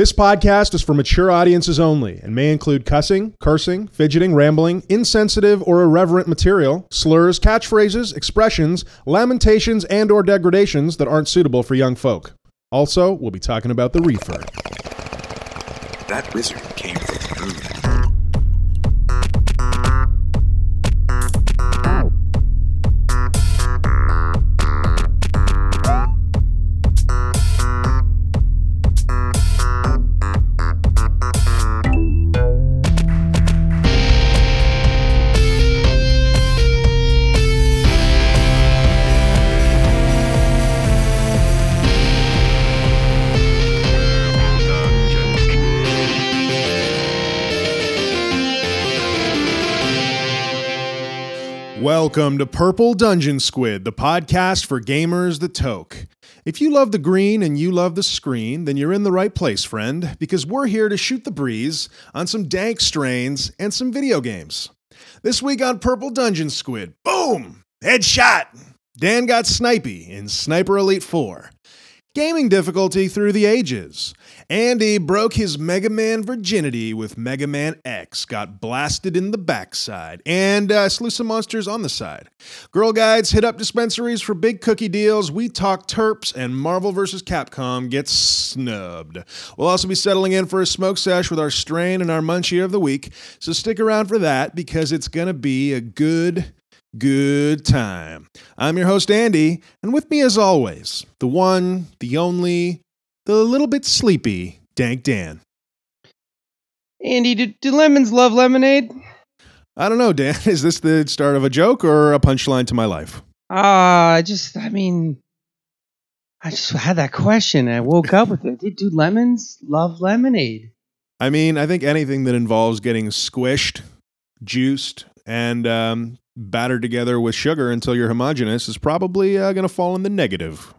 This podcast is for mature audiences only and may include cussing, cursing, fidgeting, rambling, insensitive or irreverent material, slurs, catchphrases, expressions, lamentations, and or degradations that aren't suitable for young folk. Also, we'll be talking about the reefer. That wizard came Welcome to Purple Dungeon Squid, the podcast for gamers that toke. If you love the green and you love the screen, then you're in the right place, friend, because we're here to shoot the breeze on some dank strains and some video games. This week on Purple Dungeon Squid, boom! Headshot! Dan got snipey in Sniper Elite 4. Gaming difficulty through the ages. Andy broke his Mega Man virginity with Mega Man X, got blasted in the backside, and uh, slew some monsters on the side. Girl Guides hit up dispensaries for big cookie deals. We talk Terps, and Marvel vs. Capcom gets snubbed. We'll also be settling in for a smoke sesh with our strain and our munchie of the week, so stick around for that because it's going to be a good good time. I'm your host, Andy, and with me, as always, the one, the only, the little bit sleepy Dank Dan. Andy, do, do lemons love lemonade? I don't know, Dan. Is this the start of a joke or a punchline to my life? Ah, I just, I mean, I just had that question. I woke up with it. Do, do lemons love lemonade? I mean, I think anything that involves getting squished, juiced, and um, battered together with sugar until you're homogenous is probably uh, going to fall in the negative.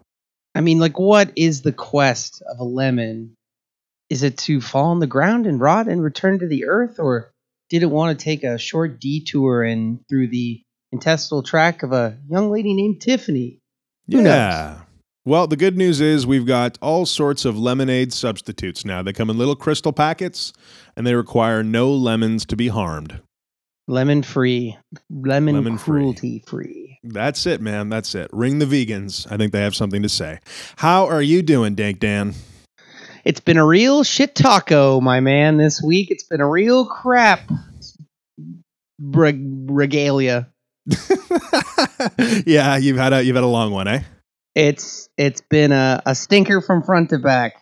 I mean, like, what is the quest of a lemon? Is it to fall on the ground and rot and return to the earth, or did it want to take a short detour and through the intestinal tract of a young lady named Tiffany? Who yeah. Well, the good news is we've got all sorts of lemonade substitutes now. They come in little crystal packets and they require no lemons to be harmed. Lemon free, lemon, Lemon free. cruelty free. That's it, man. That's it. Ring the vegans. I think they have something to say. How are you doing, Dank Dan? It's been a real shit taco, my man, this week. It's been a real crap reg- regalia. yeah, you've had a you've had a long one, eh? It's it's been a, a stinker from front to back.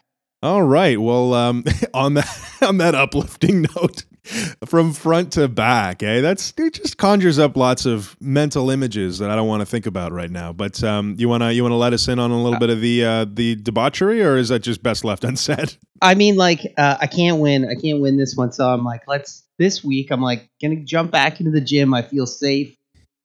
All right. Well, um, on that on that uplifting note, from front to back, eh? That's it. Just conjures up lots of mental images that I don't want to think about right now. But um, you wanna you wanna let us in on a little bit of the uh, the debauchery, or is that just best left unsaid? I mean, like, uh, I can't win. I can't win this one. So I'm like, let's this week. I'm like gonna jump back into the gym. I feel safe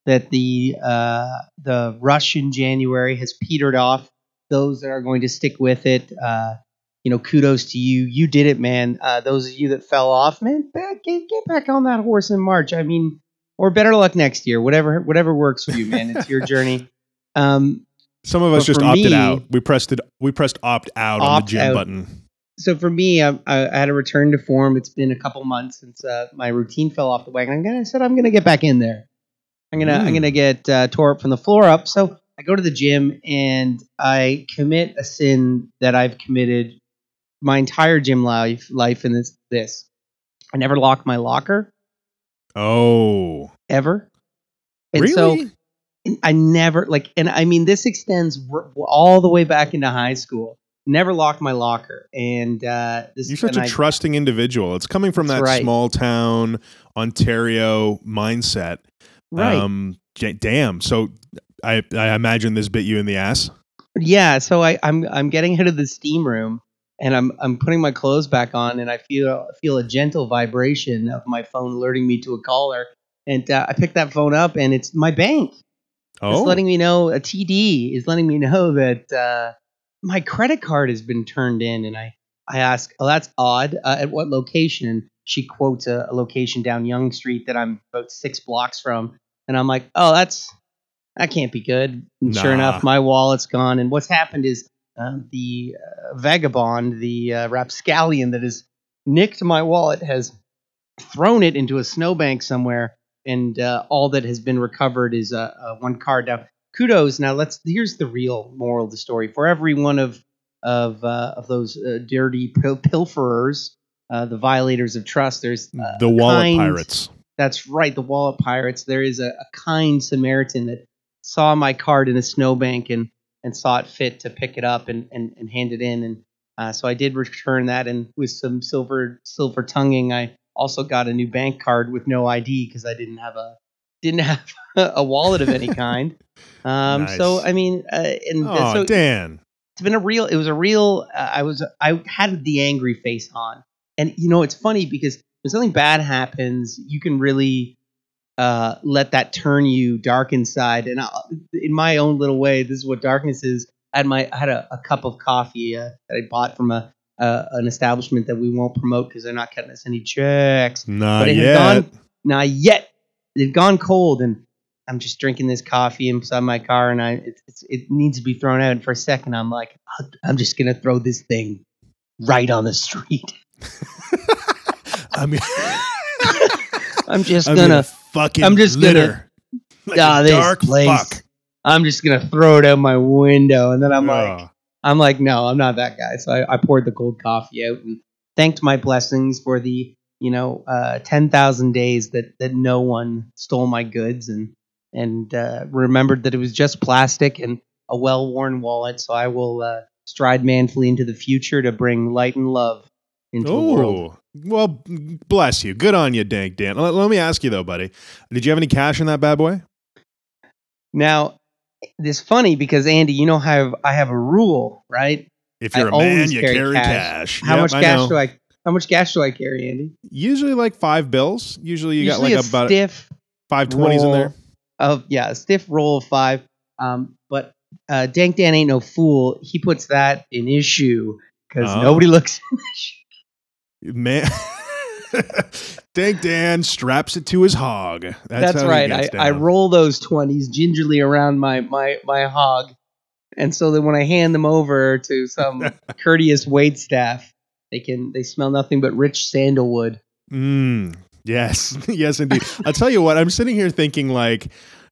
that the uh, the rush in January has petered off. Those that are going to stick with it, uh, you know, kudos to you. You did it, man. Uh, those of you that fell off, man, back, get, get back on that horse in March. I mean, or better luck next year. Whatever whatever works for you, man. It's your journey. Um, Some of us just opted me- out. We pressed it. We pressed opt out on the gym out. button. so for me, I, I had a return to form. It's been a couple months since uh, my routine fell off the wagon. I'm gonna, I said I'm gonna get back in there. I'm gonna I'm Mm. gonna get uh, tore up from the floor up. So I go to the gym and I commit a sin that I've committed my entire gym life life, and it's this: I never lock my locker Oh, ever. And really? so I never like, and I mean, this extends all the way back into high school. Never locked my locker, and uh, this You're such a I- trusting individual. It's coming from that right. small town Ontario mindset. right. Um, damn. So I I imagine this bit you in the ass. Yeah, so I, I'm I'm getting out of the steam room and I'm I'm putting my clothes back on and I feel feel a gentle vibration of my phone alerting me to a caller and uh, I pick that phone up and it's my bank. Oh, It's letting me know a TD is letting me know that uh, my credit card has been turned in and I I ask, oh that's odd. Uh, at what location? She quotes a, a location down Yonge Street that I'm about six blocks from and I'm like, oh that's that can't be good. And sure enough, my wallet's gone. And what's happened is um, the uh, vagabond, the uh, rapscallion that has nicked my wallet, has thrown it into a snowbank somewhere, and uh, all that has been recovered is uh, uh, one card. Now, kudos. Now, let's. Here's the real moral of the story. For every one of of uh, of those uh, dirty pil- pilferers, uh, the violators of trust, there's uh, the wallet kind- pirates. That's right, the wallet pirates. There is a, a kind Samaritan that saw my card in a snowbank and and saw it fit to pick it up and and, and hand it in. And uh, so I did return that, and with some silver silver tonguing, I also got a new bank card with no ID because I didn't have a didn't have a wallet of any kind. Um, So I mean, uh, and Oh, so Dan. it's been a real it was a real uh, i was i had the angry face on and you know it's funny because when something bad happens you can really uh, let that turn you dark inside and I, in my own little way this is what darkness is i had my i had a, a cup of coffee uh, that i bought from a uh, an establishment that we won't promote because they're not cutting us any checks Not but it yet. gone not yet. It had gone cold, and I'm just drinking this coffee inside my car, and I it, it's, it needs to be thrown out. And for a second, I'm like, I'm just gonna throw this thing right on the street. I mean, I'm just I'm gonna, gonna fucking I'm just gonna- litter. like Ah, a this dark place. fuck. I'm just gonna throw it out my window, and then I'm like, Oh. I'm like, no, I'm not that guy. So I, I poured the cold coffee out and thanked my blessings for the, you know, uh, ten thousand days that that no one stole my goods and and uh, remembered that it was just plastic and a well-worn wallet. So I will uh, stride manfully into the future to bring light and love into the world. Well, bless you. Good on you, Dank Dan. Let, let me ask you though, buddy. Did you have any cash in that bad boy? Now, it's funny because Andy, you know how I have a rule, right? If you're a man, you carry carry cash. cash. How Yep, much I cash know. do I? How much cash do I carry, Andy? Usually like five bills. Usually you Usually got a like about stiff five twenties in there. Of yeah, a stiff roll of five. Um, but uh, Dank Dan ain't no fool. He puts that in his shoe because Oh. nobody looks. Man. Dank Dan straps it to his hog. That's, That's, right. I, I roll those twenties gingerly around my my my hog, and so that when I hand them over to some courteous wait staff, they can they smell nothing but rich sandalwood. Mm, yes, yes, indeed. I'll tell you what. I'm sitting here thinking, like,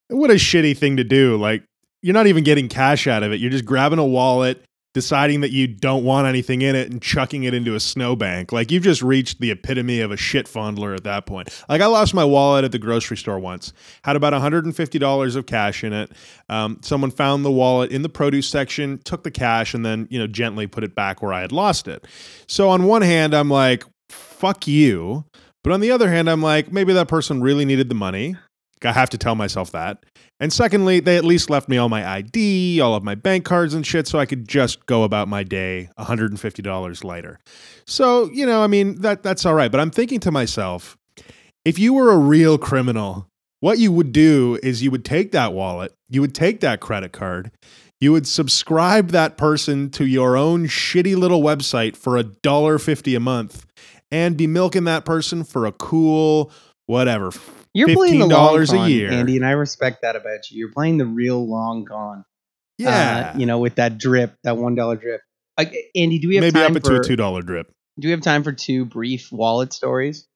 what a shitty thing to do. Like, you're not even getting cash out of it. You're just grabbing a wallet, deciding that you don't want anything in it, and chucking it into a snowbank. Like, you've just reached the epitome of a shit fondler at that point. Like, I lost my wallet at the grocery store once. Had about 150 dollars of cash in it. Um, someone found the wallet in the produce section, took the cash, and then you know gently put it back where I had lost it. So on one hand, I'm like, fuck you. But on the other hand, I'm like, maybe that person really needed the money. I have to tell myself that. And secondly, they at least left me all my ID, all of my bank cards and shit, so I could just go about my day $150 lighter. So, you know, I mean, that that's all right. But I'm thinking to myself, if you were a real criminal, what you would do is you would take that wallet, you would take that credit card, you would subscribe that person to your own shitty little website for a dollar fifty a month and be milking that person for a cool whatever You're playing the long $15 a con, year. Andy, and I respect that about you. You're playing the real long con. yeah uh, you know, with that drip, that one dollar drip. Like, Andy, do we have maybe time up it for to a two dollar drip do we have time for two brief wallet stories?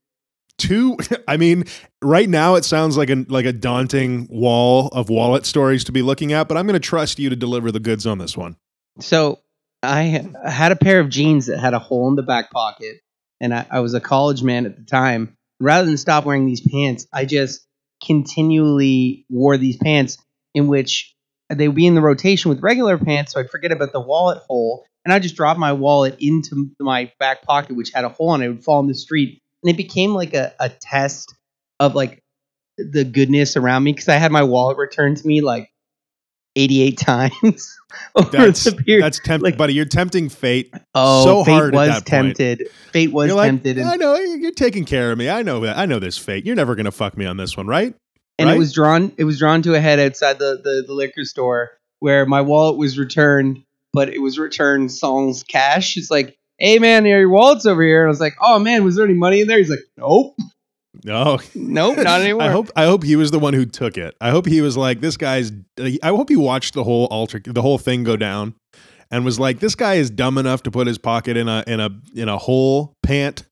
two i mean right now it sounds like a like a daunting wall of wallet stories to be looking at but i'm going to trust you to deliver the goods on this one So I had a pair of jeans that had a hole in the back pocket, and I, I was a college man at the time. Rather than stop wearing these pants, I just continually wore these pants in which they would be in the rotation with regular pants, so I'd forget about the wallet hole, and I'd just drop my wallet into my back pocket, which had a hole, and it would fall in the street, and it became like a, a test of like the goodness around me because I had my wallet returned to me like 88 times over that's the period. that's tempting like- buddy you're tempting fate Oh, so fate hard was that point. tempted. Fate was you're like tempted, and, i know you're taking care of me i know that i know this fate you're never going to fuck me on this one right and it was drawn. It was drawn to a head outside the, the the liquor store where my wallet was returned, but it was returned sans cash. It's like, hey man, your wallet's over here, and I was like, oh man, was there any money in there? He's like, nope, no nope, not anymore. I hope I hope he was the one who took it. I hope he was like this guy's. I hope he watched the whole alter the whole thing go down, and was like, "This guy is dumb enough to put his pocket in a in a in a hole pant.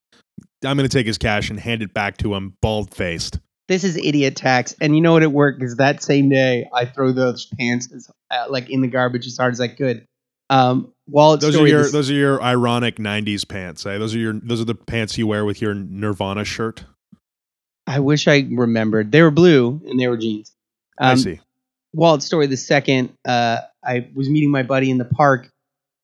I'm going to take his cash and hand it back to him, bald faced." This is idiot tax, and you know what it worked is that same day I throw those pants as, uh, like in the garbage as hard as I could. Um, wallet Those story. are your this- those are your ironic '90s pants. Eh? Those are your those are the pants you wear with your Nirvana shirt. I wish I remembered. They were blue and they were jeans. I Um, see. Wallet story. The second, uh, I was meeting my buddy in the park,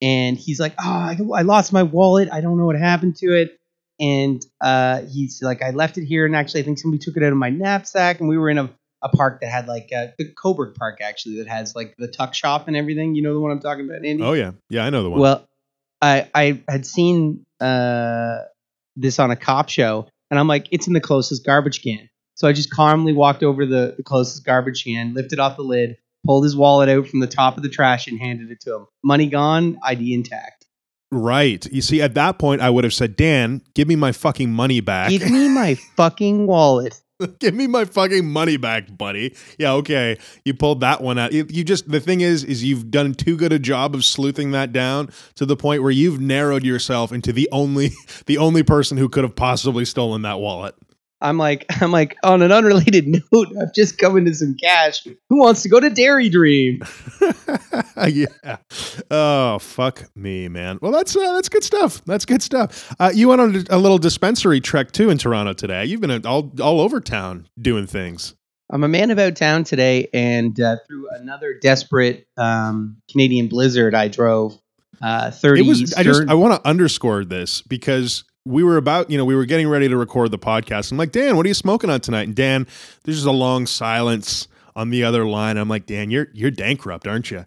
and he's like, "Oh, I, I lost my wallet. I don't know what happened to it." And uh, he's like, "I left it here, and actually, I think somebody took it out of my knapsack." And we were in a, a park that had like uh, the Coburg Park, actually, that has like the tuck shop and everything. You know the one I'm talking about, Andy? Oh yeah, yeah, I know the one. Well, I I had seen uh, this on a cop show, and I'm like, it's in the closest garbage can. So I just calmly walked over to the, the closest garbage can, lifted off the lid, pulled his wallet out from the top of the trash, and handed it to him. Money gone, ID intact. right. You see, at that point, I would have said, "Dan, give me my fucking money back. Give me my fucking wallet. Give me my fucking money back, buddy. Yeah, okay. You pulled that one out. You, you just the thing is, is you've done too good a job of sleuthing that down to the point where you've narrowed yourself into the only the only person who could have possibly stolen that wallet. I'm like, I'm like, on an unrelated note, I've just come into some cash. Who wants to go to Dairy Dream? yeah. Oh fuck me, man. Well, that's uh, that's good stuff. That's good stuff. Uh, you went on a little dispensary trek too in Toronto today. You've been all all over town doing things. I'm a man about town today, and uh, through another desperate um, Canadian blizzard, I drove uh, 30 it was i just i want to underscore this because we were about you know we were getting ready to record the podcast. I'm like dan what are you smoking on tonight? And dan there's just a long silence on the other line. I'm like dan you're you're bankrupt aren't you?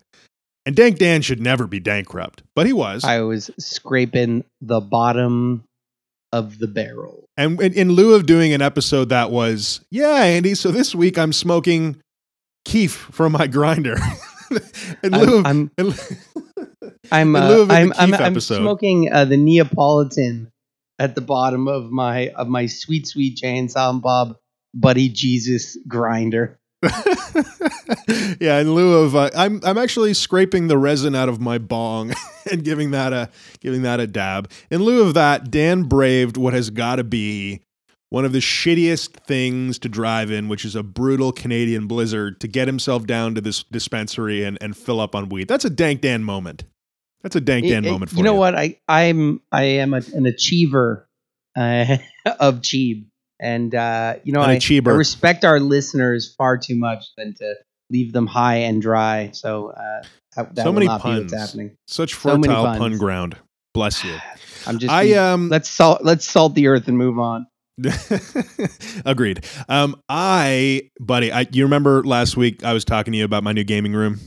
And dank dan should never be bankrupt but he was. I was scraping the bottom of the barrel. and in, in lieu of doing an episode that was yeah andy so this week i'm smoking keef from my grinder. In lieu of I'm in- I'm in lieu of I'm, I'm, I'm smoking uh, the Neapolitan at the bottom of my of my sweet sweet Jay and Bob Buddy Jesus grinder. yeah, in lieu of uh, I'm I'm actually scraping the resin out of my bong and giving that a giving that a dab. In lieu of that, Dan braved what has got to be one of the shittiest things to drive in, which is a brutal Canadian blizzard, to get himself down to this dispensary and, and fill up on weed. That's a dank Dan moment. That's a dank Dan y- moment for you you. know what? I I'm I am a, an achiever uh, of cheeb, and uh, you know An I, achiever. I respect our listeners far too much than to leave them high and dry. So uh, that, that So many not be what's puns. happening. Such so fertile puns. pun ground. Bless you. I'm just I um let's salt let's salt the earth and move on. Agreed. Um, I, buddy, I you remember last week I was talking to you about my new gaming room.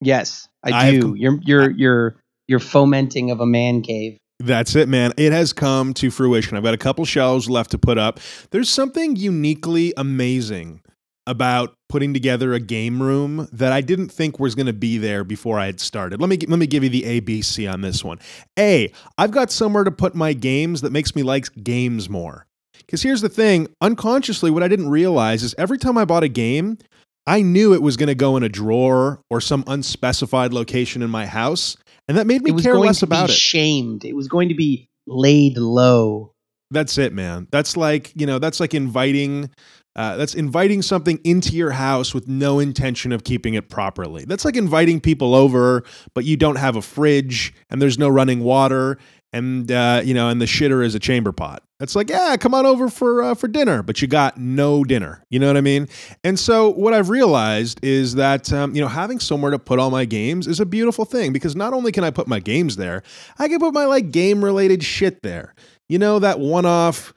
Yes, I, I do. com- you're you're you're you're fomenting of a man cave. That's it, man. It has come to fruition. I've got a couple shelves left to put up. There's something uniquely amazing about putting together a game room that I didn't think was going to be there before I had started. Let me let me give you the ABC on this one. A, I've got somewhere to put my games that makes me like games more. Cuz here's the thing, unconsciously what I didn't realize is every time I bought a game, I knew it was going to go in a drawer or some unspecified location in my house, and that made me it was care going less to about be it. shamed. It was going to be laid low. That's it, man. That's like, you know, that's like inviting uh, that's inviting something into your house with no intention of keeping it properly. That's like inviting people over, but you don't have a fridge and there's no running water, and uh, you know, and the shitter is a chamber pot. It's like, yeah, come on over for uh, for dinner, but you got no dinner. You know what I mean? And so, what I've realized is that um, you know, having somewhere to put all my games is a beautiful thing because not only can I put my games there, I can put my like game related shit there. You know, that one off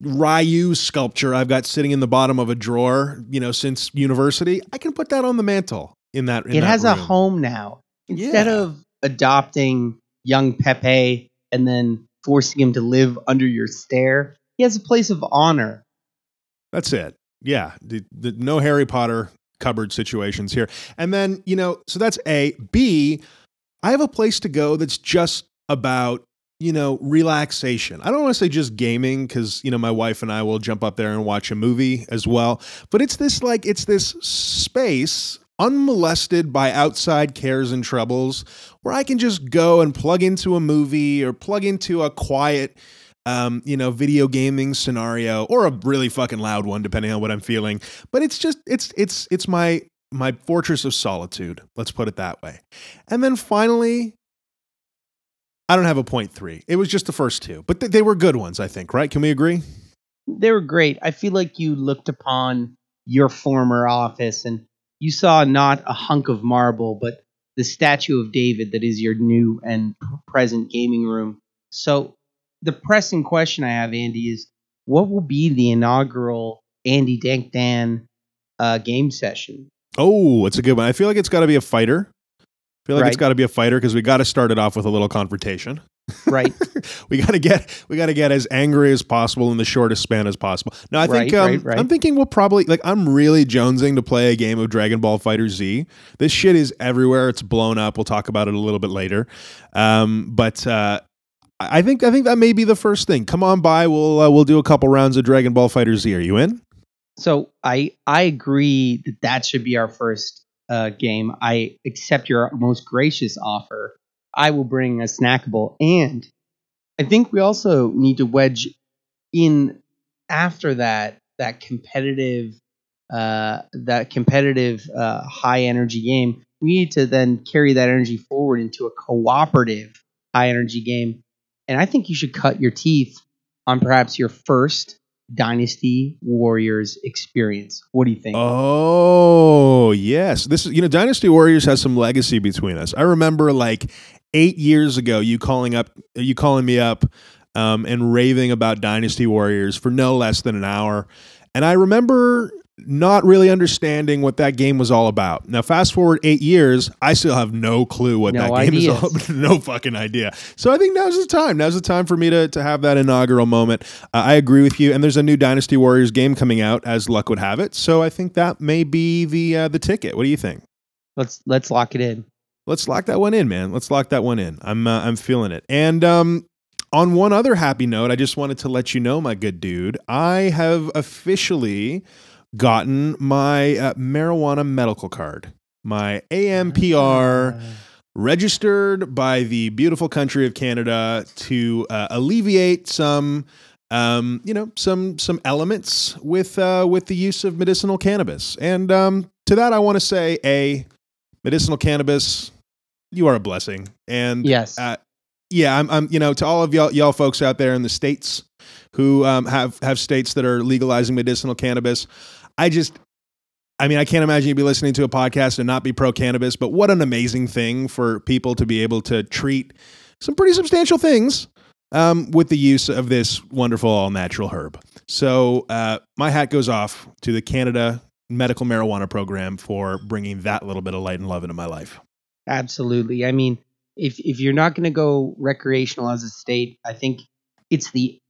Ryu sculpture I've got sitting in the bottom of a drawer, you know, since university. I can put that on the mantle in that. In it that has a home now. Instead Yeah. of adopting young Pepe and then forcing him to live under your stare, he has a place of honor. That's it. Yeah, the, the, no Harry Potter cupboard situations here. And then you know, so that's A. B. I have a place to go that's just about you know relaxation. I don't want to say just gaming because you know my wife and I will jump up there and watch a movie as well. But it's this like it's this space unmolested by outside cares and troubles, where I can just go and plug into a movie or plug into a quiet, um, you know, video gaming scenario or a really fucking loud one, depending on what I'm feeling. But it's just it's it's it's my my fortress of solitude. Let's put it that way. And then finally, I don't have a point three. It was just the first two, but th- they were good ones, I think. Right? Can we agree? They were great. I feel like you looked upon your former office and you saw not a hunk of marble, but the statue of David that is your new and present gaming room. So, the pressing question I have, Andy, is what will be the inaugural Andy Dank Dan uh, game session? Oh, it's a good one. I feel like it's got to be a fighter. I feel like it's got to be a fighter because we got to start it off with a little confrontation. Right? we got to get we got to get as angry as possible in the shortest span as possible. No, I think Right, um, right, right. I'm thinking we'll probably like I'm really jonesing to play a game of Dragon Ball FighterZ. This shit is everywhere. It's blown up. We'll talk about it a little bit later. Um, but uh, I I think I think that may be the first thing. Come on by. We'll uh, we'll do a couple rounds of Dragon Ball FighterZ. Are you in? So I I agree that that should be our first uh, game. I accept your most gracious offer. I will bring a snackable, and I think we also need to wedge in after that that competitive uh, that competitive uh, high energy game. We need to then carry that energy forward into a cooperative high energy game, and I think you should cut your teeth on perhaps your first Dynasty Warriors experience. What do you think? Oh, yes. This is you know Dynasty Warriors has some legacy between us. I remember like 8 years ago you calling up you calling me up um, and raving about Dynasty Warriors for no less than an hour. And I remember not really understanding what that game was all about. Now, fast forward eight years, I still have no clue what No that game is all about. no fucking idea. So I think now's the time. Now's the time for me to, to have that inaugural moment. Uh, I agree with you. And there's a new Dynasty Warriors game coming out, as luck would have it. So I think that may be the uh, the ticket. What do you think? Let's let's lock it in. Let's lock that one in, man. Let's lock that one in. I'm uh, I'm feeling it. And um, on one other happy note, I just wanted to let you know, my good dude, I have officially gotten my uh, marijuana medical card, my AMPR, registered by the beautiful country of Canada to uh, alleviate some. Um, you know, some some elements with uh, with the use of medicinal cannabis, and um, to that I want to say, a medicinal cannabis, you are a blessing, and Yes. uh, yeah, I'm, I'm, you know, to all of y'all, y'all folks out there in the states who um, have have states that are legalizing medicinal cannabis, I just, I mean, I can't imagine you'd be listening to a podcast and not be pro cannabis. But what an amazing thing for people to be able to treat some pretty substantial things um, with the use of this wonderful all natural herb. So uh, my hat goes off to the Canada Medical Marijuana Program for bringing that little bit of light and love into my life. Absolutely. I mean, if if you're not going to go recreational as a state, I think it's the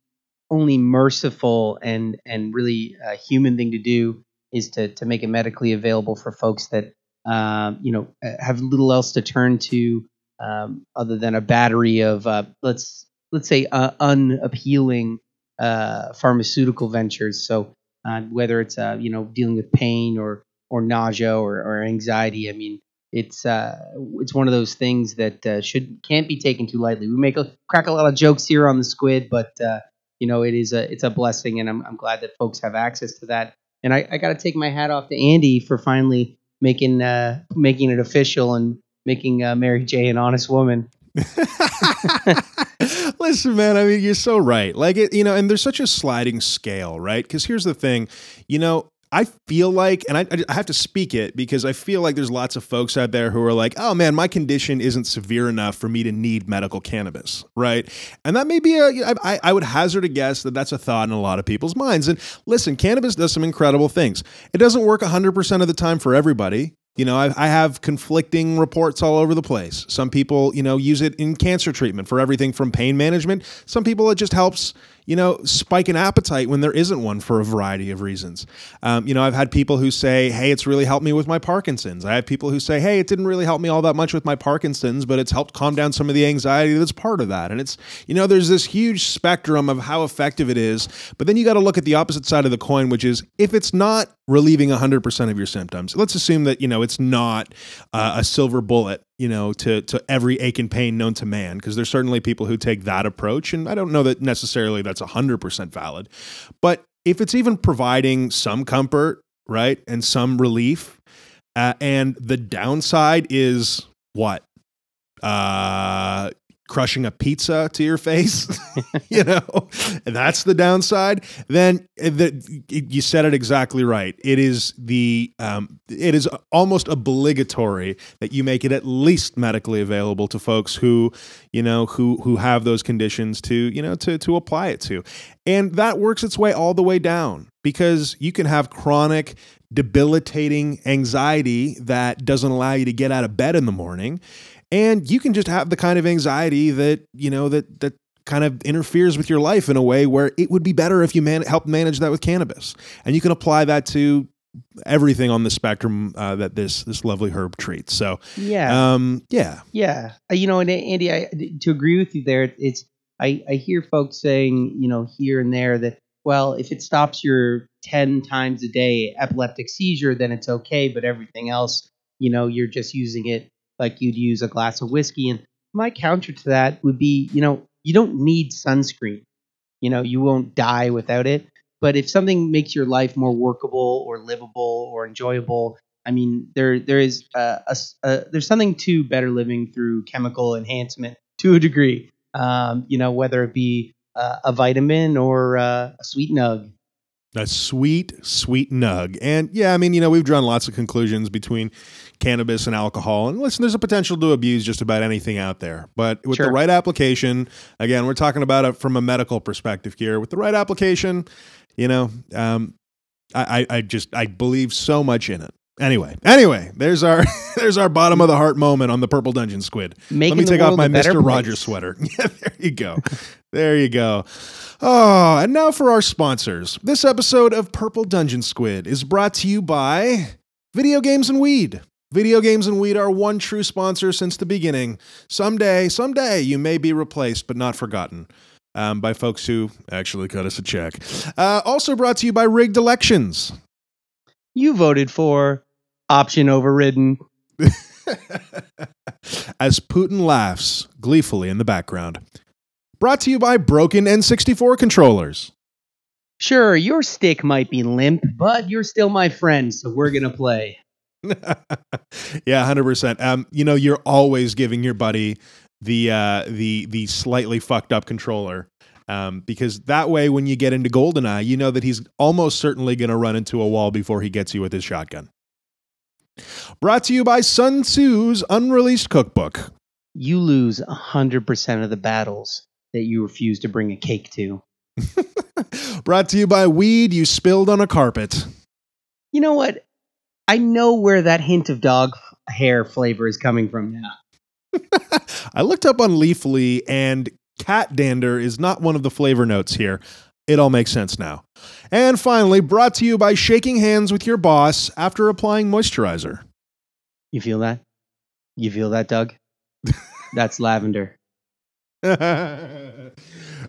only merciful and and really uh, human thing to do is to to make it medically available for folks that um, you know uh, have little else to turn to um, other than a battery of uh, let's let's say uh, unappealing uh, pharmaceutical ventures. So uh, whether it's uh, you know dealing with pain or or nausea or, or anxiety, I mean it's uh, it's one of those things that uh, should can't be taken too lightly. We make a, crack a lot of jokes here on the squid, but uh, you know it is a it's a blessing, and I'm I'm glad that folks have access to that. And I, I got to take my hat off to Andy for finally making uh, making it official and making uh, Mary J an honest woman. Listen, man, I mean, you're so right. Like, it, you know, and there's such a sliding scale, right? Because here's the thing, you know, I feel like, and I, I have to speak it because I feel like there's lots of folks out there who are like, oh man, my condition isn't severe enough for me to need medical cannabis, right? And that may be a, I, I would hazard a guess that that's a thought in a lot of people's minds. And listen, cannabis does some incredible things. It doesn't work 100% of the time for everybody. You know, I, I have conflicting reports all over the place. Some people, you know, use it in cancer treatment for everything from pain management. Some people, it just helps, you know, spike in appetite when there isn't one for a variety of reasons. Um, you know, I've had people who say, hey, it's really helped me with my Parkinson's. I have people who say, hey, it didn't really help me all that much with my Parkinson's, but it's helped calm down some of the anxiety that's part of that. And it's, you know, there's this huge spectrum of how effective it is. But then you got to look at the opposite side of the coin, which is if it's not relieving 100% of your symptoms, let's assume that, you know, it's not uh, a silver bullet you know, to to every ache and pain known to man, because there's certainly people who take that approach, and I don't know that necessarily that's hundred percent valid, but if it's even providing some comfort, right, and some relief, uh, and the downside is what, uh, crushing a pizza to your face, you know, and that's the downside, then eh, the, you said it exactly right. It is the um, it is almost obligatory that you make it at least medically available to folks who, you know, who who have those conditions to, you know, to to apply it to. And that works its way all the way down because you can have chronic debilitating anxiety that doesn't allow you to get out of bed in the morning and you can just have the kind of anxiety that you know that that kind of interferes with your life in a way where it would be better if you man- help manage that with cannabis. And you can apply that to everything on the spectrum uh, that this this lovely herb treats. So yeah. um yeah. Yeah. Uh, you know and andy i to agree with you there it's i i hear folks saying you know here and there that well if it stops your 10 times a day epileptic seizure then it's okay but everything else you know you're just using it like you'd use a glass of whiskey. And my counter to that would be, you know, you don't need sunscreen. You know, you won't die without it. But if something makes your life more workable or livable or enjoyable, I mean, there there is a, a, a there's something to better living through chemical enhancement to a degree. Um, you know, whether it be uh, a vitamin or uh, a sweet nug. A sweet, sweet nug. And yeah, I mean, you know, we've drawn lots of conclusions between cannabis and alcohol. And listen, there's a potential to abuse just about anything out there. But with Sure. the right application, again, we're talking about it from a medical perspective here. With the right application, you know, um, I, I, just I believe so much in it. Anyway, anyway, there's our there's our bottom of the heart moment on the purple dungeon squid. Making Let me take off my Mr. Rogers sweater. Yeah, there you go. there you go. Oh, and now for our sponsors. This episode of Purple Dungeon Squid is brought to you by Video Games and Weed. Video Games and Weed are one true sponsor since the beginning. Someday, someday, you may be replaced, but not forgotten. Um, by folks who actually cut us a check. Uh, also brought to you by Rigged Elections. You voted for option overridden. As Putin laughs gleefully in the background. Brought to you by Broken N64 controllers. Sure, your stick might be limp, but you're still my friend, so we're gonna play. yeah, hundred percent. Um, you know, you're always giving your buddy the uh, the the slightly fucked up controller. Um, because that way, when you get into Goldeneye, you know that he's almost certainly going to run into a wall before he gets you with his shotgun. Brought to you by Sun Tzu's unreleased cookbook. You lose 100% of the battles that you refuse to bring a cake to. Brought to you by Weed You Spilled on a Carpet. You know what? I know where that hint of dog hair flavor is coming from now. I looked up on Leafly, and cat dander is not one of the flavor notes here. It all makes sense now. And finally, brought to you by shaking hands with your boss after applying moisturizer. You feel that? You feel that, Doug? That's lavender.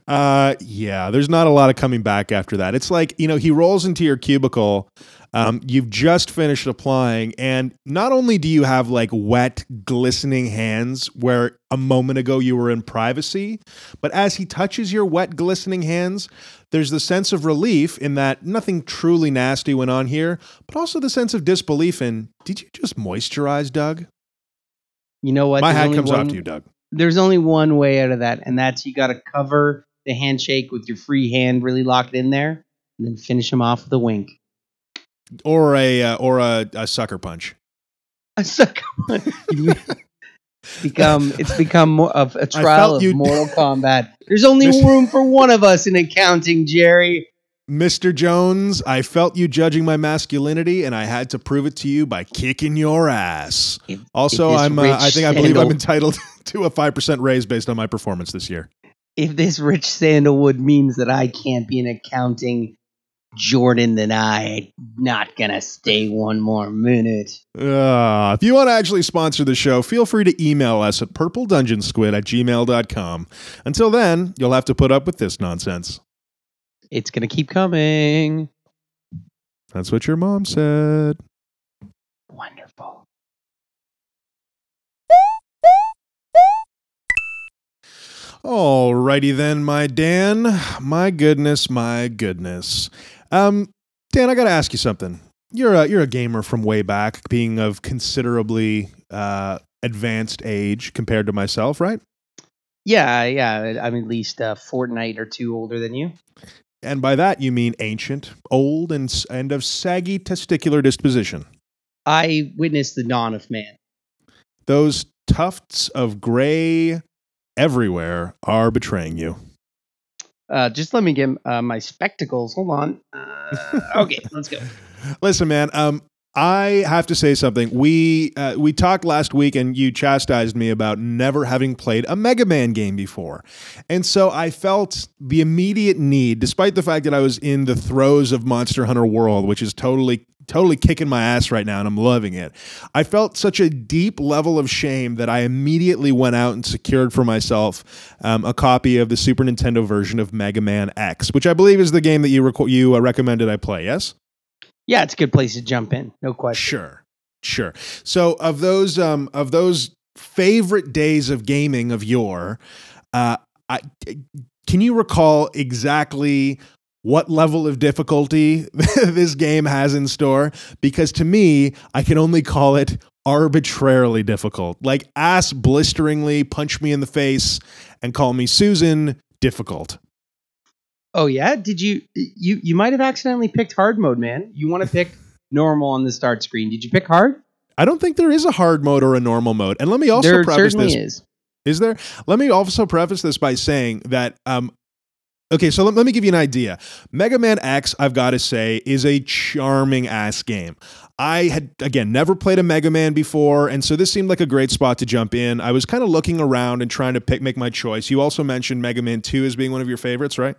uh, yeah, there's not a lot of coming back after that. It's like, you know, he rolls into your cubicle. Um, you've just finished applying, and not only do you have like wet, glistening hands where a moment ago you were in privacy, but as he touches your wet, glistening hands, there's the sense of relief in that nothing truly nasty went on here, but also the sense of disbelief in did you just moisturize, Doug? You know what? My There's hat comes one, off to you, Doug. There's only one way out of that, and that's you got to cover the handshake with your free hand really locked in there, and then finish him off with a wink. Or a uh, or a, a sucker punch. A sucker punch. Become it's become more of a trial of Mortal Kombat. There's only room for one of us in accounting, Jerry. Mr. Jones, I felt you judging my masculinity, and I had to prove it to you by kicking your ass. If- Also, if I'm. Uh, I think I believe I'm entitled to a five percent raise based on my performance this year. if this rich sandalwood means that I can't be an accounting Jordan, then I'm not gonna stay one more minute. Uh, if you want to actually sponsor the show, feel free to email us at purpledungeonsquid at gmail.com. Until then, you'll have to put up with this nonsense. It's gonna keep coming. That's what your mom said. Wonderful. Alrighty then, my Dan. My goodness, my goodness. Um, Dan, I got to ask you something. You're a you're a gamer from way back, being of considerably uh, advanced age compared to myself, right? Yeah, yeah. I'm at least a fortnight or two older than you. And by that you mean ancient, old, and and of saggy testicular disposition. I witnessed the dawn of man. Those tufts of gray everywhere are betraying you. Uh, just let me get uh, my spectacles. Hold on. Uh, okay, let's go. Listen, man. Um, I have to say something. We uh, we talked last week, and you chastised me about never having played a Mega Man game before, and so I felt the immediate need, despite the fact that I was in the throes of Monster Hunter World, which is totally totally kicking my ass right now and I'm loving it. I felt such a deep level of shame that I immediately went out and secured for myself um, a copy of the Super Nintendo version of Mega Man X, which I believe is the game that you you uh, recommended I play. Yes. Yeah, it's a good place to jump in. No question. Sure, sure. So of those um of those favorite days of gaming of yore, uh, I can you recall exactly what level of difficulty this game has in store? Because to me, I can only call it arbitrarily difficult. Like ass blisteringly punch me in the face and call me Susan difficult. Oh yeah, did you you you might have accidentally picked hard mode, man? You want to pick normal on the start screen? Did you pick hard? I don't think there is a hard mode or a normal mode. And let me also there preface certainly this is. Is there? Let me also preface this by saying that um okay, so let, let me give you an idea. Mega Man X, I've got to say, is a charming ass game. I had again never played a Mega Man before, and so this seemed like a great spot to jump in. I was kind of looking around and trying to pick make my choice. You also mentioned Mega Man 2 as being one of your favorites, right?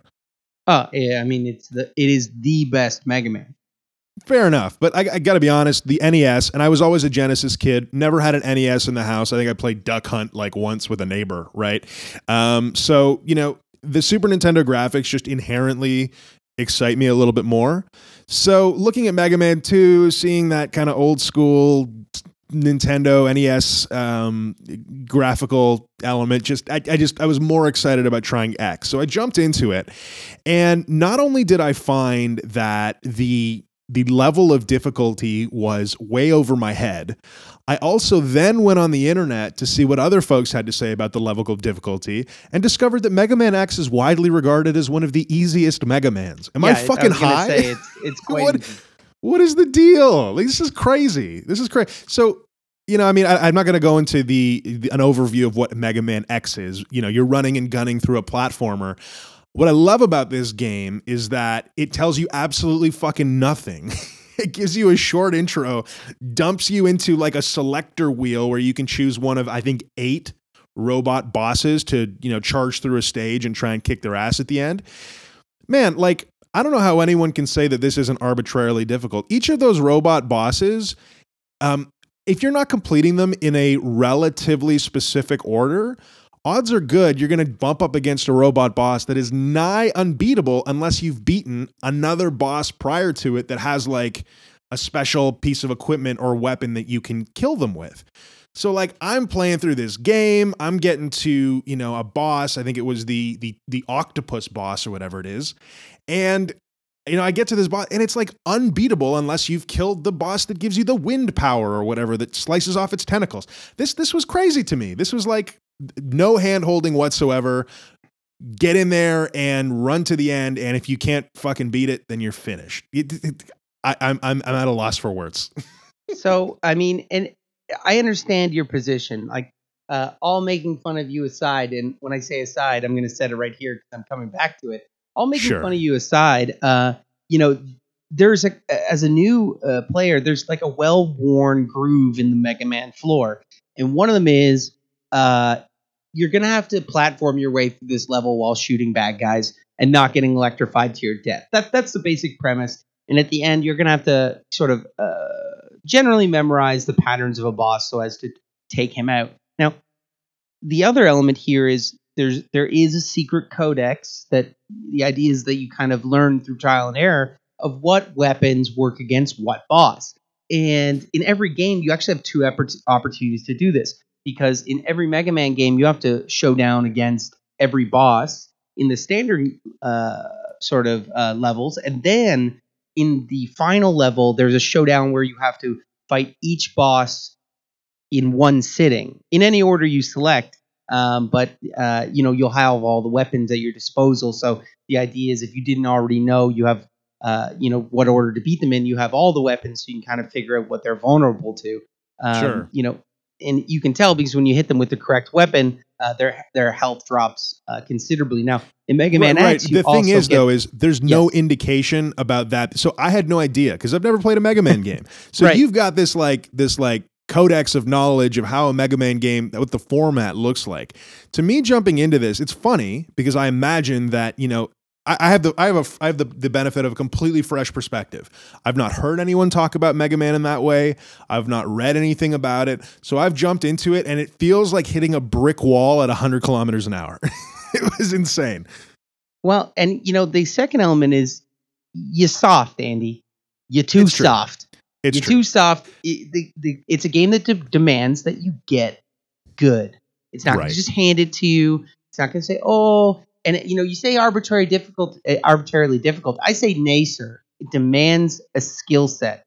Oh yeah, I mean it's the it is the best Mega Man. Fair enough, but I, I got to be honest. The NES, and I was always a Genesis kid. Never had an NES in the house. I think I played Duck Hunt like once with a neighbor, right? Um, so you know, the Super Nintendo graphics just inherently excite me a little bit more. So looking at Mega Man Two, seeing that kind of old school Nintendo NES um, graphical element, just I, I just I was more excited about trying X. So I jumped into it, and not only did I find that the the level of difficulty was way over my head. I also then went on the internet to see what other folks had to say about the level of difficulty and discovered that Mega Man X is widely regarded as one of the easiest Mega Mans. Am I Yeah, fucking was high? Say it's it's quite What- is the deal? Like, this is crazy. This is crazy. So, you know, I mean, I, I'm not going to go into the, the an overview of what Mega Man X is. You know, you're running and gunning through a platformer. What I love about this game is that it tells you absolutely fucking nothing. it gives you a short intro, dumps you into like a selector wheel where you can choose one of I think eight robot bosses to you know charge through a stage and try and kick their ass at the end. Man, like I don't know how anyone can say that this isn't arbitrarily difficult. Each of those robot bosses, um, if you're not completing them in a relatively specific order, odds are good you're going to bump up against a robot boss that is nigh unbeatable unless you've beaten another boss prior to it that has like a special piece of equipment or weapon that you can kill them with. So like I'm playing through this game, I'm getting to, you know, a boss, I think it was the the the octopus boss or whatever it is. And you know, I get to this boss and it's like unbeatable unless you've killed the boss that gives you the wind power or whatever that slices off its tentacles. This this was crazy to me. This was like no hand holding whatsoever. Get in there and run to the end, and if you can't fucking beat it, then you're finished. It- it- I, I'm I'm I'm at a loss for words. so I mean, and I understand your position. Like, uh, all making fun of you aside, and when I say aside, I'm going to set it right here because I'm coming back to it. All making Sure. fun of you aside, uh, you know, there's a as a new uh, player, there's like a well-worn groove in the Mega Man floor, and one of them is uh, you're gonna have to platform your way through this level while shooting bad guys and not getting electrified to your death. That that's the basic premise. And at the end, you're gonna have to sort of uh, generally memorize the patterns of a boss so as to take him out. Now, the other element here is there's there is a secret codex that the idea is that you kind of learn through trial and error of what weapons work against what boss. And in every game, you actually have two opportunities to do this because in every Mega Man game, you have to show down against every boss in the standard uh, sort of uh, levels, and then in the final level, there's a showdown where you have to fight each boss in one sitting in any order you select. Um, but uh, you know you'll have all the weapons at your disposal. So the idea is if you didn't already know, you have uh, you know what order to beat them in. You have all the weapons, so you can kind of figure out what they're vulnerable to. Um, Sure. You know, and you can tell because when you hit them with the correct weapon, uh, their their health drops uh, considerably. Now in Mega Man right, X, you The thing is, get- though, is there's no indication about that. So I had no idea because I've never played a Mega Man game. So Right. you've got this like this like codex of knowledge of how a Mega Man game, what the format looks like. To me, jumping into this, it's funny because I imagine that you know. I I have the I have a I have the, the benefit of a completely fresh perspective. I've not heard anyone talk about Mega Man in that way. I've not read anything about it. So I've jumped into it and it feels like hitting a brick wall at 100 kilometers an hour. it was insane. Well, and you know, the second element is you soft, Andy. You're too soft. It's You're true. too soft. It- the, the, it's a game that de- demands that you get good. It's not Right. just handed to you. It's not going to say, "Oh," and you know, you say arbitrary difficult, uh, arbitrarily difficult. I say, "Nay, sir." It demands a skill set,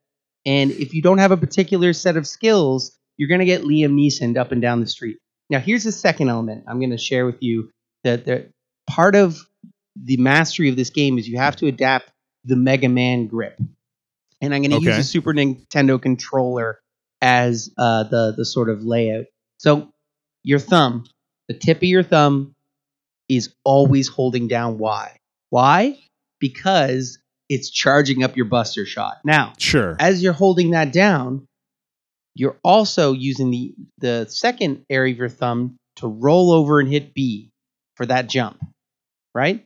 and if you don't have a particular set of skills, you're going to get Liam Neeson up and down the street. Now, here's the second element I'm going to share with you that the part of the mastery of this game is you have to adapt the Mega Man grip. And I'm going to use a Super Nintendo controller as uh, the the sort of layout. So your thumb, the tip of your thumb, is always holding down Y. Why? Because it's charging up your Buster Shot. Now, Sure. as you're holding that down, you're also using the the second area of your thumb to roll over and hit B for that jump, right?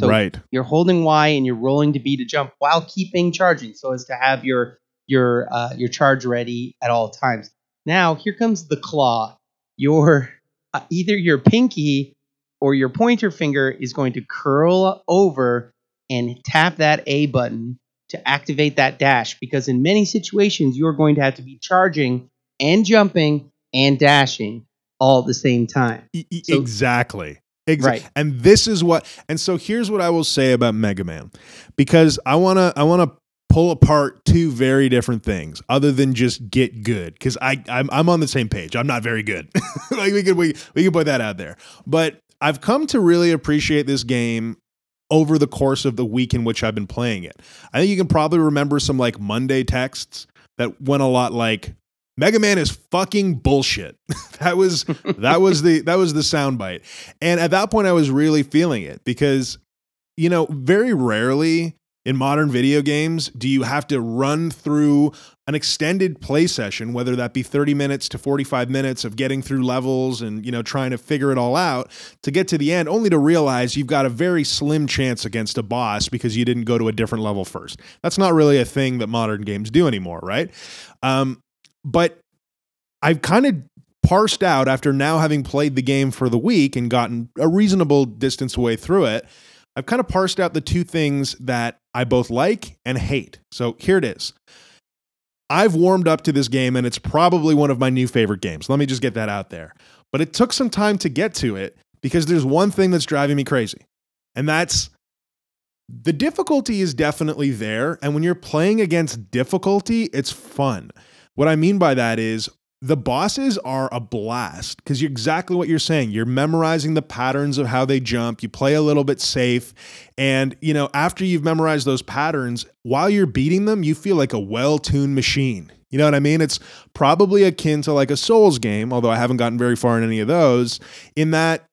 So right. you're holding Y and you're rolling to B to jump while keeping charging, so as to have your your uh, your charge ready at all times. Now here comes the claw. Your uh, either your pinky or your pointer finger is going to curl over and tap that A button to activate that dash because in many situations you're going to have to be charging and jumping and dashing all at the same time. E- So- exactly. Exa- Right. And this is what and so here's what I will say about Mega Man. Because I wanna I wanna pull apart two very different things other than just get good. Because I I'm, I'm on the same page. I'm not very good. like we could we, we could put that out there. But I've come to really appreciate this game over the course of the week in which I've been playing it. I think you can probably remember some like Monday texts that went a lot like Mega Man is fucking bullshit. that was that was the that was the soundbite. And at that point I was really feeling it because you know, very rarely in modern video games do you have to run through an extended play session whether that be 30 minutes to 45 minutes of getting through levels and you know trying to figure it all out to get to the end only to realize you've got a very slim chance against a boss because you didn't go to a different level first that's not really a thing that modern games do anymore right um, but i've kind of parsed out after now having played the game for the week and gotten a reasonable distance away through it I've kind of parsed out the two things that I both like and hate. So here it is. I've warmed up to this game and it's probably one of my new favorite games. Let me just get that out there. But it took some time to get to it because there's one thing that's driving me crazy. And that's the difficulty is definitely there. And when you're playing against difficulty, it's fun. What I mean by that is the bosses are a blast because you're exactly what you're saying. You're memorizing the patterns of how they jump. You play a little bit safe. And, you know, after you've memorized those patterns, while you're beating them, you feel like a well tuned machine. You know what I mean? It's probably akin to like a Souls game, although I haven't gotten very far in any of those, in that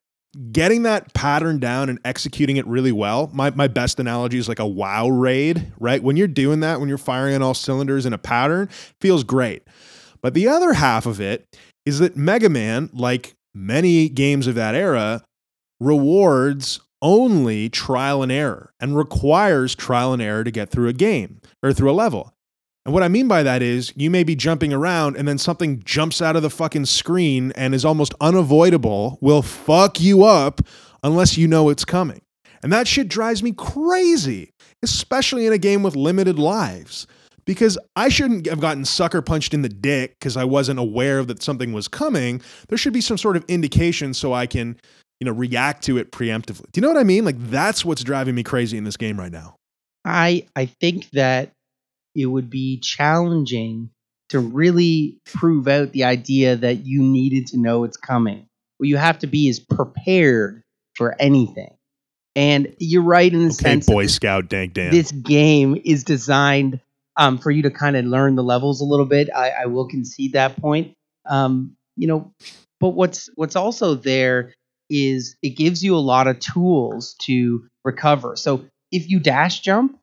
getting that pattern down and executing it really well. My, my best analogy is like a wow raid, right? When you're doing that, when you're firing on all cylinders in a pattern, feels great. But the other half of it is that Mega Man, like many games of that era rewards only trial and error and requires trial and error to get through a game or through a level. And what I mean by that is you may be jumping around and then something jumps out of the fucking screen and is almost unavoidable, will fuck you up unless you know it's coming. And that shit drives me crazy, especially in a game with limited lives. Because I shouldn't have gotten sucker punched in the dick because I wasn't aware that something was coming. There should be some sort of indication so I can, you know, react to it preemptively. Do you know what I mean? Like that's what's driving me crazy in this game right now. I I think that it would be challenging to really prove out the idea that you needed to know it's coming. What you have to be is prepared for anything. And you're right in the Okay, sense Boy that Scout Dank Dan. this game is designed um, for you to kind of learn the levels a little bit. I, I will concede that point. Um, you know, but what's what's also there is it gives you a lot of tools to recover. So if you dash jump,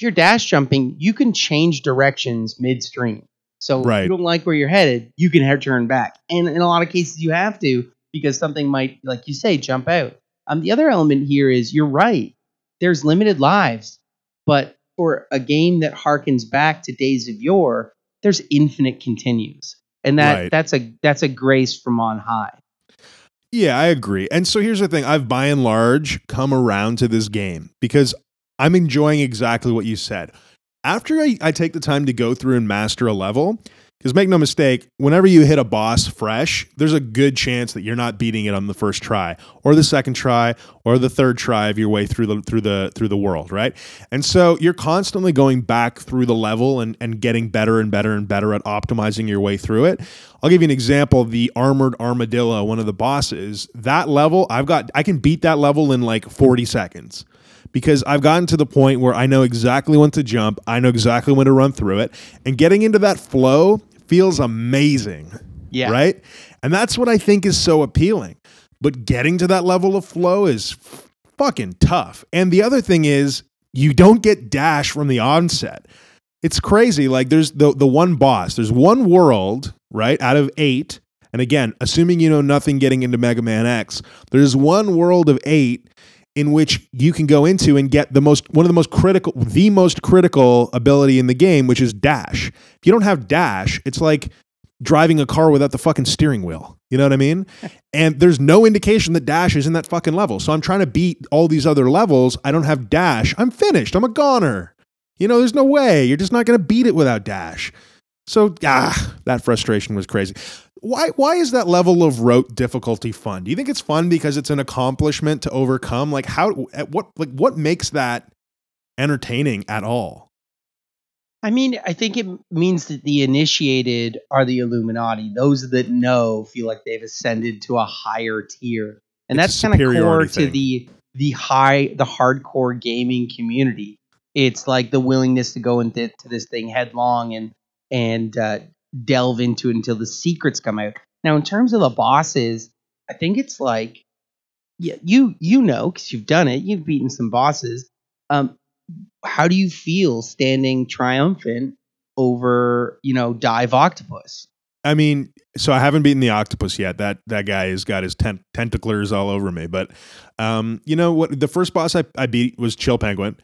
if you're dash jumping, you can change directions midstream. So if Right. you don't like where you're headed, you can head turn back. And in a lot of cases, you have to because something might, like you say, jump out. Um, the other element here is you're right. There's limited lives, but for a game that harkens back to days of yore, there's infinite continues, and that Right. that's a that's a grace from on high. Yeah, I agree. And so here's the thing I've by and large come around to this game because I'm enjoying exactly what you said. After I, I take the time to go through and master a level, because make no mistake, whenever you hit a boss fresh, there's a good chance that you're not beating it on the first try, or the second try, or the third try of your way through the through the through the world, right? And so you're constantly going back through the level and, and getting better and better and better at optimizing your way through it. I'll give you an example. The armored armadillo, one of the bosses, that level, I've got I can beat that level in like 40 seconds because I've gotten to the point where I know exactly when to jump, I know exactly when to run through it, and getting into that flow feels amazing. Yeah. Right? And that's what I think is so appealing. But getting to that level of flow is fucking tough. And the other thing is you don't get dash from the onset. It's crazy. Like there's the the one boss. There's one world, right, out of 8. And again, assuming you know nothing getting into Mega Man X, there's one world of 8 in which you can go into and get the most one of the most critical the most critical ability in the game which is dash. If you don't have dash it's like driving a car without the fucking steering wheel. You know what i mean? And there's no indication that dash is in that fucking level. So i'm trying to beat all these other levels. I don't have dash. I'm finished. I'm a goner. You know there's no way. You're just not going to beat it without dash. So ah that frustration was crazy why why is that level of rote difficulty fun? Do you think it's fun because it's an accomplishment to overcome? Like how at what like what makes that entertaining at all? I mean, I think it means that the initiated are the Illuminati. Those that know feel like they've ascended to a higher tier, and It's that's kind of core superiority to the the high the hardcore gaming community. It's like the willingness to go into this thing headlong and and uh, delve into it until the secrets come out. Now, in terms of the bosses, I think it's like yeah, you you know because you've done it. You've beaten some bosses. Um, how do you feel standing triumphant over you know dive octopus I mean, so I haven't beaten the octopus yet. That that guy has got his tent- tentaclers all over me. But um, you know what? The first boss I, I beat was Chill Penguin,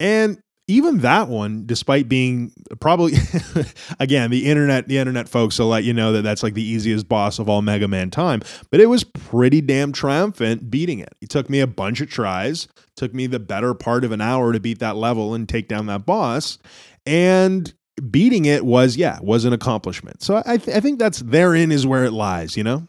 and even that one, despite being probably again the internet, the internet folks will let you know that that's like the easiest boss of all Mega Man time. But it was pretty damn triumphant beating it. It took me a bunch of tries. Took me the better part of an hour to beat that level and take down that boss. And beating it was yeah was an accomplishment so i th- i think that's therein is where it lies you know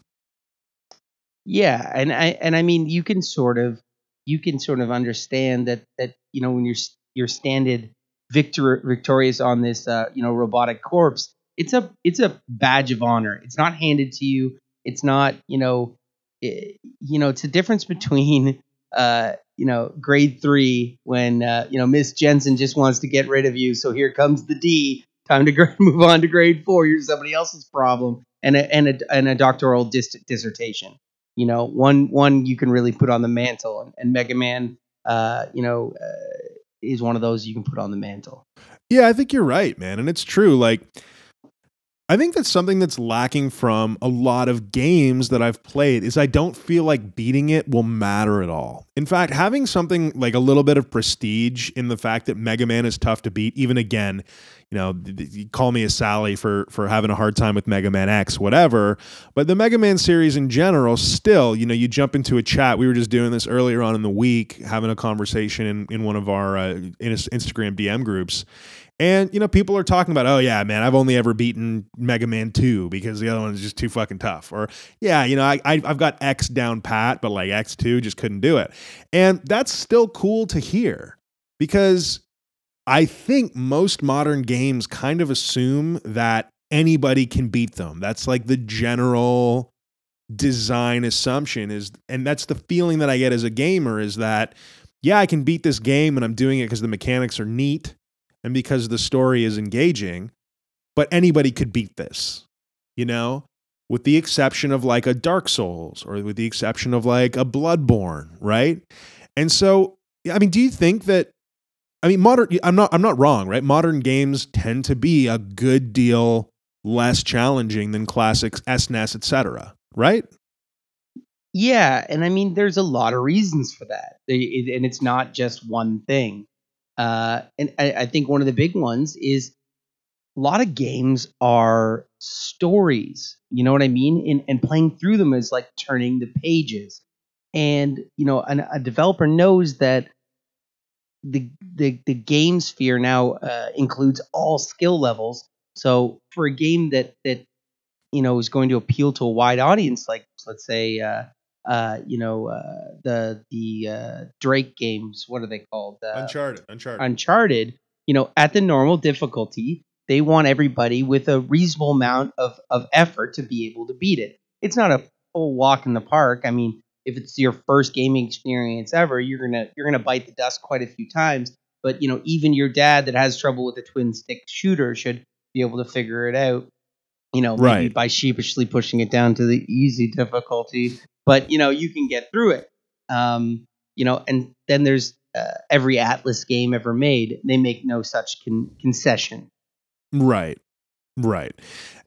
yeah and i and i mean you can sort of you can sort of understand that that you know when you're you're standed victor victorious on this uh you know robotic corpse it's a it's a badge of honor. It's not handed to you. It's not you know i you know it's a difference between uh you know grade three when uh you know miss jensen just wants to get rid of you so here comes the d. Time to move on to grade four. You're somebody else's problem and a and a, and a doctoral dis- dissertation. You know one one you can really put on the mantle and, and mega man uh you know uh, is one of those you can put on the mantle yeah i think you're right man and it's true like I think that's something that's lacking from a lot of games that I've played is I don't feel like beating it will matter at all. In fact, having something like a little bit of prestige in the fact that Mega Man is tough to beat, even again, you know, call me a Sally for for having a hard time with Mega Man X, whatever. But the Mega Man series in general, still, you know, you jump into a chat. We were just doing this earlier on in the week, having a conversation in, in one of our uh, Instagram DM groups, and you know, people are talking about, oh yeah, man, I've only ever beaten Mega Man Two because the other one is just too fucking tough. Or yeah, you know, I, I have got X down pat, but like X two just couldn't do it. And that's still cool to hear because I think most modern games kind of assume that anybody can beat them. That's like the general design assumption is, and that's the feeling that I get as a gamer is that yeah, I can beat this game and I'm doing it because the mechanics are neat and because the story is engaging, but anybody could beat this, you know, with the exception of like a Dark Souls or with the exception of like a Bloodborne, right? And so, I mean, do you think that? I mean, modern. I'm not. I'm not wrong, right? Modern games tend to be a good deal less challenging than classics, SNES, etc. Right? Yeah, and I mean, there's a lot of reasons for that, and it's not just one thing. Uh, and I, I think one of the big ones is a lot of games are stories. You know what I mean? And, and playing through them is like turning the pages. And you know, an, a developer knows that the the the game sphere now uh, includes all skill levels. So for a game that that you know is going to appeal to a wide audience, like let's say uh, uh, you know, uh, the the uh, Drake games. What are they called? Uh, Uncharted. Uncharted. Uncharted. You know, at the normal difficulty, they want everybody with a reasonable amount of of effort to be able to beat it. It's not a full walk in the park. I mean, if it's your first gaming experience ever, you're gonna you're gonna bite the dust quite a few times. But you know, even your dad that has trouble with a twin stick shooter should be able to figure it out you know, maybe right. by sheepishly pushing it down to the easy difficulty but you know you can get through it. Um, you know, and then there's uh, every Atlus game ever made. They make no such con- concession. Right, right,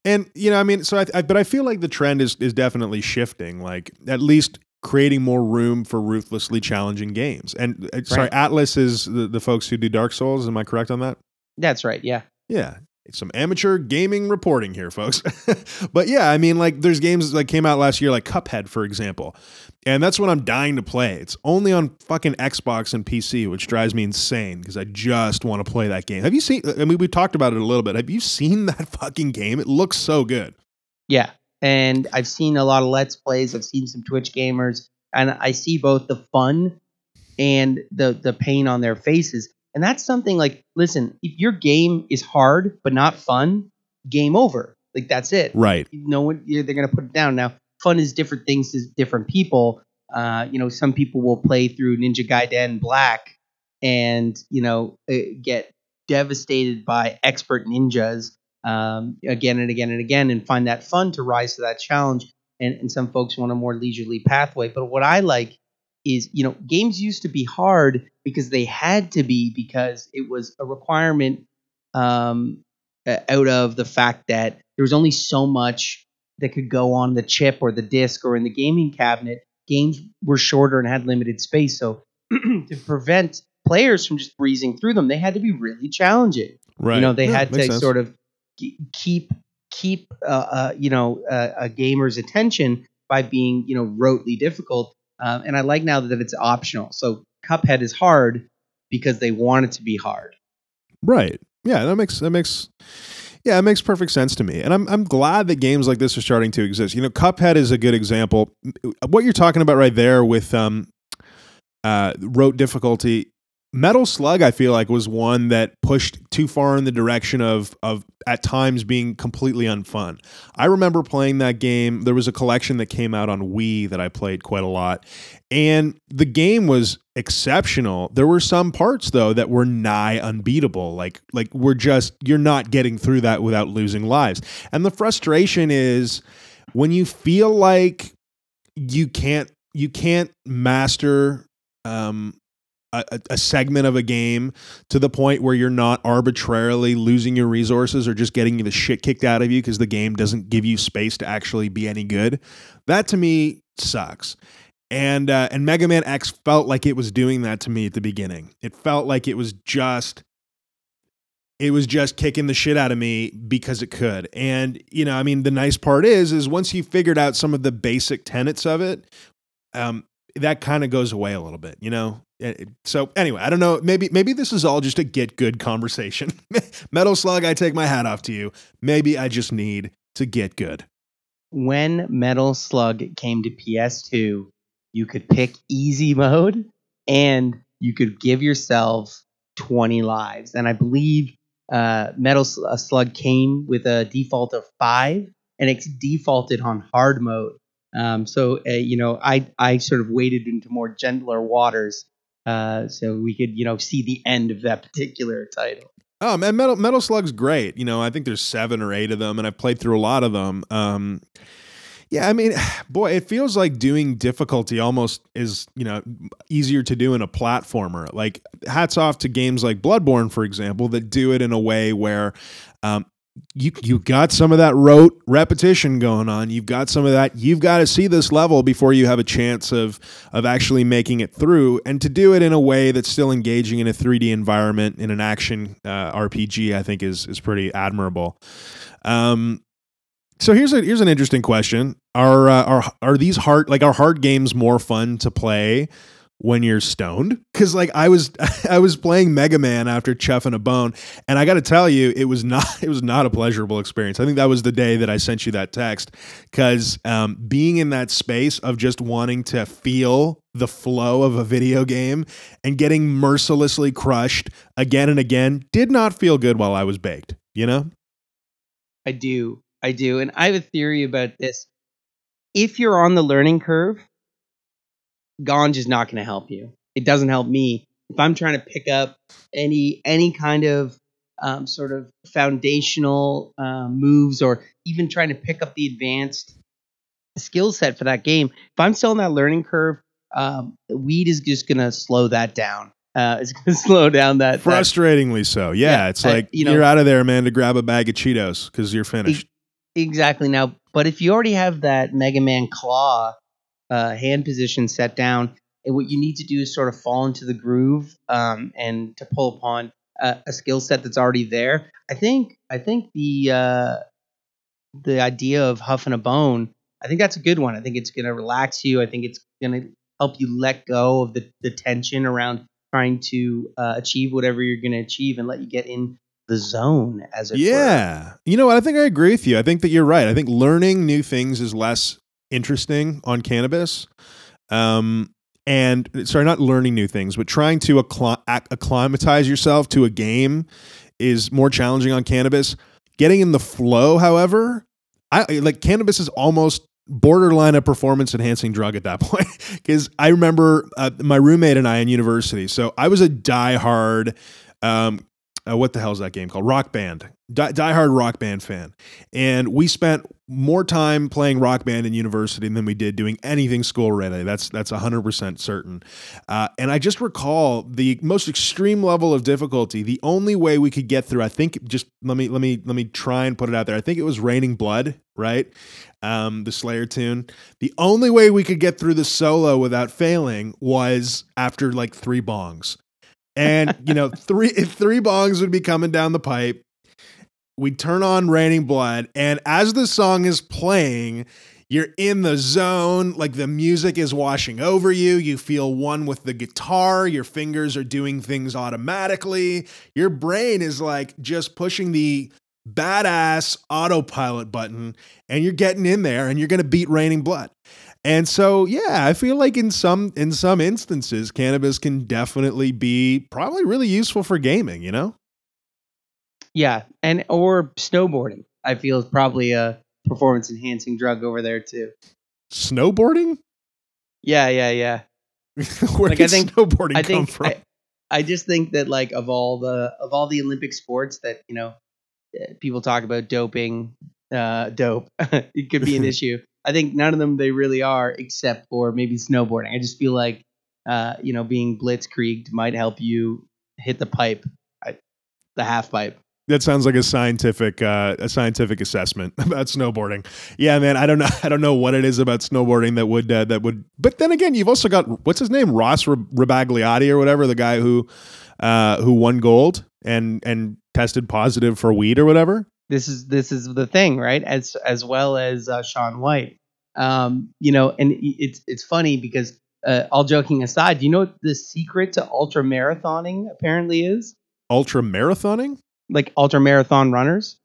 and you know, I mean, so I, I, but I feel like the trend is is definitely shifting. Like at least creating more room for ruthlessly challenging games. And uh, sorry, Atlus is the, the folks who do Dark Souls. Am I correct on that? That's right. Yeah. Yeah It's some amateur gaming reporting here, folks. but yeah, I mean, like there's games that came out last year, like Cuphead, for example. And that's what I'm dying to play. It's only on fucking Xbox and PC, which drives me insane because I just want to play that game. Have you seen? I mean, we talked about it a little bit. Have you seen that fucking game? It looks so good. Yeah. And I've seen a lot of Let's Plays, I've seen some Twitch gamers, and I see both the fun and the the pain on their faces. And that's something like, listen, if your game is hard but not fun, game over. Like that's it. Right. No one they're gonna put it down. Now, fun is different things to different people. Uh, you know, some people will play through Ninja Gaiden Black and you know eh, get devastated by expert ninjas um, again and again and again, and find that fun to rise to that challenge. And, and some folks want a more leisurely pathway. But what I like is you know games used to be hard because they had to be because it was a requirement um, out of the fact that there was only so much that could go on the chip or the disc or in the gaming cabinet games were shorter and had limited space so to prevent players from just breezing through them they had to be really challenging right you know they yeah, had to sense. sort of keep keep uh, uh, you know uh, a gamer's attention by being you know rotely difficult um, and I like now that it's optional. So Cuphead is hard because they want it to be hard. Right. Yeah, that makes that makes yeah, it makes perfect sense to me. And I'm I'm glad that games like this are starting to exist. You know, Cuphead is a good example. What you're talking about right there with um uh rote difficulty Metal Slug, I feel like, was one that pushed too far in the direction of of at times being completely unfun. I remember playing that game. There was a collection that came out on Wii that I played quite a lot, and the game was exceptional. There were some parts though that were nigh unbeatable. Like like we're just you're not getting through that without losing lives. And the frustration is when you feel like you can't you can't master um a, a segment of a game to the point where you're not arbitrarily losing your resources or just getting the shit kicked out of you because the game doesn't give you space to actually be any good. That to me sucks. And uh, and Mega Man X felt like it was doing that to me at the beginning. It felt like it was just it was just kicking the shit out of me because it could. And you know, I mean, the nice part is, is once you figured out some of the basic tenets of it, um, that kind of goes away a little bit, you know. So anyway, I don't know. Maybe maybe this is all just a get good conversation. Metal Slug, I take my hat off to you. Maybe I just need to get good. When Metal Slug came to PS2, you could pick easy mode and you could give yourself 20 lives. And I believe uh, Metal Slug came with a default of five, and it's defaulted on hard mode. Um, so uh, you know, I I sort of waded into more gentler waters, uh, so we could you know see the end of that particular title. Oh man, Metal Metal Slug's great. You know, I think there's seven or eight of them, and I've played through a lot of them. Um, yeah, I mean, boy, it feels like doing difficulty almost is, you know, easier to do in a platformer. Like, hats off to games like Bloodborne, for example, that do it in a way where um, you you got some of that rote repetition going on. You've got some of that. You've got to see this level before you have a chance of of actually making it through, and to do it in a way that's still engaging in a 3D environment in an action uh, RPG, I think is is pretty admirable. Um, so here's a here's an interesting question: Are uh, are are these hard like are hard games more fun to play when you're stoned? Because like I was I was playing Mega Man after chuffing a bone, and I got to tell you, it was not it was not a pleasurable experience. I think that was the day that I sent you that text because um, being in that space of just wanting to feel the flow of a video game and getting mercilessly crushed again and again did not feel good while I was baked. You know. I do. I do. And I have a theory about this. If you're on the learning curve, Ganj is not going to help you. It doesn't help me. If I'm trying to pick up any any kind of um, sort of foundational uh, moves or even trying to pick up the advanced skill set for that game, if I'm still on that learning curve, um, weed is just going to slow that down. Uh, it's going to slow down that. Frustratingly that, so. Yeah, yeah it's like you know, you're out of there, man, to grab a bag of Cheetos because you're finished. Exactly. Now, but if you already have that Mega Man claw uh, hand position set down, and what you need to do is sort of fall into the groove um, and to pull upon a, a skill set that's already there. I think I think the uh, the idea of huffing a bone, I think that's a good one. I think it's going to relax you. I think it's going to help you let go of the, the tension around trying to uh, achieve whatever you're going to achieve and let you get in the zone as it yeah were. you know what i think i agree with you i think that you're right i think learning new things is less interesting on cannabis um and sorry not learning new things but trying to accl- acclimatize yourself to a game is more challenging on cannabis getting in the flow however i like cannabis is almost borderline a performance enhancing drug at that point because i remember uh, my roommate and i in university so i was a diehard um, uh, what the hell is that game called? Rock Band. Die, diehard Rock Band fan, and we spent more time playing Rock Band in university than we did doing anything school related. That's that's hundred percent certain. Uh, and I just recall the most extreme level of difficulty. The only way we could get through, I think, just let me let me let me try and put it out there. I think it was Raining Blood, right? Um, the Slayer tune. The only way we could get through the solo without failing was after like three bongs and you know three three bongs would be coming down the pipe we'd turn on raining blood and as the song is playing you're in the zone like the music is washing over you you feel one with the guitar your fingers are doing things automatically your brain is like just pushing the badass autopilot button and you're getting in there and you're going to beat raining blood and so, yeah, I feel like in some in some instances, cannabis can definitely be probably really useful for gaming. You know? Yeah, and or snowboarding. I feel is probably a performance enhancing drug over there too. Snowboarding? Yeah, yeah, yeah. Where like, I think, snowboarding I think, from? I, I just think that like of all the of all the Olympic sports that you know eh, people talk about doping, uh, dope, it could be an issue. I think none of them they really are, except for maybe snowboarding. I just feel like uh, you know, being blitzkrieged might help you hit the pipe, I, the half pipe. That sounds like a scientific uh, a scientific assessment about snowboarding. Yeah, man, I don't know I don't know what it is about snowboarding that would uh, that would. But then again, you've also got what's his name, Ross Rebagliati or whatever, the guy who uh, who won gold and and tested positive for weed or whatever. This is this is the thing, right? As as well as uh, Shaun White. Um, you know, and it's it's funny because uh, all joking aside, do you know what the secret to ultra marathoning apparently is? Ultra marathoning? Like ultra marathon runners?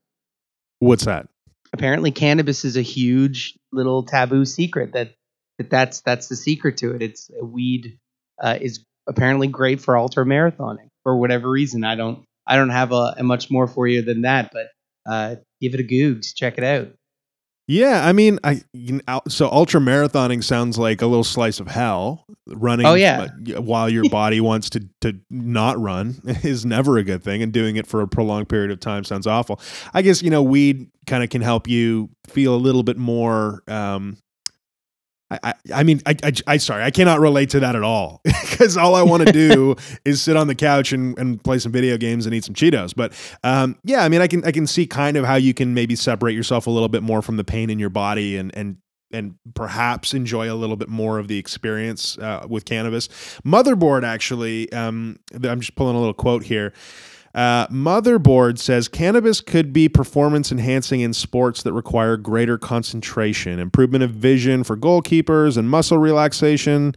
What's that? Apparently, cannabis is a huge little taboo secret. That, that that's that's the secret to it. It's a weed uh, is apparently great for ultra marathoning for whatever reason. I don't I don't have a, a much more for you than that, but uh, give it a googs, check it out. Yeah, I mean, I you know, so ultra marathoning sounds like a little slice of hell. Running, oh yeah, while your body wants to to not run is never a good thing, and doing it for a prolonged period of time sounds awful. I guess you know weed kind of can help you feel a little bit more um, I, I mean, I, I, I, sorry, I cannot relate to that at all because all I want to do is sit on the couch and, and play some video games and eat some Cheetos. But um, yeah, I mean, I can I can see kind of how you can maybe separate yourself a little bit more from the pain in your body and and and perhaps enjoy a little bit more of the experience uh, with cannabis. Motherboard actually, um, I'm just pulling a little quote here. Uh, Motherboard says cannabis could be performance enhancing in sports that require greater concentration, improvement of vision for goalkeepers, and muscle relaxation.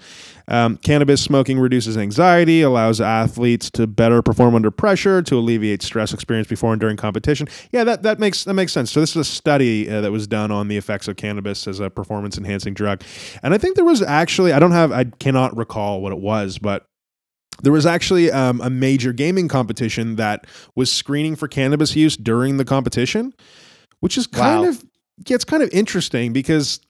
Um, cannabis smoking reduces anxiety, allows athletes to better perform under pressure, to alleviate stress experienced before and during competition. Yeah, that, that makes that makes sense. So this is a study uh, that was done on the effects of cannabis as a performance enhancing drug, and I think there was actually I don't have I cannot recall what it was, but there was actually um, a major gaming competition that was screening for cannabis use during the competition, which is kind wow. of gets kind of interesting because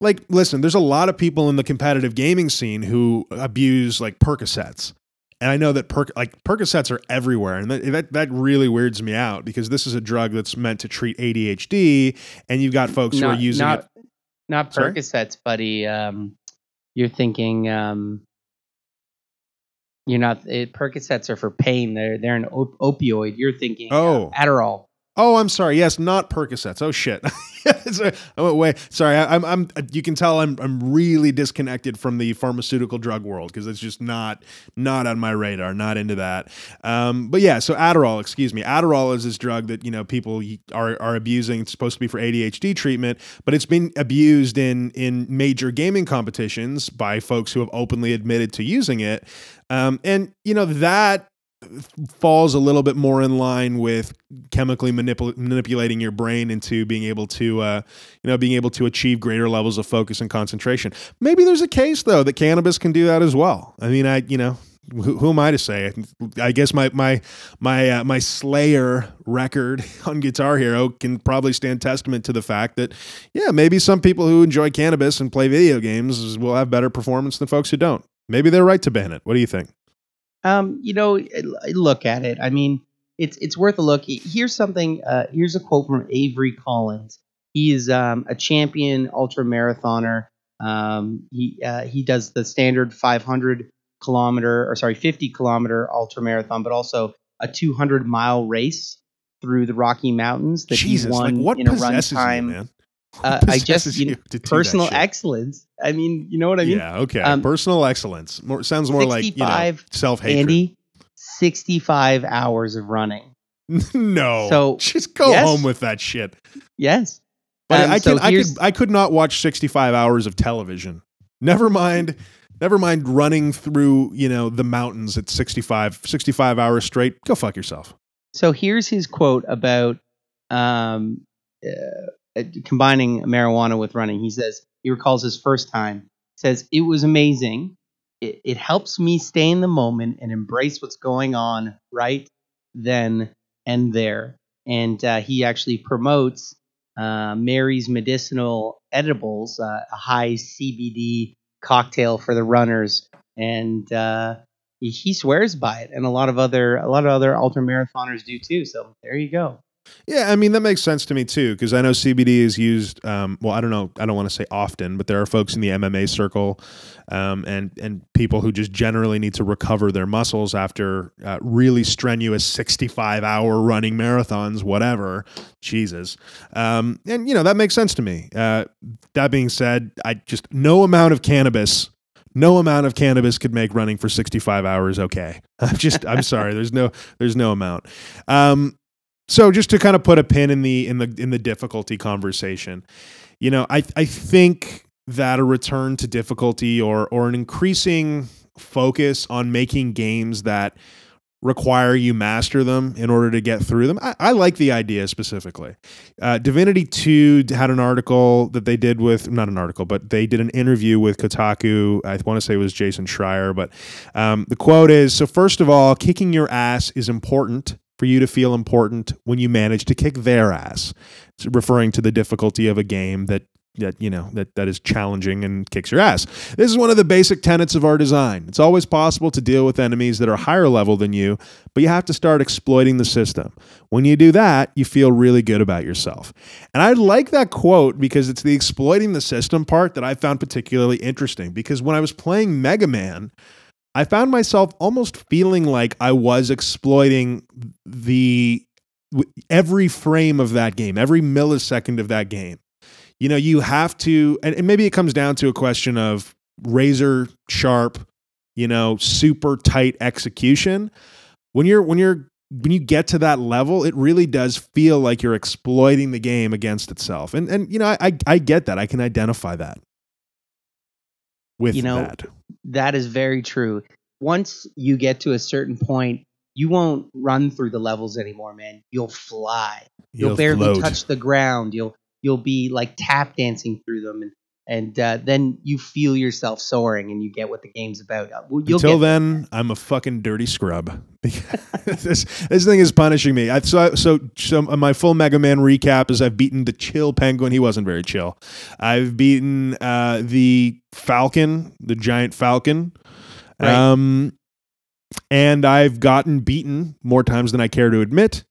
like listen there's a lot of people in the competitive gaming scene who abuse like percocets. And i know that perc like percocets are everywhere and that, that, that really weirds me out because this is a drug that's meant to treat adhd and you've got folks not, who are using not, it not percocets buddy. Um, you're thinking um, you're not. It, Percocets are for pain. They're they're an op- opioid. You're thinking. Oh, uh, Adderall. Oh, I'm sorry. Yes, not Percocets. Oh shit. I went. Sorry, I, am I'm. You can tell I'm. I'm really disconnected from the pharmaceutical drug world because it's just not not on my radar. Not into that. Um, but yeah. So Adderall. Excuse me. Adderall is this drug that you know people are are abusing. It's supposed to be for ADHD treatment, but it's been abused in in major gaming competitions by folks who have openly admitted to using it. Um, and you know that falls a little bit more in line with chemically manipul- manipulating your brain into being able to uh, you know being able to achieve greater levels of focus and concentration. Maybe there's a case though that cannabis can do that as well. I mean i you know who, who am i to say? I guess my my my uh, my slayer record on guitar hero can probably stand testament to the fact that yeah maybe some people who enjoy cannabis and play video games will have better performance than folks who don't. Maybe they're right to ban it. What do you think um, you know, look at it. I mean, it's it's worth a look. Here's something. Uh, here's a quote from Avery Collins. He is um, a champion ultra marathoner. Um, he uh, he does the standard 500 kilometer or sorry 50 kilometer ultra marathon, but also a 200 mile race through the Rocky Mountains that Jesus, he won like what in a runtime. You, man? Uh, I just you know, personal excellence. I mean, you know what I mean? Yeah. Okay. Um, personal excellence. More sounds more like you know self hatred. Andy, sixty-five hours of running. no. So just go yes. home with that shit. Yes. But um, I can. I could. I could not watch sixty-five hours of television. Never mind. Never mind running through you know the mountains at 65, 65 hours straight. Go fuck yourself. So here's his quote about um, uh, combining marijuana with running. He says he recalls his first time. Says it was amazing. It, it helps me stay in the moment and embrace what's going on right then and there. And uh, he actually promotes uh, Mary's Medicinal Edibles, uh, a high CBD cocktail for the runners, and uh, he, he, swears by it. And a lot of other a lot of other ultra marathoners do too. So there you go. Yeah, I mean that makes sense to me too because I know CBD is used. Um, well, I don't know. I don't want to say often, but there are folks in the MMA circle, um, and and people who just generally need to recover their muscles after uh, really strenuous sixty-five hour running marathons, whatever. Jesus, um, and you know that makes sense to me. Uh, that being said, I just no amount of cannabis no amount of cannabis could make running for 65 hours okay. I'm just I'm sorry. There's no there's no amount. Um, so just to kind of put a pin in the in the in the difficulty conversation, you know, I I think that a return to difficulty or or an increasing focus on making games that require you master them in order to get through them. I, I like the idea specifically. Uh, Divinity 2 had an article that they did with, not an article, but they did an interview with Kotaku. I want to say it was Jason Schreier, but um, the quote is So, first of all, kicking your ass is important for you to feel important when you manage to kick their ass. It's referring to the difficulty of a game that that you know that that is challenging and kicks your ass. This is one of the basic tenets of our design. It's always possible to deal with enemies that are higher level than you, but you have to start exploiting the system. When you do that, you feel really good about yourself. And I like that quote because it's the exploiting the system part that I found particularly interesting because when I was playing Mega Man, I found myself almost feeling like I was exploiting the every frame of that game, every millisecond of that game. You know, you have to, and, maybe it comes down to a question of razor sharp, you know, super tight execution. When you're when you're when you get to that level, it really does feel like you're exploiting the game against itself. And and you know, I I get that. I can identify that with You know, that. That is very true. Once you get to a certain point, you won't run through the levels anymore, man. You'll fly. You'll, You'll barely float. touch the ground. You'll you'll be like tap dancing through them, and and uh, then you feel yourself soaring, and you get what the game's about. Uh, well, You'll Until then, I'm a fucking dirty scrub. this this thing is punishing me. I, so so so my full Mega Man recap is I've beaten the chill penguin. He wasn't very chill. I've beaten uh, the falcon, the giant falcon. Right. Um, and I've gotten beaten more times than I care to admit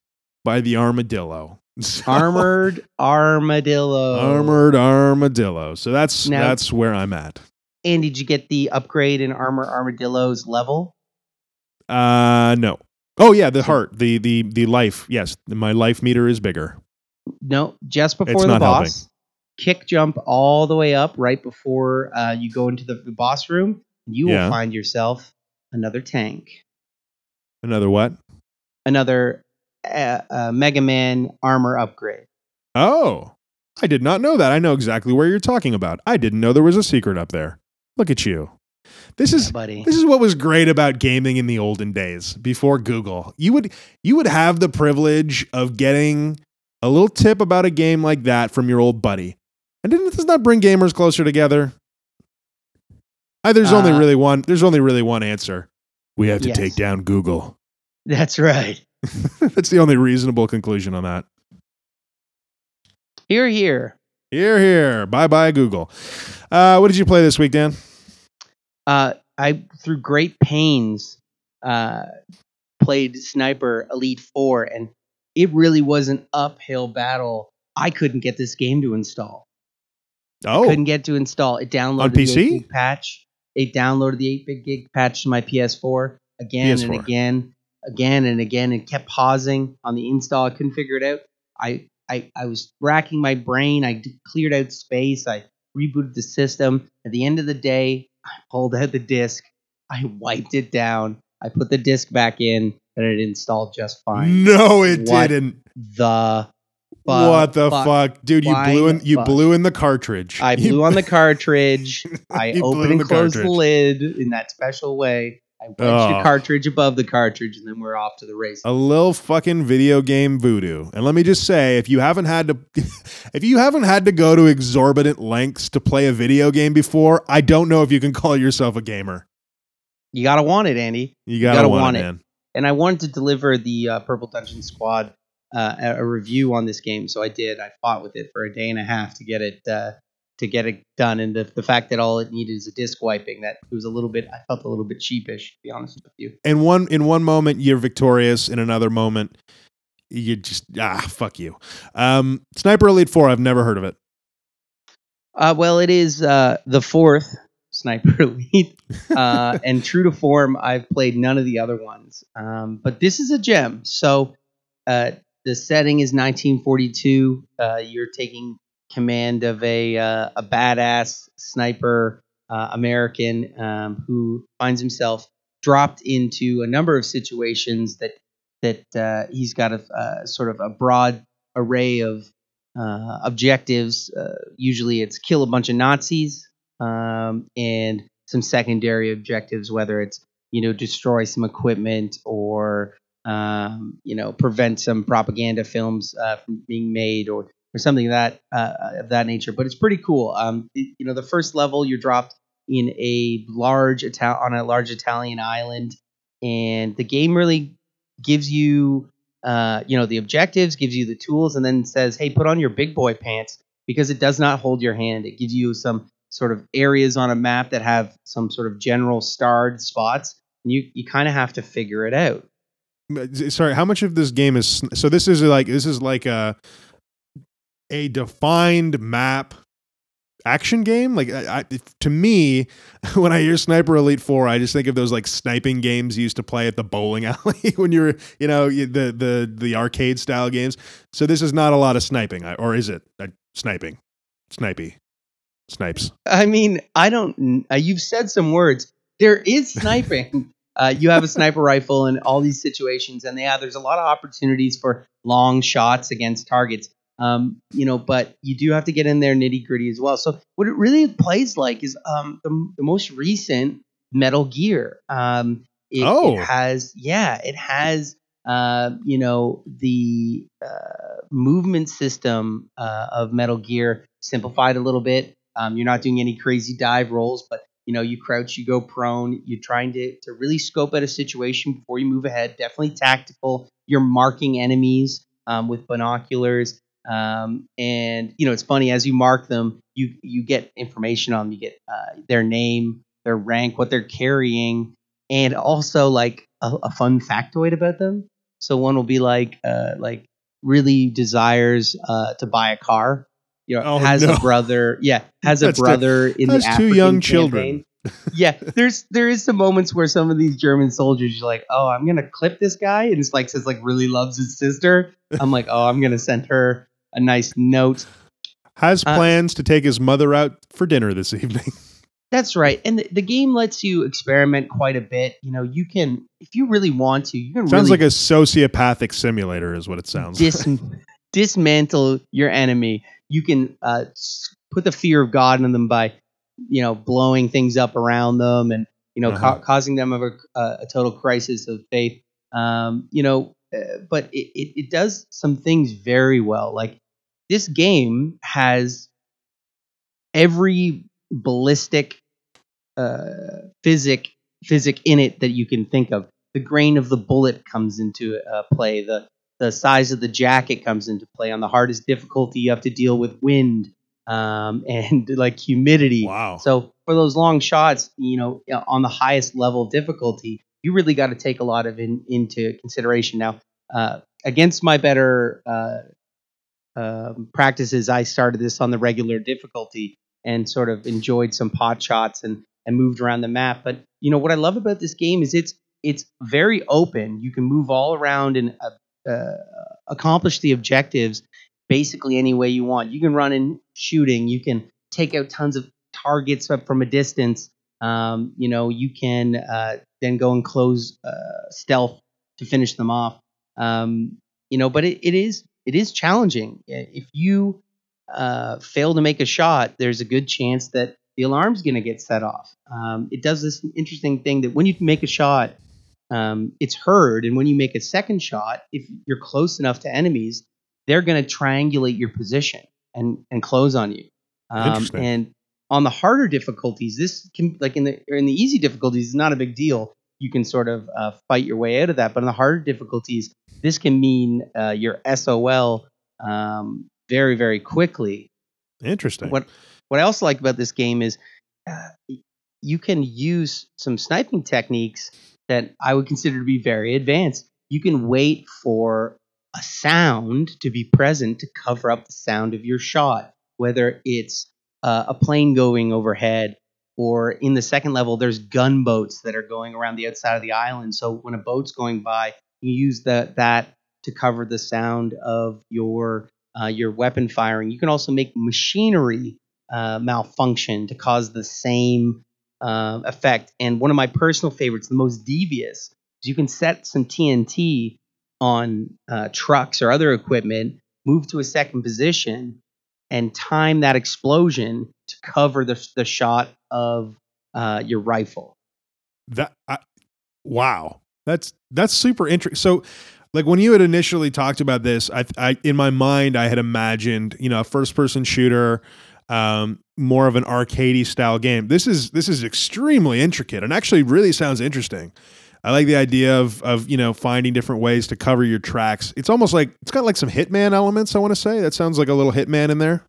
by the armadillo. So- armored armadillo. armored armadillo. So that's Now- that's where I'm at. And did you get the upgrade in armor armadillo's level? Uh no. Oh yeah, the heart, the the the life. Yes, my life meter is bigger. No, just before It's the boss. Kick jump all the way up right before uh, you go into the, the boss room. You Yeah. will find yourself another tank, Another what? another uh, uh, Mega Man armor upgrade. Oh, I did not know that. I know exactly where you're talking about. I didn't know there was a secret up there. Look at you. This is Yeah, buddy. this is what was great about gaming in the olden days before Google. You would you would have the privilege of getting a little tip about a game like that from your old buddy. And didn't this not bring gamers closer together? I, there's only Uh, really one there's only really one answer. We have to Yes. take down Google. That's right. That's the only reasonable conclusion on that. Here, here. Here, here. Bye bye, Google. Uh, what did you play this week, Dan? Uh, I through great pains uh, played Sniper Elite Four, and it really was an uphill battle. I couldn't get this game to install. Oh, couldn't get to install. It downloaded On the PC? 8 gig patch. It downloaded the 8 bit gig patch to my PS4 again and PS4. again, again and again, and kept pausing on the install. I couldn't figure it out. I I, I was racking my brain. I d- cleared out space. I rebooted the system. At the end of the day, I pulled out the disk. I wiped it down. I put the disk back in, and it installed just fine. no, it What didn't. The fu- what the fuck fuck, dude? You blew in. You fuck. blew in the cartridge. I blew on the cartridge. I opened and the closed cartridge. the lid in that special way. I wedged Oh. the cartridge above the cartridge, and then we're off to the races. a little fucking video game voodoo. And let me just say, if you haven't had to, if you haven't had to go to exorbitant lengths to play a video game before, I don't know if you can call yourself a gamer. You gotta want it, Andy. You gotta, gotta want, want it, man. And I wanted to deliver the uh, Purple Dungeon Squad uh, a, a review on this game, so I did. I fought with it for a day and a half to get it uh, to get it done. And the, the fact that all it needed is a disk wiping, that it was a little bit. I felt a little bit sheepish, to be honest with you. In one in one moment you're victorious, in another moment you just ah fuck you. Um, Sniper Elite Four. I've never heard of it. Uh, well, it is uh, the fourth Sniper Elite, uh, and true to form, I've played none of the other ones. Um, but this is a gem. So uh, the setting is 1942. Uh, you're taking command of a uh, a badass sniper uh, American um, who finds himself dropped into a number of situations that that uh, he's got a, sort of a broad array of uh, objectives. Uh, usually, it's kill a bunch of Nazis um, and some secondary objectives, whether it's you know destroy some equipment or um, you know prevent some propaganda films uh, from being made or or something of that uh, of that nature. But it's pretty cool. Um, it- you know, the first level you're dropped in a large Ital- on a large Italian island, and the game really gives you uh, you know the objectives, gives you the tools, and then says, "Hey, put on your big boy pants," because it does not hold your hand. It gives you some sort of areas on a map that have some sort of general starred spots, and you you kind of have to figure it out. Sorry, how much of this game is so? This is like this is like a a defined map action game. Like I, I, to me, when I hear Sniper Elite Four, I just think of those like sniping games you used to play at the bowling alley when you were, you know, the the the arcade style games. So this is not a lot of sniping, or is it uh, sniping? Snipey, snipes. I mean, I don't. Uh, you've said some words. There is sniping. uh, you have a sniper rifle in all these situations, and yeah, there's a lot of opportunities for long shots against targets. Um, you know, but you do have to get in there nitty gritty as well. So what it really plays like is um, the, the most recent Metal Gear. Um, it, Oh. it has, yeah, it has. Uh, you know the uh, movement system uh, of Metal Gear simplified a little bit. Um, you're not doing any crazy dive rolls, but you know you crouch, you go prone. You're trying to to really scope out a situation before you move ahead. Definitely tactical. You're marking enemies um, with binoculars, um, and you know it's funny as you mark them, you you get information on them. You get uh, their name, their rank, what they're carrying, and also like a, a fun factoid about them. So one will be like uh, like really desires uh, to buy a car. You know, Oh, has no. a brother. Yeah, has a That's ter- brother in has the two African young children. campaign. yeah, there's there is some moments where some of these German soldiers, you're like, oh, I'm gonna clip this guy, and it's like says like really loves his sister. I'm like, oh, I'm gonna send her a nice note. Has Uh, plans to take his mother out for dinner this evening. That's right, and the, the game lets you experiment quite a bit. You know, you can if you really want to, you can Sounds really like a sociopathic simulator, is what it sounds. dis- dismantle your enemy. You can uh, put the fear of God in them by, you know, blowing things up around them and you know Uh-huh. ca- causing them of a, a total crisis of faith. Um, you know, uh, but it, it it does some things very well. Like this game has every ballistic uh, physic physic in it that you can think of. The grain of the bullet comes into uh, play. The the size of the jacket comes into play. On the hardest difficulty, you have to deal with wind um, and like humidity. Wow. So for those long shots, you know, on the highest level difficulty, you really got to take a lot of in, into consideration. Now, uh, against my better uh, um, practices, I started this on the regular difficulty and sort of enjoyed some pot shots and and moved around the map. But you know what I love about this game is it's it's very open. You can move all around and uh, uh, accomplish the objectives basically any way you want. You can run in shooting. You can take out tons of targets from a distance. Um, you know, you can uh, then go and close uh, stealth to finish them off. Um, you know, but it, it is it is challenging. If you uh, fail to make a shot, there's a good chance that the alarm's going to get set off. Um, it does this interesting thing that when you make a shot, um, it's heard, and when you make a second shot, if you're close enough to enemies, they're going to triangulate your position and and close on you. Um, and on the harder difficulties, this can like in the in the easy difficulties, it's not a big deal. You can sort of uh, fight your way out of that. But in the harder difficulties, this can mean uh, your SOL um, very very quickly. Interesting. What what I also like about this game is uh, you can use some sniping techniques that I would consider to be very advanced. You can wait for a sound to be present to cover up the sound of your shot, whether it's uh, a plane going overhead or in the second level, there's gunboats that are going around the outside of the island. So when a boat's going by, you use that that to cover the sound of your uh, your weapon firing. You can also make machinery uh, malfunction to cause the same uh, effect. And one of my personal favorites, the most devious, is you can set some TNT on uh, trucks or other equipment, move to a second position, and time that explosion to cover the, the shot of uh, your rifle. That I, wow, that's that's super interesting. So, like when you had initially talked about this, I, I in my mind I had imagined you know a first person shooter, um, more of an arcadey style game. This is this is extremely intricate and actually really sounds interesting. I like the idea of of you know finding different ways to cover your tracks. It's almost like it's got like some Hitman elements. I want to say that sounds like a little Hitman in there.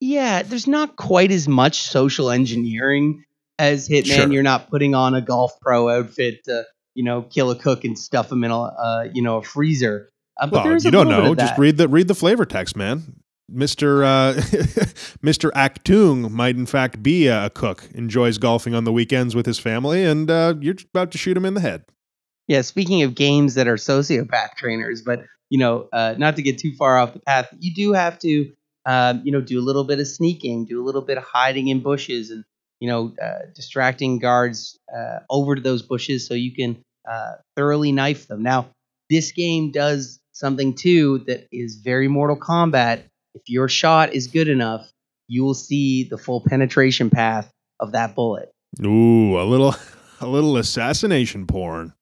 Yeah, there's not quite as much social engineering as Hitman. Sure. You're not putting on a golf pro outfit to you know kill a cook and stuff him in a uh, you know a freezer. Uh, well, you don't know. Just read the read the flavor text, man. Mister uh, Mister Achtung might in fact be a, a cook. Enjoys golfing on the weekends with his family, and uh, you're about to shoot him in the head. Yeah, speaking of games that are sociopath trainers, but you know, uh, not to get too far off the path, you do have to, um, you know, do a little bit of sneaking, do a little bit of hiding in bushes, and you know, uh, distracting guards uh, over to those bushes so you can uh, thoroughly knife them. Now, this game does something too that is very Mortal Kombat. If your shot is good enough, you will see the full penetration path of that bullet. Ooh, a little a little assassination porn.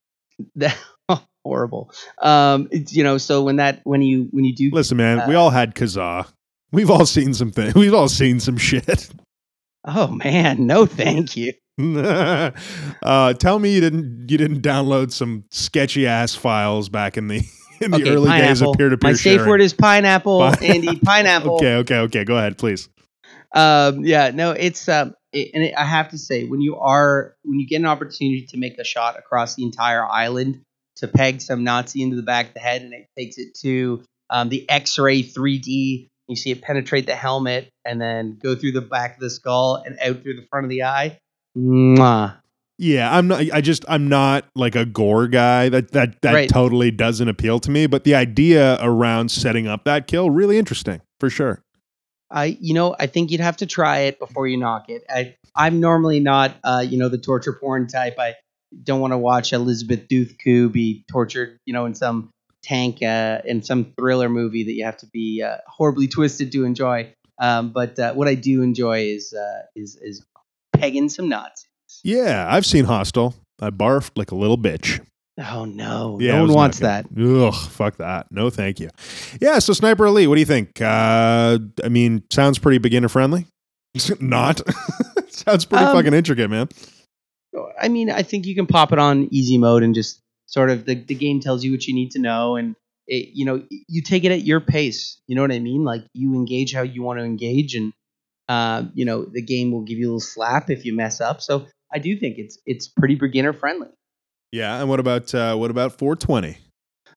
that horrible um it's, you know so when that when you when you do Listen, man, we Uh, all had Kazaa. We've all seen some things. We've all seen some shit. oh man no thank you uh, tell me you didn't you didn't download some sketchy ass files back in the in the okay early days of peer to peer my safe word is pineapple Pine- andy pineapple Okay, okay, okay. Go ahead, please. um yeah no it's um it, and it, i have to say when you are when you get an opportunity to make a shot across the entire island to peg some nazi into the back of the head and it takes it to um, the x-ray 3d you see it penetrate the helmet and then go through the back of the skull and out through the front of the eye Mwah. Yeah, I'm not. I just I'm not like a gore guy. That that that Right. totally doesn't appeal to me. But the idea around setting up that kill really interesting for sure. I, you know, I think you'd have to try it before you knock it. I, I'm normally not, uh, you know, the torture porn type. I don't want to watch Elizabeth Duthku be tortured, you know, in some tank, uh, in some thriller movie that you have to be uh, horribly twisted to enjoy. Um, but uh, what I do enjoy is uh, is is pegging some Nazis. Yeah, I've seen Hostel. I barfed like a little bitch. Oh no, Yeah, no one wants that. Ugh, fuck that. No, thank you. Yeah, so Sniper Elite, what do you think? Uh, I mean, sounds pretty beginner friendly. Not. sounds pretty Um, fucking intricate, man. I mean, I think you can pop it on easy mode and just sort of the, the game tells you what you need to know and it, you know you take it at your pace. You know what I mean? Like you engage how you want to engage and uh, you know the game will give you a little slap if you mess up. So I do think it's it's pretty beginner friendly. Yeah, and what about uh, what about 420?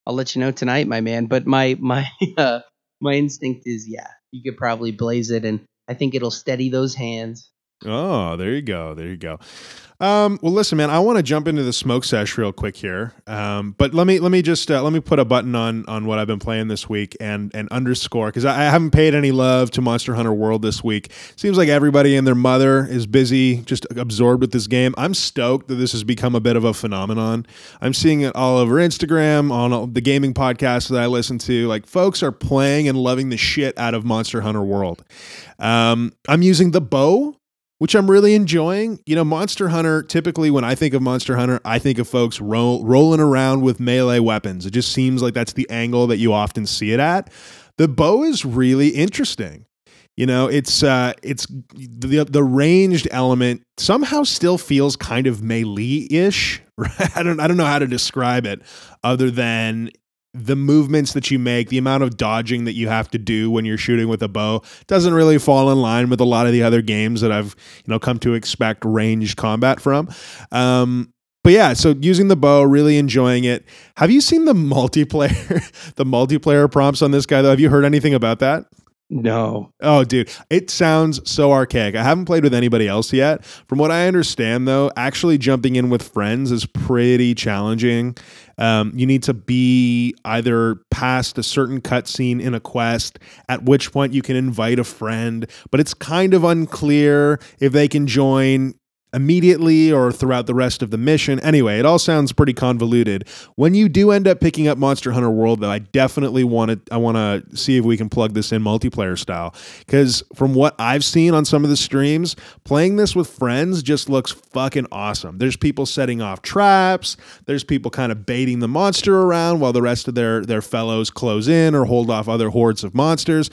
I'll let you know tonight, my man. But my my uh, my instinct is yeah, you could probably blaze it and I think it'll steady those hands. Oh, there you go. There you go. Um, well, listen, man, I want to jump into the smoke sesh real quick here. Um, but let me let me just uh, let me put a button on on what I've been playing this week and and underscore because I, I haven't paid any love to Monster Hunter World this week. Seems like everybody and their mother is busy, just absorbed with this game. I'm stoked that this has become a bit of a phenomenon. I'm seeing it all over Instagram on the gaming podcasts that I listen to. Like, folks are playing and loving the shit out of Monster Hunter World. Um, I'm using the bow which I'm really enjoying. You know, Monster Hunter, typically when I think of Monster Hunter, I think of folks roll, rolling around with melee weapons. It just seems like that's the angle that you often see it at. The bow is really interesting. You know, it's uh it's the the ranged element somehow still feels kind of melee-ish. I don't I don't know how to describe it other than the movements that you make, the amount of dodging that you have to do when you're shooting with a bow doesn't really fall in line with a lot of the other games that I've, you know, come to expect ranged combat from. Um, but yeah, so using the bow, really enjoying it. Have you seen the multiplayer, the multiplayer prompts on this guy though? Have you heard anything about that? No. Oh, dude, it sounds so archaic. I haven't played with anybody else yet. From what I understand, though, actually jumping in with friends is pretty challenging. Um, you need to be either past a certain cutscene in a quest, at which point you can invite a friend, but it's kind of unclear if they can join immediately or throughout the rest of the mission. Anyway, it all sounds pretty convoluted. When you do end up picking up Monster Hunter World though, I definitely want to I want to see if we can plug this in multiplayer style cuz from what I've seen on some of the streams, playing this with friends just looks fucking awesome. There's people setting off traps, there's people kind of baiting the monster around while the rest of their their fellows close in or hold off other hordes of monsters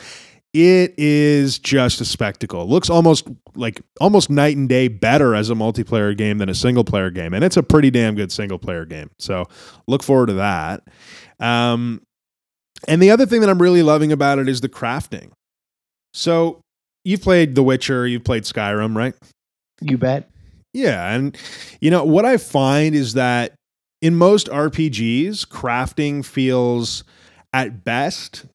it is just a spectacle. It looks almost like almost night and day better as a multiplayer game than a single player game, and it's a pretty damn good single player game. So look forward to that. Um, and the other thing that I'm really loving about it is the crafting. So you've played The Witcher, you've played Skyrim, right? You bet. Yeah, and you know what I find is that in most RPGs, crafting feels at best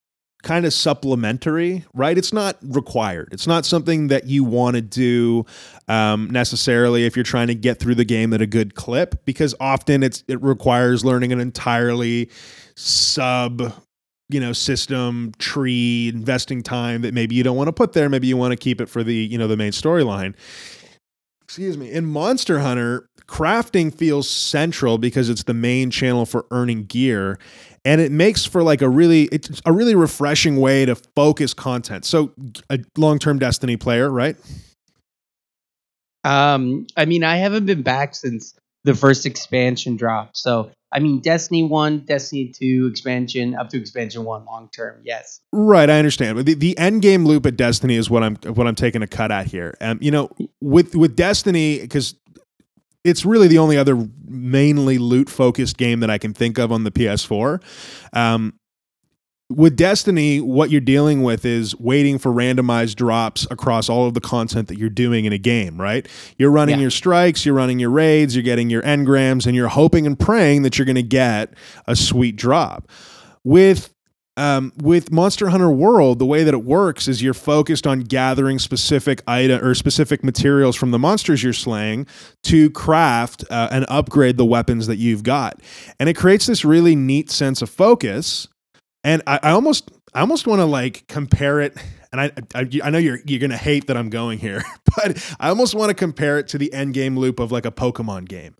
kind of supplementary, right? It's not required. It's not something that you want to do um, necessarily if you're trying to get through the game at a good clip, because often it's it requires learning an entirely sub you know system tree investing time that maybe you don't want to put there maybe you want to keep it for the you know the main storyline excuse me in monster hunter crafting feels central because it's the main channel for earning gear and it makes for like a really it's a really refreshing way to focus content. So a long-term Destiny player, right? Um, I mean, I haven't been back since the first expansion dropped. So, I mean, Destiny 1, Destiny 2 expansion up to expansion 1 long term. Yes. Right, I understand. But the, the end game loop at Destiny is what I'm what I'm taking a cut at here. Um, you know, with with Destiny cuz it's really the only other mainly loot focused game that I can think of on the PS4. Um, with Destiny, what you're dealing with is waiting for randomized drops across all of the content that you're doing in a game, right? You're running yeah. your strikes, you're running your raids, you're getting your engrams, and you're hoping and praying that you're going to get a sweet drop. With um, with Monster Hunter World, the way that it works is you're focused on gathering specific item or specific materials from the monsters you're slaying to craft uh, and upgrade the weapons that you've got, and it creates this really neat sense of focus. And I, I almost, I almost want to like compare it. And I, I, I know you're you're gonna hate that I'm going here, but I almost want to compare it to the end game loop of like a Pokemon game,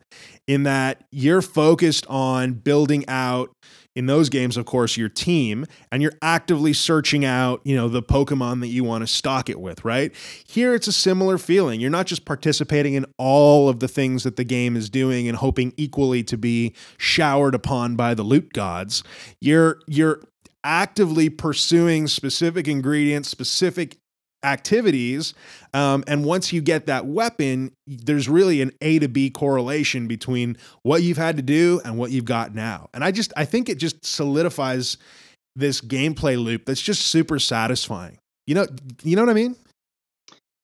in that you're focused on building out in those games of course your team and you're actively searching out you know the pokemon that you want to stock it with right? Here it's a similar feeling. You're not just participating in all of the things that the game is doing and hoping equally to be showered upon by the loot gods. You're you're actively pursuing specific ingredients specific activities. Um, and once you get that weapon, there's really an A to B correlation between what you've had to do and what you've got now. And I just, I think it just solidifies this gameplay loop that's just super satisfying. You know, you know what I mean?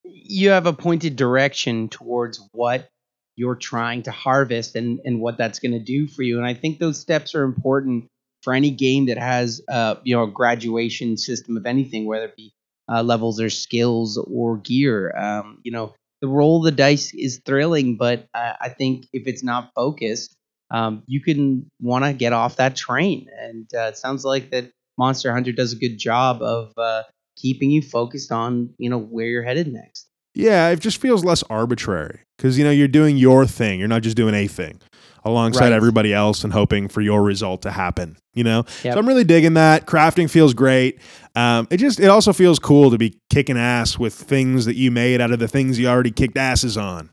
You have a pointed direction towards what you're trying to harvest and, and what that's going to do for you. And I think those steps are important for any game that has, uh, you know, a graduation system of anything, whether it be uh, levels or skills or gear. Um, you know, the roll of the dice is thrilling, but I, I think if it's not focused, um, you can want to get off that train. And uh, it sounds like that Monster Hunter does a good job of uh, keeping you focused on you know where you're headed next. Yeah, it just feels less arbitrary because you know you're doing your thing. You're not just doing a thing alongside right. everybody else and hoping for your result to happen. You know, yep. so I'm really digging that. Crafting feels great. Um, it just it also feels cool to be kicking ass with things that you made out of the things you already kicked asses on.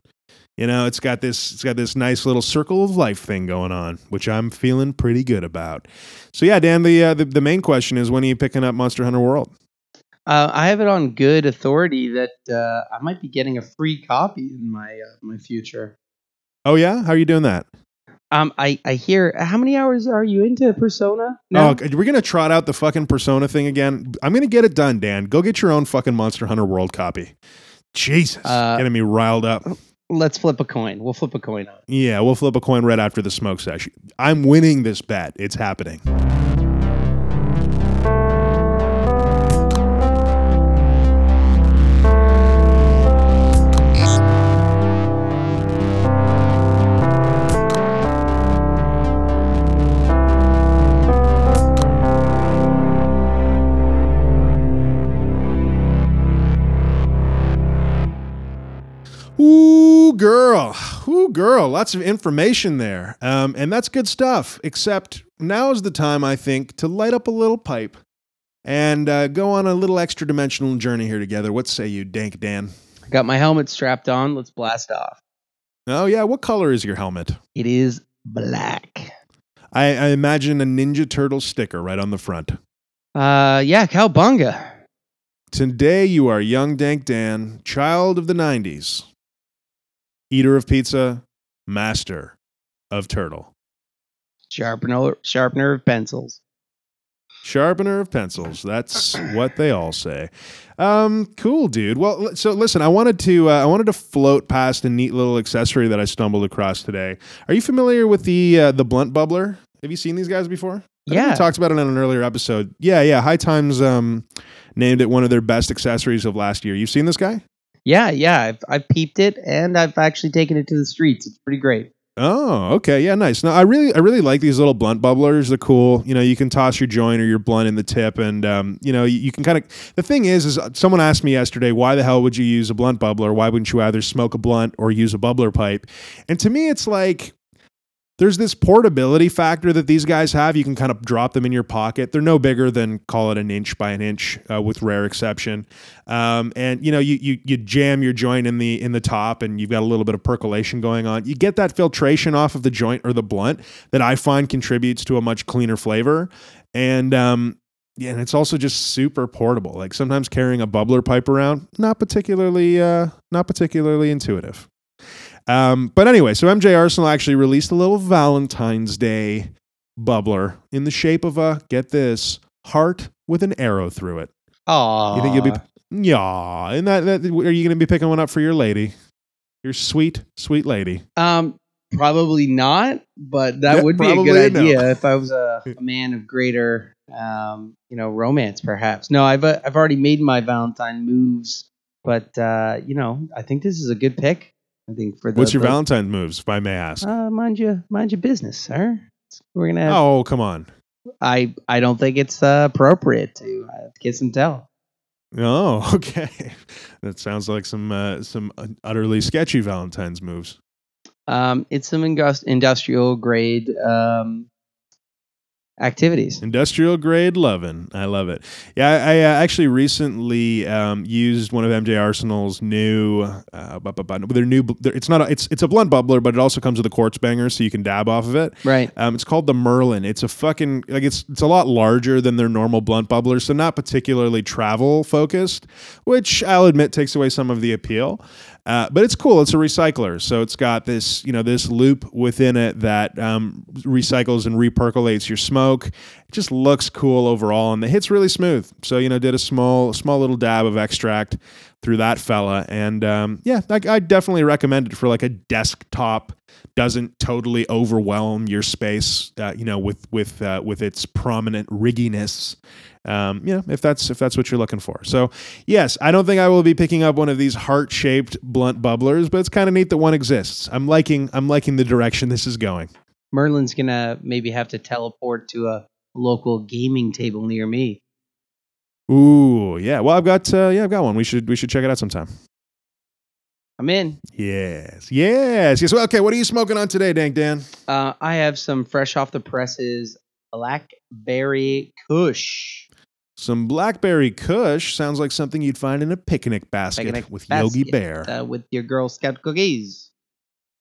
You know, it's got this it's got this nice little circle of life thing going on, which I'm feeling pretty good about. So yeah, Dan, the uh, the, the main question is when are you picking up Monster Hunter World? Uh, I have it on good authority that uh, I might be getting a free copy in my uh, my future. Oh yeah, how are you doing that? Um, I I hear. How many hours are you into Persona? Now? Oh, we're gonna trot out the fucking Persona thing again. I'm gonna get it done, Dan. Go get your own fucking Monster Hunter World copy. Jesus, uh, getting me riled up. Let's flip a coin. We'll flip a coin on. Yeah, we'll flip a coin right after the smoke session. I'm winning this bet. It's happening. Girl. Ooh, girl. Lots of information there. Um, and that's good stuff. Except now is the time, I think, to light up a little pipe and uh, go on a little extra dimensional journey here together. What say you, Dank Dan? I got my helmet strapped on. Let's blast off. Oh, yeah. What color is your helmet? It is black. I, I imagine a Ninja Turtle sticker right on the front. Uh, yeah, cowbunga. Today, you are young Dank Dan, child of the 90s, eater of pizza, master of turtle. Sharpener, sharpener of pencils. Sharpener of pencils. That's what they all say. Um, cool, dude. Well, so listen, I wanted to uh, I wanted to float past a neat little accessory that I stumbled across today. Are you familiar with the uh, the blunt bubbler? Have you seen these guys before? I Yeah. we talked about it on an earlier episode. Yeah, yeah. High Times um, named it one of their best accessories of last year. You've seen this guy? Yeah, yeah. I've, I've peeped it and I've actually taken it to the streets. It's pretty great. Oh, okay. Yeah, nice. Now I really I really like these little blunt bubblers. They're cool. You know, you can toss your joint or your blunt in the tip and um, you know, you, you can kind of The thing is is someone asked me yesterday, why the hell would you use a blunt bubbler? Why wouldn't you either smoke a blunt or use a bubbler pipe? And to me it's like there's this portability factor that these guys have. You can kind of drop them in your pocket. They're no bigger than call it an inch by an inch, uh, with rare exception. Um, and you know, you, you you jam your joint in the in the top, and you've got a little bit of percolation going on. You get that filtration off of the joint or the blunt that I find contributes to a much cleaner flavor. And um, yeah, and it's also just super portable. Like sometimes carrying a bubbler pipe around, not particularly uh, not particularly intuitive. Um, but anyway, so MJ Arsenal actually released a little Valentine's Day bubbler in the shape of a get this heart with an arrow through it. Oh, You think you'll be yeah? And that, that are you going to be picking one up for your lady, your sweet sweet lady? Um, probably not, but that Yeah, would be a good no. idea if I was a, a man of greater, um, you know, romance. Perhaps. No, I've uh, I've already made my Valentine moves, but uh, you know, I think this is a good pick. I think for the What's your the- Valentine moves, if I may ask? Uh, mind you, mind your business, sir. We're gonna. Have, oh, come on. I I don't think it's uh, appropriate to uh, kiss and tell. Oh, okay. That sounds like some uh, some utterly sketchy Valentine's moves. Um, it's some industrial grade um, activities. Industrial grade lovin'. I love it. Yeah, I, I uh, actually recently um, used one of MJ Arsenal's new, uh, bu- bu- bu- their new. It's not. A, it's it's a blunt bubbler, but it also comes with a quartz banger, so you can dab off of it. Right. Um, it's called the Merlin. It's a fucking like it's it's a lot larger than their normal blunt bubbler, so not particularly travel focused, which I'll admit takes away some of the appeal. Uh, but it's cool. It's a recycler, so it's got this you know this loop within it that um, recycles and repercolates your smoke. It just looks cool overall, and the hit's really smooth. So you know, did a small small little dab of extract through that fella, and um, yeah, I, I definitely recommend it for like a desktop doesn't totally overwhelm your space, uh, you know, with with uh, with its prominent rigginess. Um, you know, if that's if that's what you're looking for. So, yes, I don't think I will be picking up one of these heart-shaped blunt bubblers, but it's kind of neat that one exists. I'm liking I'm liking the direction this is going. Merlin's gonna maybe have to teleport to a local gaming table near me. Ooh, yeah. Well, I've got uh, yeah, I've got one. We should we should check it out sometime. I'm in. Yes, yes, yes. Well, okay. What are you smoking on today, Dank Dan? Uh, I have some fresh off the presses blackberry Kush. Some blackberry Kush sounds like something you'd find in a picnic basket Picnic with Yogi basket, Bear. uh, with your Girl Scout cookies.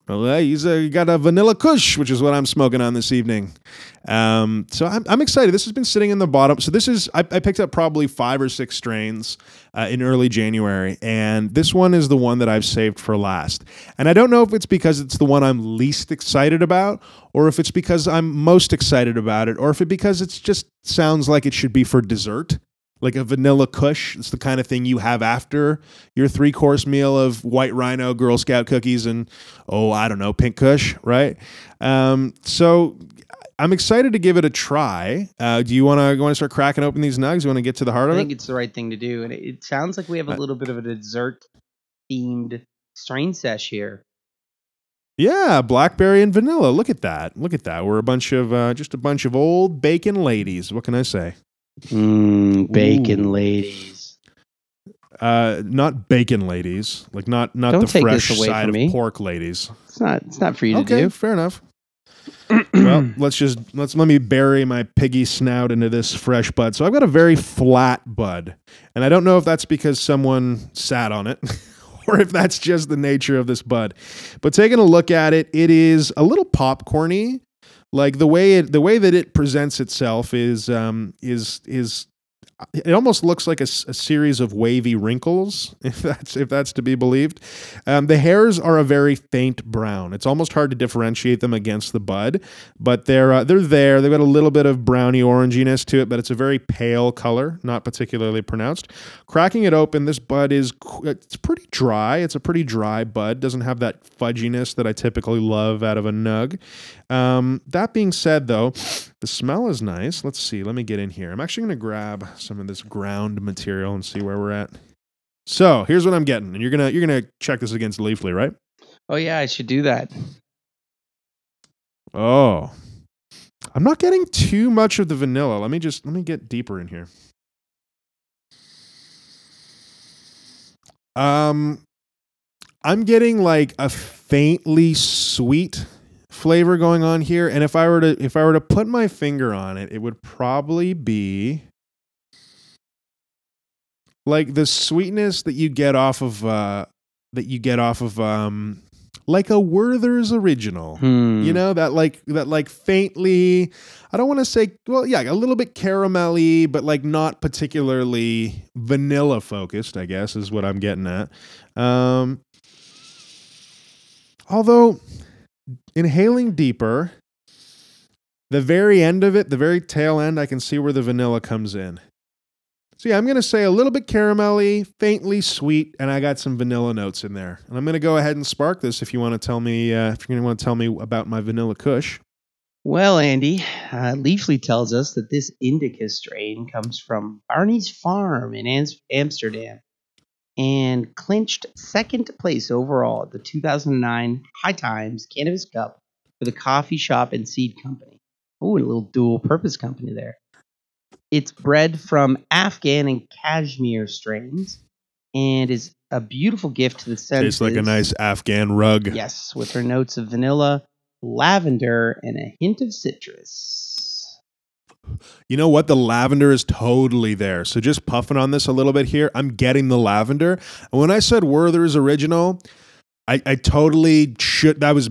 Well, uh, he's uh, got a vanilla kush, which is what I'm smoking on this evening. Um, so I'm, I'm excited. This has been sitting in the bottom. So this is I, I picked up probably five or six strains uh, in early January, and this one is the one that I've saved for last. And I don't know if it's because it's the one I'm least excited about, or if it's because I'm most excited about it, or if it because it's just sounds like it should be for dessert. Like a vanilla kush. It's the kind of thing you have after your three course meal of white rhino, Girl Scout cookies, and oh, I don't know, pink kush, right? Um, so I'm excited to give it a try. Uh, do you want to want to start cracking open these nugs? You want to get to the heart I of it? I think it's the right thing to do, and it, it sounds like we have a Uh, little bit of a dessert themed strain sesh here. Yeah, blackberry and vanilla. Look at that. Look at that. We're a bunch of uh, just a bunch of old bacon ladies. What can I say? Mmm, bacon ladies. Uh, not bacon ladies. Like not not Don't the take this fresh away side from of me. pork ladies. It's not. It's not for you to okay, do. fair enough. well, let's just let's let me bury my piggy snout into this fresh bud. So I've got a very flat bud, and I don't know if that's because someone sat on it. Or if that's just the nature of this bud, but taking a look at it, it is a little popcorny. Like the way it, the way that it presents itself is, um, is, is it almost looks like a series of wavy wrinkles, if that's if that's to be believed. Um, the hairs are a very faint brown. It's almost hard to differentiate them against the bud, but they're uh, they're there. They've got a little bit of browny oranginess to it, but it's a very pale color, not particularly pronounced. Cracking it open, this bud is it's pretty dry. It's a pretty dry bud. Doesn't have that fudginess that I typically love out of a nug. Um, that being said, though, the smell is nice. Let's see. Let me get in here. I'm actually going to grab some of this ground material and see where we're at. So here's what I'm getting, and you're gonna you're gonna check this against Leafly, right? Oh yeah, I should do that. Oh, I'm not getting too much of the vanilla. Let me just let me get deeper in here. Um, I'm getting like a faintly sweet flavor going on here, and if I were to if I were to put my finger on it, it would probably be like the sweetness that you get off of uh that you get off of um like a Werther's original. Hmm. You know that like that like faintly. I don't want to say well, yeah, a little bit caramelly, but like not particularly vanilla focused. I guess is what I'm getting at. Um, although inhaling deeper, the very end of it, the very tail end, I can see where the vanilla comes in. So yeah, I'm gonna say a little bit caramelly, faintly sweet, and I got some vanilla notes in there. And I'm gonna go ahead and spark this if you want to tell me uh, if you're gonna want to tell me about my vanilla Kush. Well, Andy, uh, Leafly tells us that this indica strain comes from Barney's Farm in Ans- Amsterdam and clinched second place overall at the 2009 High Times Cannabis Cup for the Coffee Shop and Seed Company. Oh, a little dual purpose company there. It's bred from Afghan and Kashmir strains and is a beautiful gift to the senses. Tastes like a nice Afghan rug. Yes, with her notes of vanilla, lavender, and a hint of citrus. You know what? The lavender is totally there. So just puffing on this a little bit here, I'm getting the lavender. And when I said Werther's original, I, I totally should. That was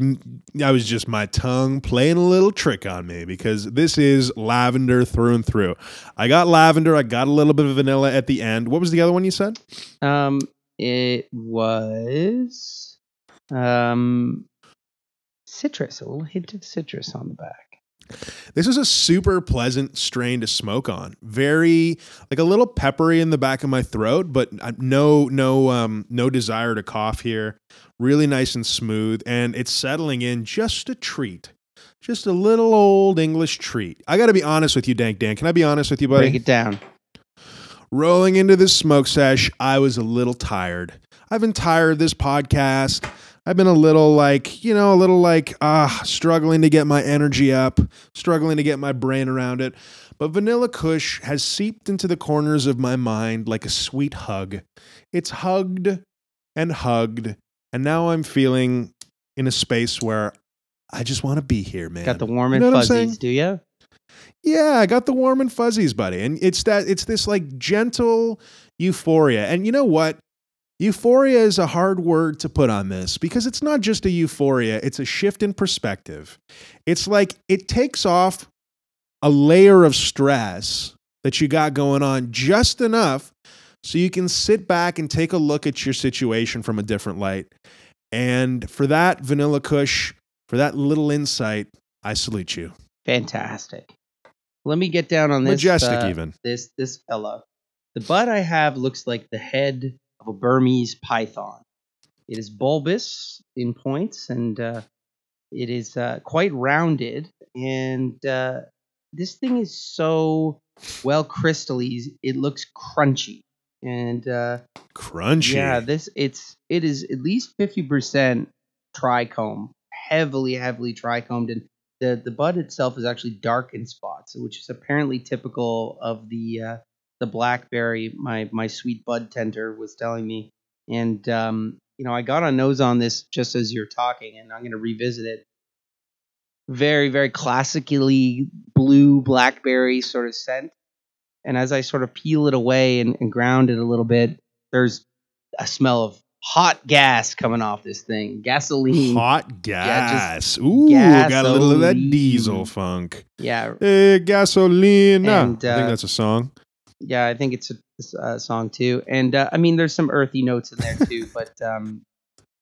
that was just my tongue playing a little trick on me because this is lavender through and through. I got lavender. I got a little bit of vanilla at the end. What was the other one you said? Um, it was um citrus, a little hint of citrus on the back. This is a super pleasant strain to smoke on. Very like a little peppery in the back of my throat, but uh, no no um no desire to cough here. Really nice and smooth and it's settling in just a treat. Just a little old English treat. I got to be honest with you, Dank Dan. Can I be honest with you, buddy? Break it down. Rolling into this smoke sesh, I was a little tired. I've been tired of this podcast. I've been a little like, you know, a little like, ah, struggling to get my energy up, struggling to get my brain around it. But Vanilla Kush has seeped into the corners of my mind like a sweet hug. It's hugged and hugged. And now I'm feeling in a space where I just want to be here, man. Got the warm and You know what I'm saying? fuzzies, do you? Yeah, I got the warm and fuzzies, buddy. And it's that it's this like gentle euphoria. And you know what? Euphoria is a hard word to put on this because it's not just a euphoria, it's a shift in perspective. It's like it takes off a layer of stress that you got going on just enough so you can sit back and take a look at your situation from a different light. And for that, Vanilla Kush, for that little insight, I salute you. Fantastic. Let me get down on this. Majestic, uh, even. This this fella. The bud I have looks like the head of a Burmese python. It is bulbous in points and uh, it is uh, quite rounded. And uh, this thing is so well crystallized, it looks crunchy. And uh, Crunchy. yeah, this it's it is at least fifty percent trichome, heavily, heavily trichomed, and the the bud itself is actually dark in spots, which is apparently typical of the uh, the blackberry. My my sweet bud tender was telling me, and um, you know I got a nose on this just as you're talking, and I'm going to revisit it. Very very classically blue blackberry sort of scent, and as I sort of peel it away and, and ground it a little bit, there's a smell of hot gas coming off this thing, gasoline. Hot gas. Yeah. Ooh, got a little of that diesel funk. Yeah, Hey, gasolina. And, I think uh, that's a song. Yeah, I think it's a, song too, and uh, I mean there's some earthy notes in there too, but um,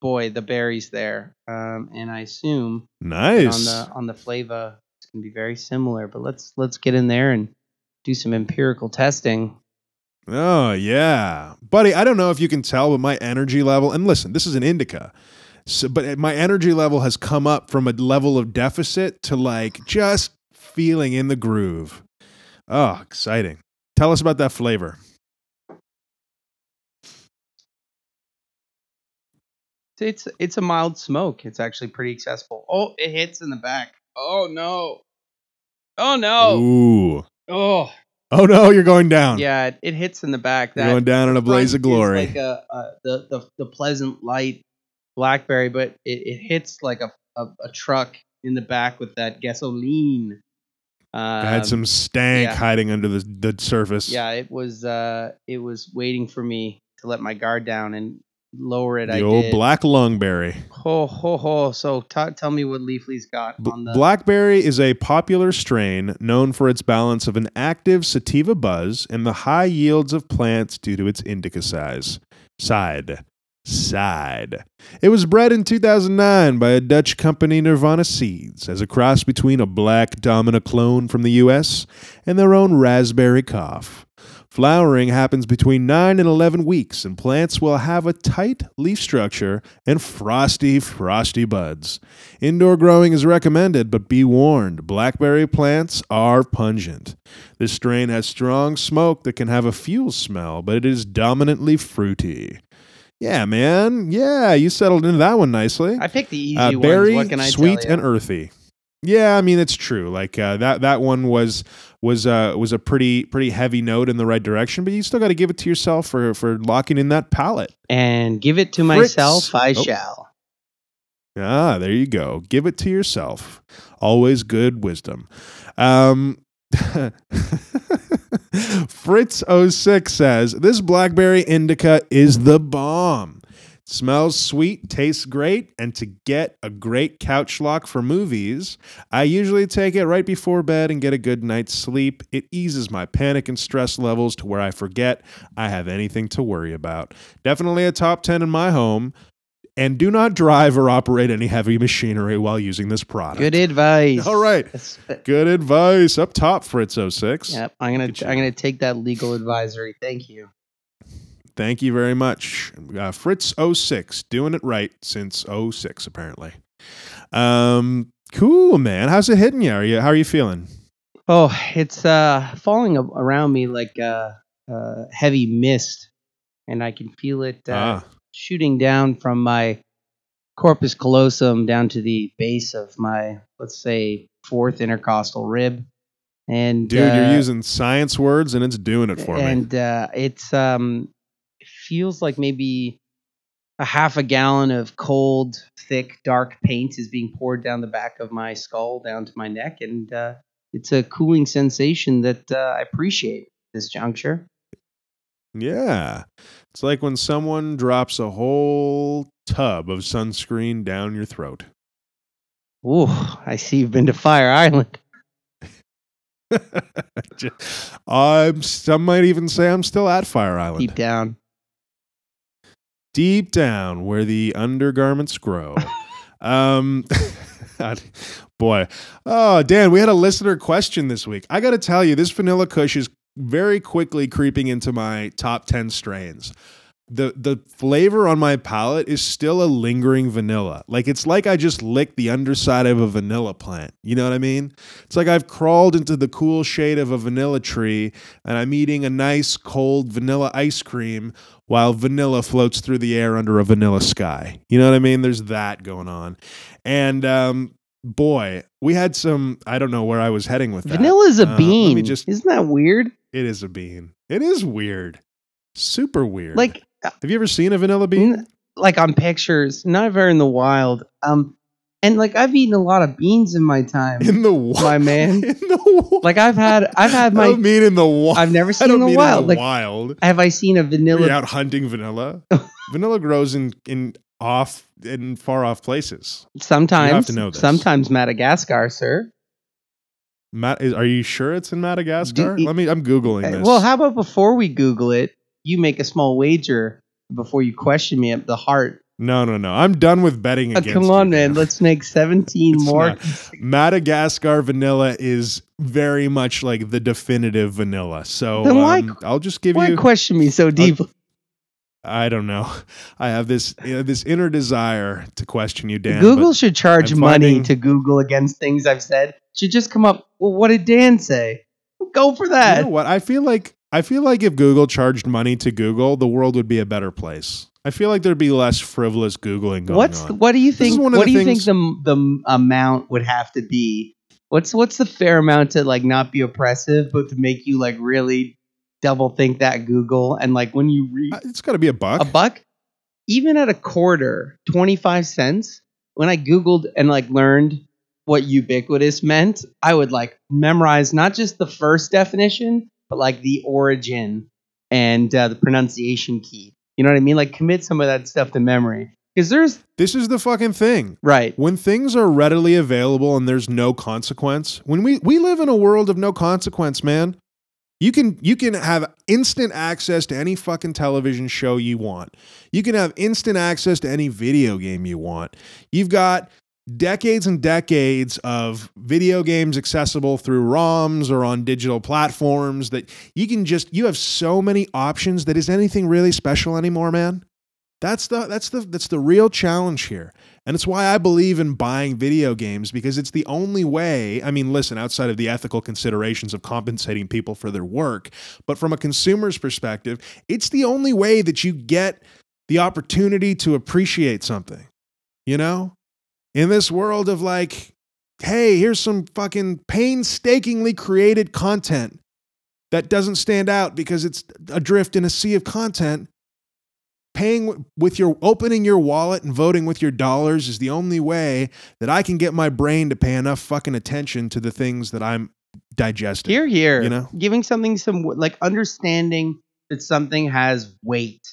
boy, the berries there, um, and I assume Nice. on the on the flava it's gonna be very similar. But let's let's get in there and do some empirical testing. Oh, yeah. Buddy, I don't know if you can tell, but my energy level, and listen, this is an indica. So, but my energy level has come up from a level of deficit to like just feeling in the groove. Oh, exciting. Tell us about that flavor. It's it's a mild smoke. It's actually pretty accessible. Oh, it hits in the back. Oh no. Oh no. Ooh. Oh Oh no, you're going down. yeah, it, it hits in the back. You're going down in a blaze of glory. Like a, a, the, the the pleasant light blackberry, but it, it hits like a, a a truck in the back with that gasoline. Um, I had some stank yeah. hiding under the, the surface. Yeah, it was uh it was waiting for me to let my guard down and lower it. The I old did. black lungberry. Ho ho ho! So t- tell me what Leafly's got B- on the. Blackberry is a popular strain known for its balance of an active sativa buzz and the high yields of plants due to its indica size. Side. Side. It was bred in 2009 by a Dutch company, Nirvana Seeds, as a cross between a black Domina clone from the US and their own raspberry cough. Flowering happens between 9 and 11 weeks, and plants will have a tight leaf structure and frosty, frosty buds. Indoor growing is recommended, but be warned blackberry plants are pungent. This strain has strong smoke that can have a fuel smell, but it is dominantly fruity. Yeah, man. Yeah, you settled into that one nicely. I picked the easy Uh, ones. berry, What can I sweet, and earthy. Yeah, I mean it's true. Like uh, that that one was was uh, was a pretty pretty heavy note in the right direction, but you still got to give it to yourself for for locking in that palate. and give it to Fritz. myself. I Oh. shall. Ah, there you go. Give it to yourself. Always good wisdom. Um, Fritz06 says this blackberry indica is the bomb. Smells sweet, tastes great, and to get a great couch lock for movies, I usually take it right before bed and get a good night's sleep. It eases my panic and stress levels to where I forget I have anything to worry about. Definitely a top 10 in my home. And do not drive or operate any heavy machinery while using this product. Good advice. All right. That's- Good advice up top, Fritz06. Yep, I'm gonna I'm gonna take that legal advisory. Thank you. Thank you very much. Uh, Fritz06, doing it right since 06, apparently. Um, cool, man. How's it hitting you? Are you how are you feeling? Oh, it's uh falling around me like uh, uh heavy mist, and I can feel it uh, Ah. Shooting down from my corpus callosum down to the base of my let's say fourth intercostal rib. And Dude, uh, you're using science words and it's doing it for me. and uh, it's um it feels like maybe a half a gallon of cold thick dark paint is being poured down the back of my skull down to my neck and uh, it's a cooling sensation that uh, i appreciate at this juncture Yeah. It's like when someone drops a whole tub of sunscreen down your throat. Ooh, i see you've been to fire island I'm some might even say I'm still at Fire Island. deep down deep down where the undergarments grow. um, boy, oh Dan, we had a listener question this week. I got to tell you, this Vanilla Kush is very quickly creeping into my top 10 strains. The the flavor on my palate is still a lingering vanilla. Like it's like I just licked the underside of a vanilla plant. You know what I mean? It's like I've crawled into the cool shade of a vanilla tree and I'm eating a nice cold vanilla ice cream while vanilla floats through the air under a vanilla sky. You know what I mean? There's that going on. And um boy, we had some I don't know where I was heading with that. Vanilla is a Uh, bean. just Isn't that weird? It is a bean. It is weird. Super weird. Like, have you ever seen a vanilla bean? n- like on pictures, never in the wild. Um, and like I've eaten a lot of beans in my time. In the wild. My man. In the wild. like I've had, I've had I my, don't mean in the wild. I've never I seen don't in the wild. in the like, wild. have I seen a Are vanilla? you out hunting vanilla? vanilla grows in in off in far off places. Sometimes, know this. sometimes Madagascar, sir. Matt, is, are you sure it's in Madagascar? Let me. I'm googling this. Well, how about before we Google it, you make a small wager before you question me at the heart. no, no, no. I'm done with betting Uh, against. come you, on, man. Let's make 17 more. not. Madagascar vanilla is very much like the definitive vanilla. So Then why- um, I'll just give you Why question me so deeply? I don't know. I have this uh, this inner desire to question you, Dan. Google should charge I'm money finding- to Google against things I've said. Should just come up. Well, what did Dan say? Go for you that. know what? I feel like I feel like if Google charged money to Google, the world would be a better place. I feel like there'd be less frivolous googling going What's on. what do you think? What the do you think the the amount would have to be? What's what's the fair amount to like not be oppressive, but to make you like really double think that Google and like when you read it's got to be a buck. a buck, even at a quarter, twenty five cents. When I googled and like learned what ubiquitous meant, I would like memorize not just the first definition, but like the origin and uh, the pronunciation key. You know what I mean? Like commit some of that stuff to memory because there's this is the fucking thing. right. When things are readily available and there's no consequence, when we we live in a world of no consequence, man. You can you can have instant access to any fucking television show you want. You can have instant access to any video game you want. You've got decades and decades of video games accessible through ROMs or on digital platforms that you can just you have so many options that is anything really special anymore, man? That's the that's the that's the real challenge here. And it's why I believe in buying video games because it's the only way. I mean, listen, outside of the ethical considerations of compensating people for their work, but from a consumer's perspective, it's the only way that you get the opportunity to appreciate something. You know? In this world of like, hey, here's some fucking painstakingly created content that doesn't stand out because it's adrift in a sea of content paying with your opening your wallet and voting with your dollars is the only way that I can get my brain to pay enough fucking attention to the things that I'm digesting. Here, here. You know? giving something some like understanding that something has weight.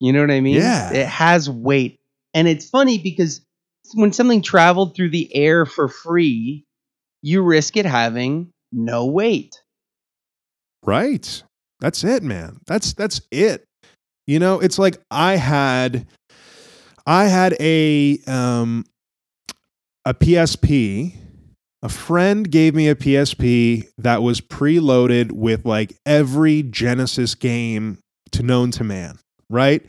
You know what I mean? Yeah. It has weight. And it's funny because when something traveled through the air for free, you risk it having no weight. Right. That's it, man. That's that's it. You know, it's like I had I had a um a PSP. A friend gave me a PSP that was preloaded with like every Genesis game to known to man, right?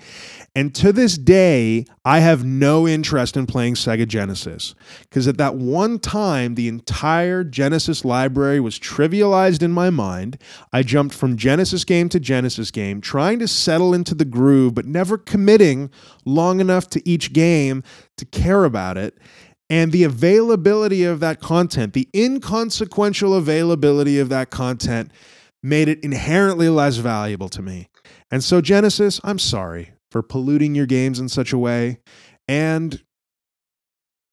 And to this day, I have no interest in playing Sega Genesis because at that one time, the entire Genesis library was trivialized in my mind. I jumped from Genesis game to Genesis game, trying to settle into the groove, but never committing long enough to each game to care about it. And the availability of that content, the inconsequential availability of that content, made it inherently less valuable to me. And so, Genesis, I'm sorry for polluting your games in such a way. And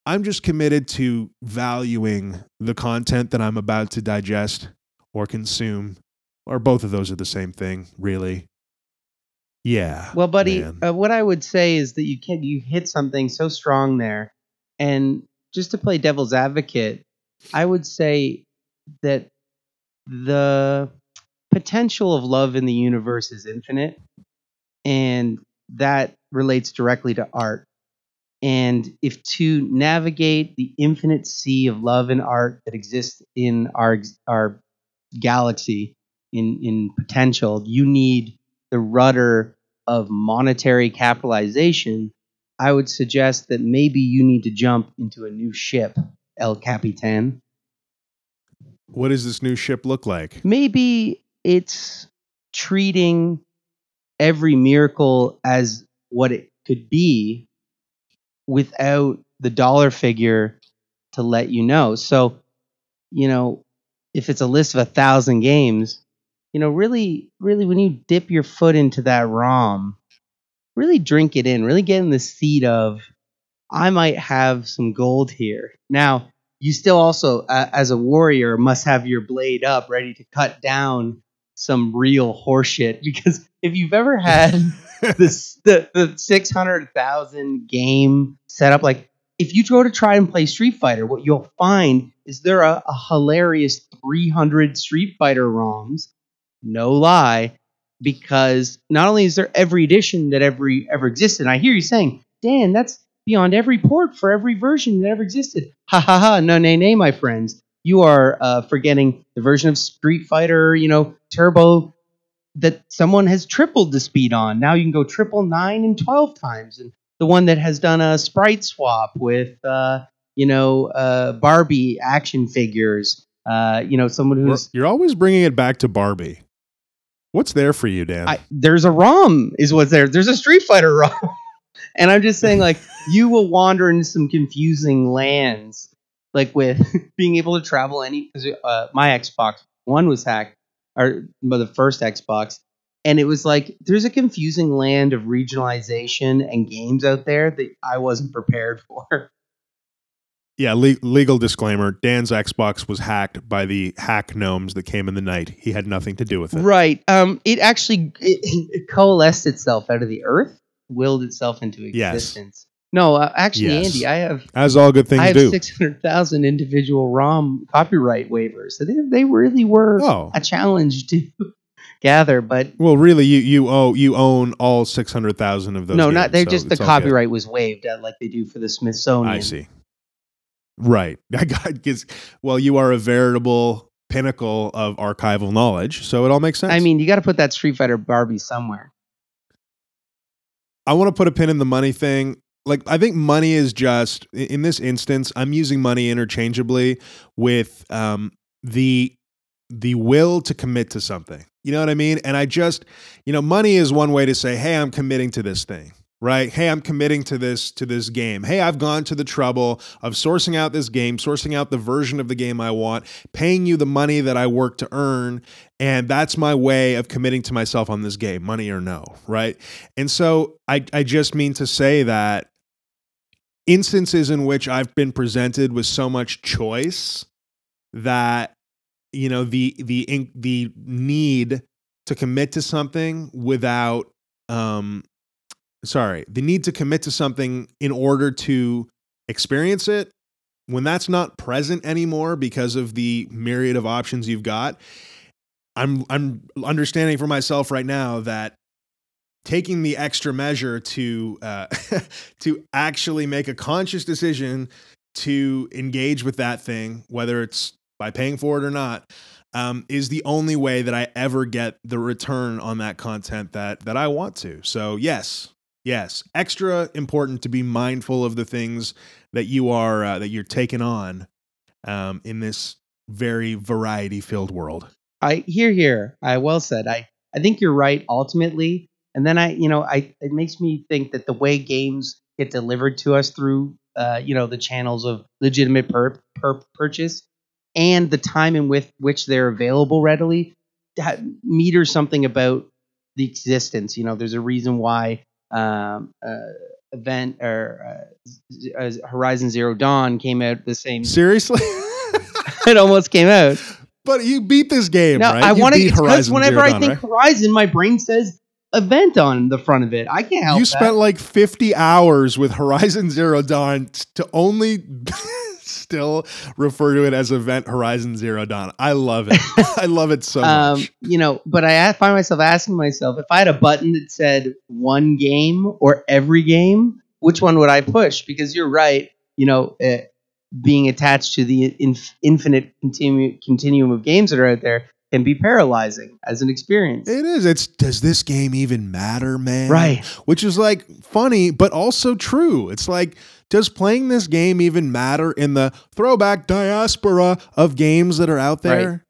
I'm just committed to valuing the content that I'm about to digest or consume, or both of those are the same thing, really. Yeah. Well, buddy, uh, what I would say is that you can you hit something so strong there, and just to play devil's advocate, I would say that the potential of love in the universe is infinite, and that relates directly to art. And if to navigate the infinite sea of love and art that exists in our our galaxy, in in potential. You need the rudder of monetary capitalization. I would suggest that maybe you need to jump into a new ship, El Capitan. What does this new ship look like? Maybe it's treating every miracle as what it could be without the dollar figure to let you know. So, you know, if it's a list of a thousand games, you know, really, really, when you dip your foot into that ROM, really drink it in, really get in the seat of, I might have some gold here. Now, you still also, uh, as a warrior, must have your blade up, ready to cut down some real horseshit. Because if you've ever had this, the the six hundred thousand game setup, like if you go to try and play Street Fighter, what you'll find is there are a hilarious 300 Street Fighter ROMs, no lie, because not only is there every edition that every ever existed, I hear you saying, Dan, that's beyond every port for every version that ever existed. Ha ha ha, no nay nay, my friends. You are uh, forgetting the version of Street Fighter, you know, Turbo that someone has tripled the speed on. Now you can go triple nine and twelve times, and the one that has done a sprite swap with, uh, you know, uh, Barbie action figures. Uh, you know, someone who's You're always bringing it back to Barbie. What's there for you, Dan? I, there's a ROM is what's there. There's a Street Fighter ROM, and I'm just saying like you will wander into some confusing lands, like with being able to travel any. Uh, my Xbox One was hacked, or well, the first Xbox, and it was like there's a confusing land of regionalization and games out there that I wasn't prepared for. yeah, le- legal disclaimer Dan's Xbox was hacked by the hack gnomes that came in the night. He had nothing to do with it. Right. Um. It actually it, it coalesced itself out of the earth, willed itself into existence. Yes. No, uh, actually, Yes. Andy, I have As all good things I have do. six hundred thousand individual ROM copyright waivers. So they, they really were Oh. a challenge to gather, but Well, really, you you owe you own all six hundred thousand of those. no, not games, they're so just the it's all good. copyright was waived, uh, like they do for the Smithsonian. I see. Right. I got because well, you are a veritable pinnacle of archival knowledge, so it all makes sense. I mean, you got to put that Street Fighter Barbie somewhere. I want to put a pin in the money thing. Like, I think money is just in this instance. I'm using money interchangeably with um, the the will to commit to something. You know what I mean? And I just, you know, money is one way to say, "Hey, I'm committing to this thing." Right? Hey, I'm committing to this to this game. Hey, I've gone to the trouble of sourcing out this game, sourcing out the version of the game I want, paying you the money that I work to earn, and that's my way of committing to myself on this game, money or no, right? And so I, I just mean to say that instances in which I've been presented with so much choice that you know the the the need to commit to something without um sorry the need to commit to something in order to experience it when that's not present anymore because of the myriad of options you've got i'm i'm understanding for myself right now that taking the extra measure to uh, to actually make a conscious decision to engage with that thing, whether it's by paying for it or not, um, is the only way that I ever get the return on that content that that I want to. So yes, yes, extra important to be mindful of the things that you are uh, that you're taking on um, in this very variety filled world. I hear here. I well said. I I think you're right ultimately. And then I, you know, I it makes me think that the way games get delivered to us through, uh, you know, the channels of legitimate per, per purchase and the time in with which they're available readily that meters something about the existence. You know, there's a reason why um, uh, event or uh, Z- Horizon Zero Dawn came out the same. Seriously. it almost came out. But you beat this game, No, right? I want to because whenever Zero I Dawn, think right? Horizon, my brain says event on the front of it. I can't help you that. spent like 50 hours with Horizon Zero Dawn to only still refer to it as Event Horizon Zero Dawn. I love it. I love it so um, much. you know, but I find myself asking myself if I had a button that said one game or every game, which one would I push? Because you're right. You know, uh, being attached to the inf- infinite continu- continuum of games that are out there, can be paralyzing as an experience. It is. It's does this game even matter, man? Right. Which is like funny, but also true. It's like, does playing this game even matter in the throwback diaspora of games that are out there? Right.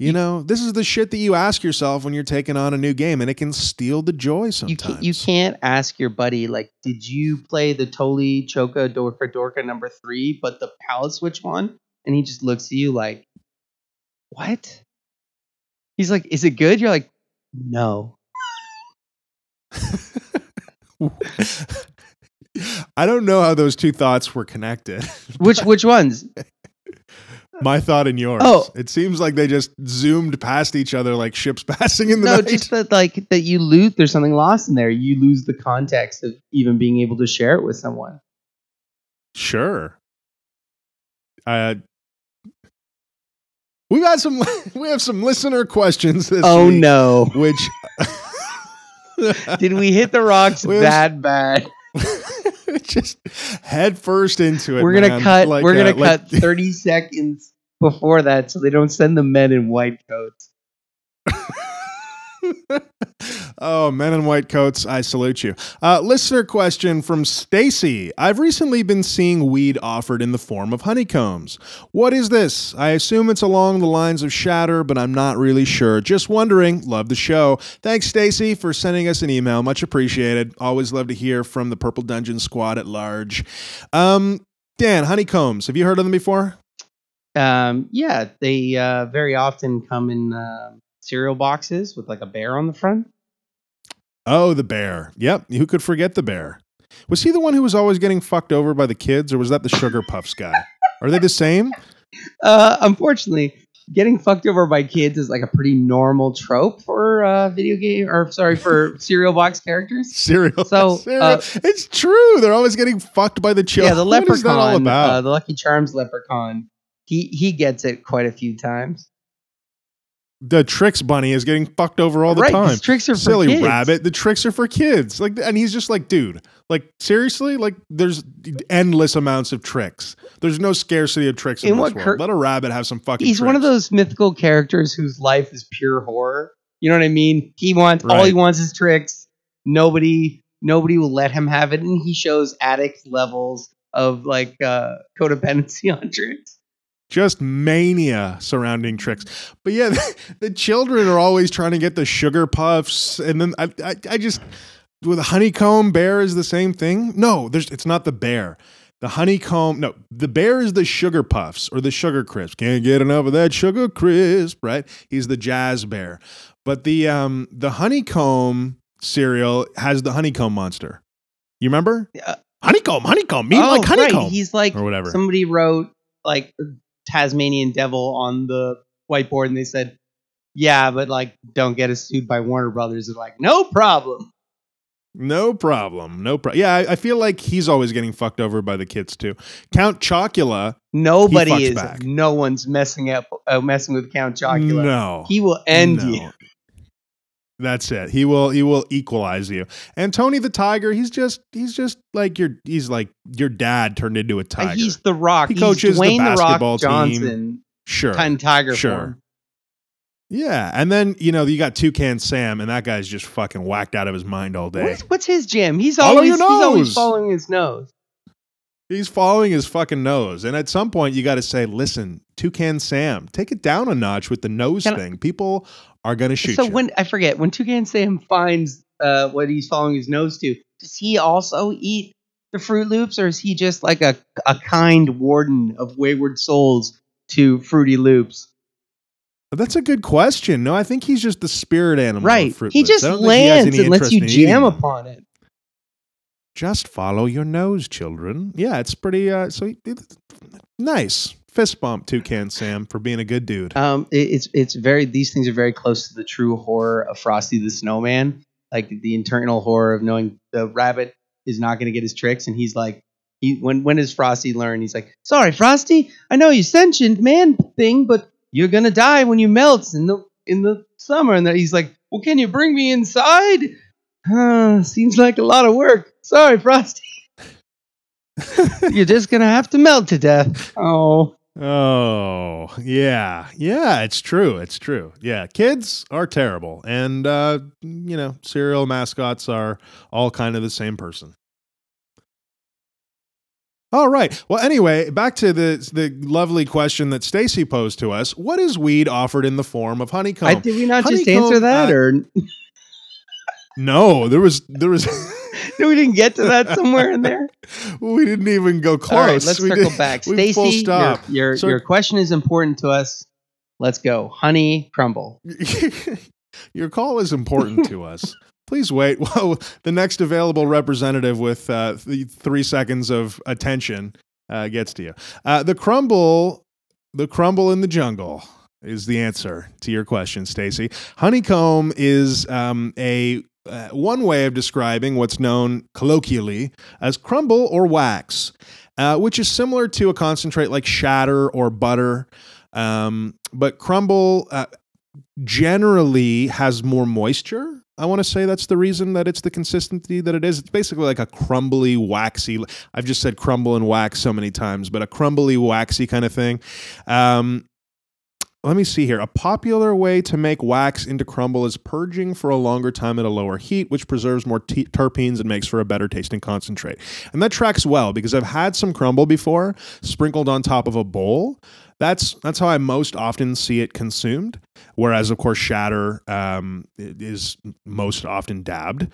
You know, this is the shit that you ask yourself when you're taking on a new game, and it can steal the joy you sometimes. can't, you can't ask your buddy like, did you play the Totally Choka Dorka Dorka number three, but the palette switch one? And he just looks at you like, what? He's like, is it good? You're like, no. I don't know how those two thoughts were connected. Which which ones? My thought and yours. Oh. It seems like they just zoomed past each other like ships passing in the no, night. just that like that you lose. There's something lost in there. You lose the context of even being able to share it with someone. Sure. Uh, we got some. We have some listener questions this oh week, no! Which Did we hit the rocks We that bad? just head first into it? We're gonna man. cut. Like, we're uh, gonna like- cut 30 seconds before that, so they don't send the men in white coats. oh, men in white coats, I salute you. Uh, listener question from Stacy. I've recently been seeing weed offered in the form of honeycombs. What is this? I assume it's along the lines of shatter, but I'm not really sure. Just wondering. Love the show. Thanks, Stacy, for sending us an email. Much appreciated. Always love to hear from the Purple Dungeon squad at large. Um, Dan, honeycombs. Have you heard of them before? Um, yeah, they uh, very often come in uh, cereal boxes with like a bear on the front. Oh, the bear. Yep. Who could forget the bear? Was he the one who was always getting fucked over by the kids, or was that the Sugar Puffs guy? Are they the same? Uh, unfortunately, getting fucked over by kids is like a pretty normal trope for uh, video game or sorry for cereal box characters. Cereal. So, cereal. uh, it's true. They're always getting fucked by the children. Yeah, the leprechaun. What is that all about? uh, the Lucky Charms leprechaun. He he gets it quite a few times. The Trix bunny is getting fucked over all the right, time. Trix are for Silly kids. rabbit. The Trix are for kids. Like, and he's just like, dude, like seriously, like there's endless amounts of tricks. There's no scarcity of tricks in, In this what world. cur- Let a rabbit have some fucking. He's one of those mythical characters whose life is pure horror. You know what I mean? He wants all he wants is tricks. Nobody nobody will let him have it, and he shows addict levels of like uh, codependency on tricks. Just mania surrounding tricks. But yeah, the, the children are always trying to get the sugar puffs, and then I, I, I just with a honeycomb bear is the same thing. No, there's it's not the bear. The honeycomb, no, the bear is the sugar puffs or the sugar crisp. Can't get enough of that sugar crisp, right? He's the jazz bear. But the um the honeycomb cereal has the honeycomb monster. You remember? Uh, honeycomb, honeycomb, mean oh, like honeycomb. right. He's like or whatever. somebody wrote like Tasmanian Devil on the whiteboard, and they said, "Yeah, but like, don't get us sued by Warner Brothers." They're like, "No problem." No problem. No problem. Yeah, I, I feel like he's always getting fucked over by the kids too. Count Chocula. Nobody is. back. No one's messing up, uh, messing with Count Chocula. No. He will end No. you. That's it. He will he will equalize you. And Tony the Tiger, he's just he's just like your he's like your dad turned into a tiger. He's the Rock. He He's coaches the Dwayne the, basketball Rock team. Johnson, sure. kind tiger Sure. form. Yeah. And then, you know, you got Toucan Sam, and that guy's just fucking whacked out of his mind all day. What's, what's his jam? He's always he's always following his nose. He's following his fucking nose. And at some point you gotta say, listen, Toucan Sam, take it down a notch with the nose Can I- thing. People are gonna shoot so you. when I forget when Toucan Sam finds uh, what he's following his nose to, does he also eat the Froot Loops, or is he just like a a kind warden of wayward souls to Fruity Loops? That's a good question. No, I think he's just the spirit animal. right. Fruit He. Just he lands any and lets you jam upon it. Just follow your nose, children. Yeah, it's pretty. Uh, so it's nice. Fist bump, Toucan Sam, for being a good dude. Um, it, it's it's very these things are very close to the true horror of Frosty the Snowman, like the internal horror of knowing the rabbit is not going to get his tricks, and he's like, he when when does Frosty learn? He's like, sorry, Frosty, I know you sentient man thing, but you're gonna die when you melt in the in the summer, and he's like, well, can you bring me inside? Uh, seems like a lot of work. Sorry, Frosty. You're just gonna have to melt to death. Oh, Oh, yeah. Yeah, it's true. It's true. Yeah, kids are terrible. And, uh, you know, cereal mascots are all kind of the same person. All right. Well, anyway, back to the the lovely question that Stacy posed to us. What is weed offered in the form of honeycomb? I, did we not just answer that, uh, or no, there was there was we didn't get to that somewhere in there? we didn't even go close. All right, let's We circle did- back. Stacy, your, your Cir- your question is important to us. Let's go. Honey crumble. Your call is important to us. Please wait. Well, the next available representative with uh, th- three seconds of attention uh, gets to you. Uh, the crumble, the crumble in the jungle is the answer to your question, Stacy. Honeycomb is um, a uh, one way of describing what's known colloquially as crumble or wax, uh, which is similar to a concentrate like shatter or butter. Um, but crumble uh, generally has more moisture. I want to say that's the reason that it's the consistency that it is. It's basically like a crumbly, waxy. I've just said crumble and wax so many times, but a crumbly, waxy kind of thing. Um, let me see here. A popular way to make wax into crumble is purging for a longer time at a lower heat, which preserves more t- terpenes and makes for a better tasting concentrate. And that tracks well because I've had some crumble before sprinkled on top of a bowl. That's that's how I most often see it consumed. Whereas, of course, shatter um, is most often dabbed,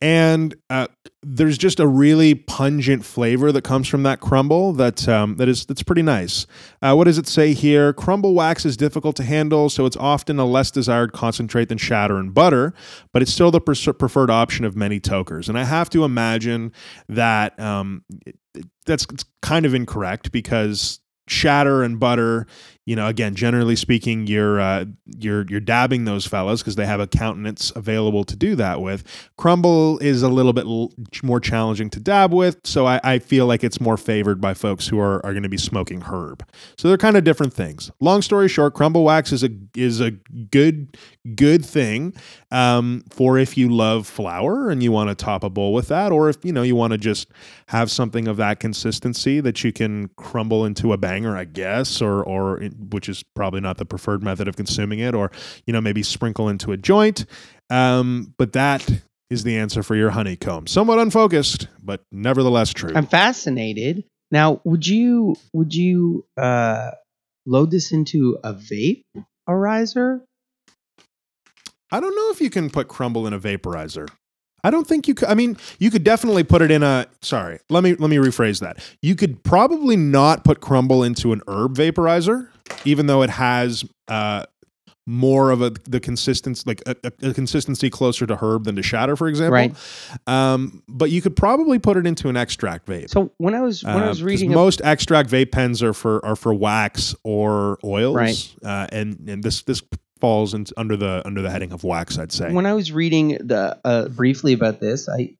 and uh, there's just a really pungent flavor that comes from that crumble that um, that is that's pretty nice. Uh, what does it say here? Crumble wax is difficult to handle, so it's often a less desired concentrate than shatter and butter, but it's still the pres- preferred option of many tokers. And I have to imagine that um, that's kind of incorrect because shatter and butter you know again generally speaking you're uh, you're you're dabbing those fellas because they have a countenance available to do that with. Crumble is a little bit l- more challenging to dab with so i, I feel like it's more favored by folks who are, are going to be smoking herb. So they're kind of different things. Long story short crumble wax is a is a good good thing um, for if you love flour and you want to top a bowl with that or if you know you want to just have something of that consistency that you can crumble into a banger i guess or or which is probably not the preferred method of consuming it or you know maybe sprinkle into a joint um, but that is the answer for your honeycomb somewhat unfocused but nevertheless true I'm fascinated. Now, would you would you uh, load this into a vaporizer? I don't know if you can put crumble in a vaporizer. I don't think you could. I mean, you could definitely put it in a. Sorry, let me let me rephrase that. You could probably not put crumble into an herb vaporizer, even though it has uh, more of a the consistency, like a, a, a consistency closer to herb than to shatter, for example. Right. Um, but you could probably put it into an extract vape. So when I was when I was reading, ab- most extract vape pens are for are for wax or oils, Right. Uh, and and this this falls in, under the under the heading of wax, I'd say. when I was reading the uh, briefly about this, I,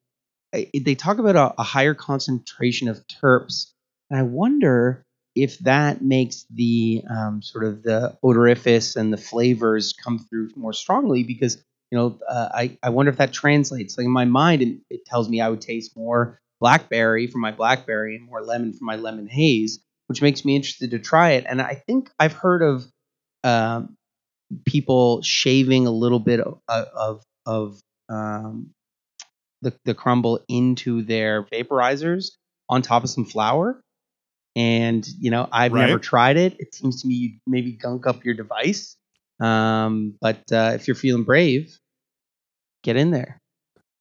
I they talk about a, a higher concentration of terps, and I wonder if that makes the um, sort of the odoriferous and the flavors come through more strongly because you know uh, I I wonder if that translates. Like in my mind, it, it tells me I would taste more blackberry from my blackberry and more lemon from my lemon haze, which makes me interested to try it. And I think I've heard of um, people shaving a little bit of of, of um, the the crumble into their vaporizers on top of some flour. And you know, I've Right. never tried it. It seems to me you maybe gunk up your device. Um, but uh, if you're feeling brave, get in there.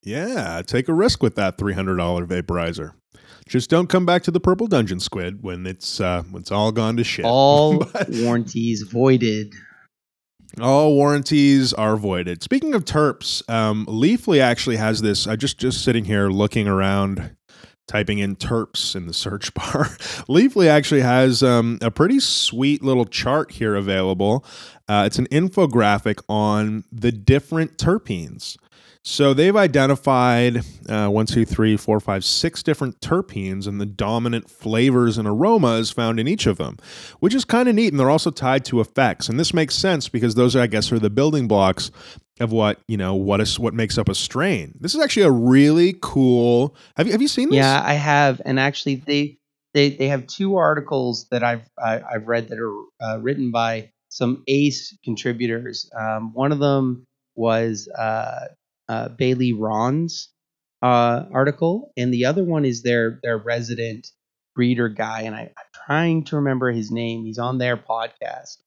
Yeah, take a risk with that three hundred dollar vaporizer. Just don't come back to the purple dungeon squid when it's uh, when it's all gone to shit. All warranties voided. All warranties are voided. Speaking of terps, um, Leafly actually has this. I just just sitting here looking around, typing in terps in the search bar. Leafly actually has um, a pretty sweet little chart here available. Uh, it's an infographic on the different terpenes. So they've identified uh, one, two, three, four, five, six different terpenes and the dominant flavors and aromas found in each of them, which is kind of neat. And they're also tied to effects. And this makes sense because those, are, I guess, are the building blocks of what you know what is what makes up a strain. This is actually a really cool. Have you have you seen this? Yeah, I have, and actually, they they they have two articles that I've I, I've read that are uh, written by some ace contributors. Um, one of them was uh, uh, Bailey Rahn's uh, article, and the other one is their their resident breeder guy, and I, I'm trying to remember his name. He's on their podcast,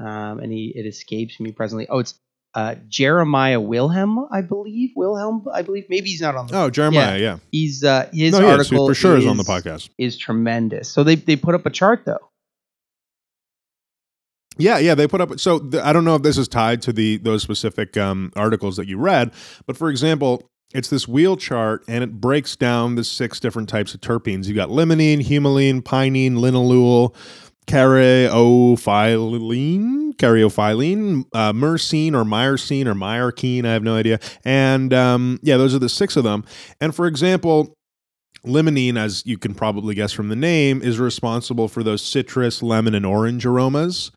um, and he it escapes me presently. Oh, it's uh, Jeremiah Wilhelm, I believe. Wilhelm, I believe. Maybe he's not on the. Oh, Jeremiah, yeah. He's uh, his no, article for sure is, is on the podcast. Is tremendous. So they they put up a chart though. Yeah, yeah, they put up. So I don't know if this is tied to the those specific um, articles that you read, but for example, it's this wheel chart and it breaks down the six different types of terpenes. You've got limonene, humulene, pinene, linalool, caryophyllene, caryophyllene, uh, myrcene or myrcene or myarkine. I have no idea. And um, yeah, those are the six of them. And for example, limonene, as you can probably guess from the name, is responsible for those citrus, lemon, and orange aromas.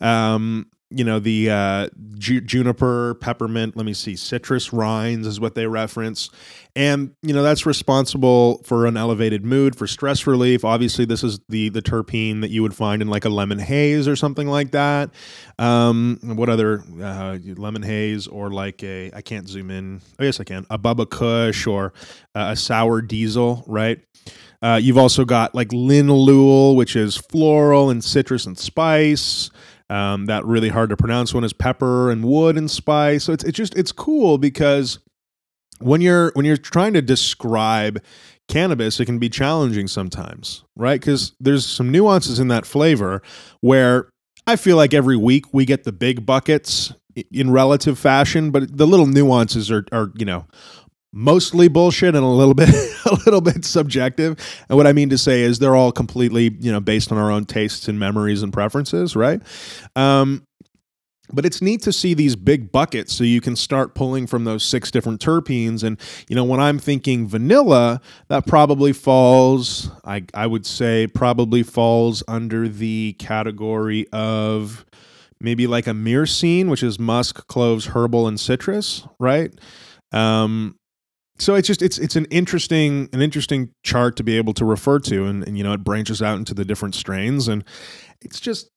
Um, you know the uh, ju- juniper, peppermint. Let me see, citrus rinds is what they reference, and you know that's responsible for an elevated mood, for stress relief. Obviously, this is the the terpene that you would find in like a lemon haze or something like that. Um, what other uh, lemon haze or like a I can't zoom in. Oh yes, I can. A Bubba Kush or uh, a sour diesel, right? Uh, you've also got like linalool, which is floral and citrus and spice. Um, that really hard to pronounce one is pepper and wood and spice. So it's it's just it's cool because when you're when you're trying to describe cannabis, it can be challenging sometimes, right? Because there's some nuances in that flavor where I feel like every week we get the big buckets in relative fashion, but the little nuances are are you know mostly bullshit and a little bit a little bit subjective. And what i mean to say is they're all completely you know based on our own tastes and memories and preferences right? Um, but it's neat to see these big buckets. So you can start pulling from those six different terpenes. And you know when i'm thinking vanilla that probably falls i, I would say probably falls under the category of maybe like a myrcene which is musk cloves herbal and citrus right? Um, so it's just it's it's an interesting an interesting chart to be able to refer to and, and you know it branches out into the different strains and it's just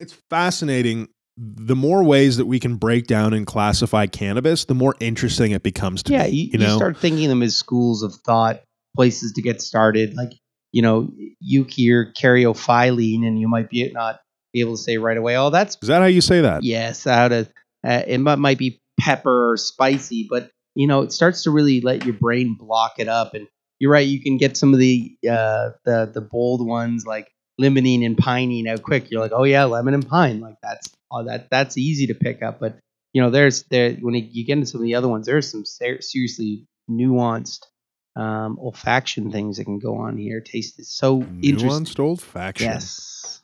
it's fascinating. The more ways that we can break down and classify cannabis the more interesting it becomes to yeah me, you, you know? you start thinking them as schools of thought places to get started like you know you hear caryophyllene and you might be not be able to say right away oh that's is that how you say that? Yes out of uh, it might, might be pepper or spicy but you know, it starts to really let your brain block it up. And you're right, you can get some of the uh, the the bold ones like limonene and pinene out quick. You're like, oh yeah, lemon and pine, like that's oh, that that's easy to pick up. But you know, there's there when you get into some of the other ones, there's some ser- seriously nuanced um, olfaction things that can go on here. Taste is so interesting. nuanced olfaction Yes.